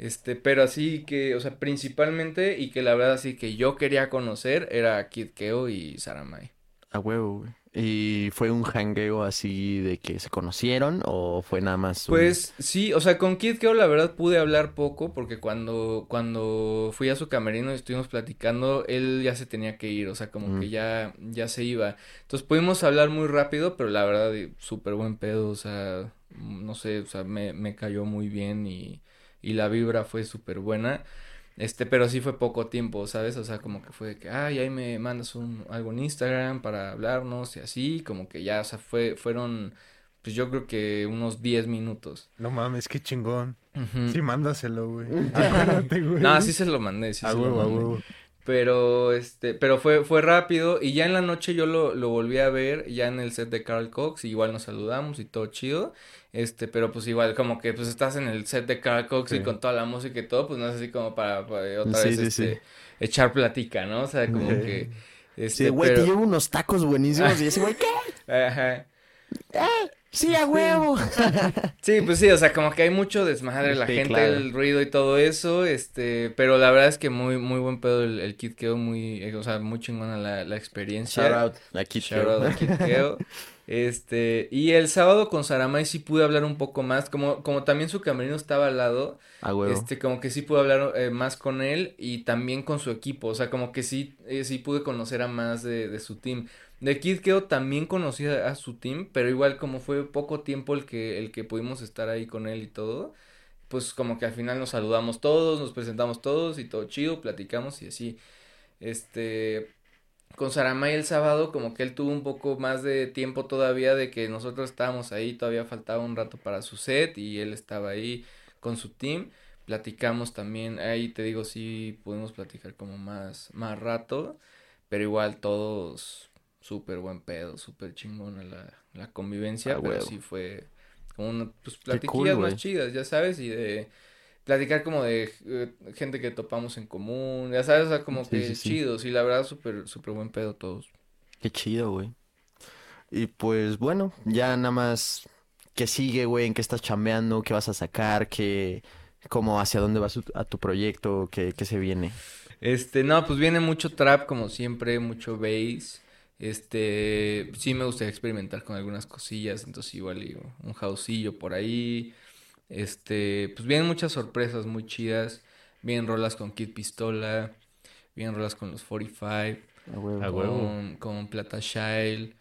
Este, pero así que, o sea, principalmente y que la verdad así que yo quería conocer era Kid Keo y Saramai. A huevo, güey. ¿Y fue un jangueo así de que se conocieron o fue nada más un- Pues sí, o sea, con Kid Keo la verdad pude hablar poco porque cuando, cuando fui a su camerino y estuvimos platicando, él ya se tenía que ir, o sea, como Mm. que ya, ya se iba. Entonces pudimos hablar muy rápido, pero la verdad, y súper buen pedo, o sea, no sé, o sea, me, me cayó muy bien y, y la vibra fue súper buena. Este, pero sí fue poco tiempo, ¿sabes? O sea, como que fue de que, ay, ahí me mandas un, algo en Instagram para hablarnos y así, como que ya, o sea, fue, fueron, pues yo creo que unos 10 minutos. No mames, qué chingón. Sí, mándaselo, güey. Acuérdate, güey. No, sí se lo mandé, sí A se lo a mandé. huevo. Pero, este, pero fue, fue rápido y ya en la noche yo lo, lo volví a ver ya en el set de Carl Cox, y igual nos saludamos y todo chido, este, pero pues igual como que pues estás en el set de Carl Cox y con toda la música y todo, pues no es así como para, para otra Sí, vez, sí, este, echar platica, ¿no? O sea, como que, Sí, este, güey, te llevo unos tacos buenísimos y ese güey, ¿qué? ajá. Sí, a huevo. Sí, pues sí, o sea, como que hay mucho desmadre, la Sí, gente, claro. el ruido y todo eso, este, pero la verdad es que muy, muy buen pedo el, el Kid Keo, muy, eh, o sea, muy chingona la, la experiencia. Shout out. Aquí Shout out a Kid Keo. Este, y el sábado con Saramay sí pude hablar un poco más, como, como también su camerino estaba al lado, este, como que sí pude hablar eh, más con él y también con su equipo, o sea, como que sí, eh, sí pude conocer a más de, de su team. De Kid Keo también conocí a, a su team, pero igual como fue poco tiempo el que, el que pudimos estar ahí con él y todo, pues como que al final nos saludamos todos, nos presentamos todos y todo chido, platicamos y así. Este, con Saramay el sábado, como que él tuvo un poco más de tiempo todavía de que nosotros estábamos ahí, todavía faltaba un rato para su set y él estaba ahí con su team. Platicamos también, ahí te digo, sí pudimos platicar como más, más rato, pero igual todos súper buen pedo, súper chingona la, la convivencia, Ah, pero sí fue como una, pues cool, platiquillas más chidas, ya sabes, y de platicar como de eh, gente que topamos en común, ya sabes, o sea, como Sí, que sí, sí. chidos, y la verdad súper, súper buen pedo todos. Qué chido, güey. Y pues bueno, ya nada más qué sigue, güey, en qué estás chambeando, qué vas a sacar, qué, cómo, hacia dónde vas a tu proyecto, qué, qué se viene. Este, no, pues viene mucho trap como siempre, mucho bass. Este, sí me gustaría experimentar con algunas cosillas, entonces igual un houseillo por ahí. Este, pues vienen muchas sorpresas muy chidas. Vienen rolas con Kid Pistola, vienen rolas con los 45, A huevo. A huevo. con, con Plata Shile,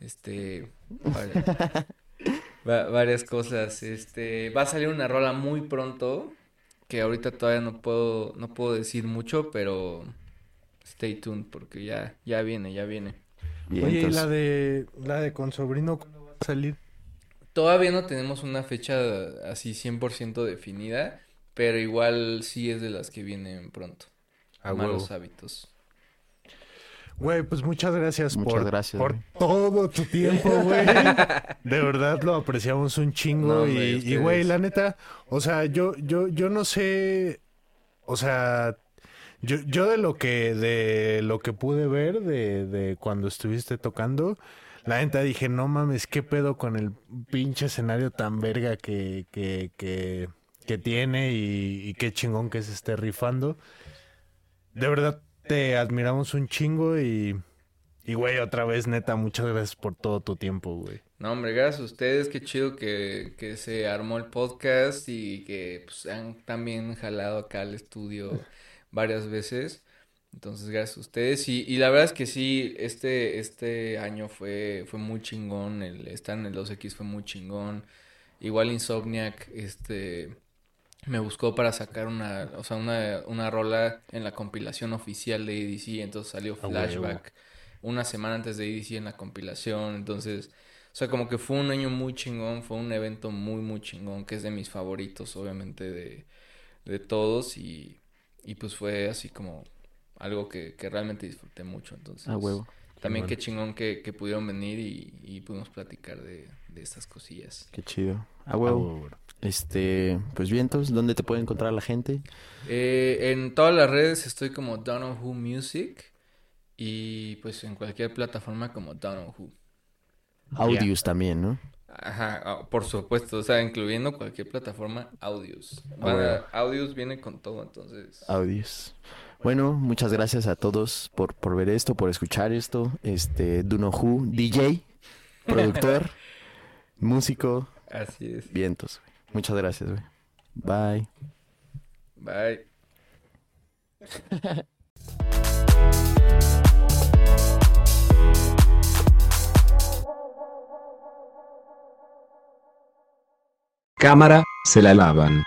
este, varias, va- varias cosas. Este, va a salir una rola muy pronto, que ahorita todavía no puedo, no puedo decir mucho, pero stay tuned porque ya, ya viene, ya viene. Bien, Oye, ¿y la de, la de con sobrino cuándo va a salir? Todavía no tenemos una fecha así 100% definida, pero igual sí es de las que vienen pronto. A Malos huevo. hábitos. Güey, pues muchas gracias Muchas por, gracias, por güey. todo tu tiempo, güey. De verdad lo apreciamos un chingo. No, y, y, güey, la neta, o sea, yo, yo, yo no sé, o sea, yo, yo de lo que, de lo que pude ver de, de cuando estuviste tocando, la neta dije, no mames, qué pedo con el pinche escenario tan verga que, que, que, tiene y, y qué chingón que se esté rifando. De verdad te admiramos un chingo y, y güey, otra vez, neta, muchas gracias por todo tu tiempo, güey. No, hombre, gracias a ustedes, qué chido que, que se armó el podcast y que pues, han también jalado acá al estudio varias veces. Entonces, gracias a ustedes. Y, y la verdad es que sí, este, este año fue, fue muy chingón. El estar en el 2X fue muy chingón. Igual Insomniac, este, me buscó para sacar una, o sea, una, una rola en la compilación oficial de EDC. Entonces salió A huevo. Flashback una semana antes de EDC en la compilación. Entonces, o sea, como que fue un año muy chingón. Fue un evento muy, muy chingón, que es de mis favoritos, obviamente, de, de todos. Y, y pues fue así como algo que, que realmente disfruté mucho. Entonces, A huevo. también qué chingón que, que pudieron venir y, y pudimos platicar de, de estas cosillas. Qué chido. A Ah, huevo. Este, pues vientos, ¿dónde te puede encontrar la gente? Eh, en todas las redes estoy como Dono Who Music y pues en cualquier plataforma como Dono Who. Audios también, ¿no? Ajá, ah, por supuesto, o sea, incluyendo cualquier plataforma, Audios. Bueno. Audios viene con todo, entonces. Audios. Bueno, muchas gracias a todos por, por ver esto, por escuchar esto. Este, Duno Who, DJ, productor, músico, Así es. vientos. Muchas gracias, güey. Bye. Bye. Cámara, se la lavan.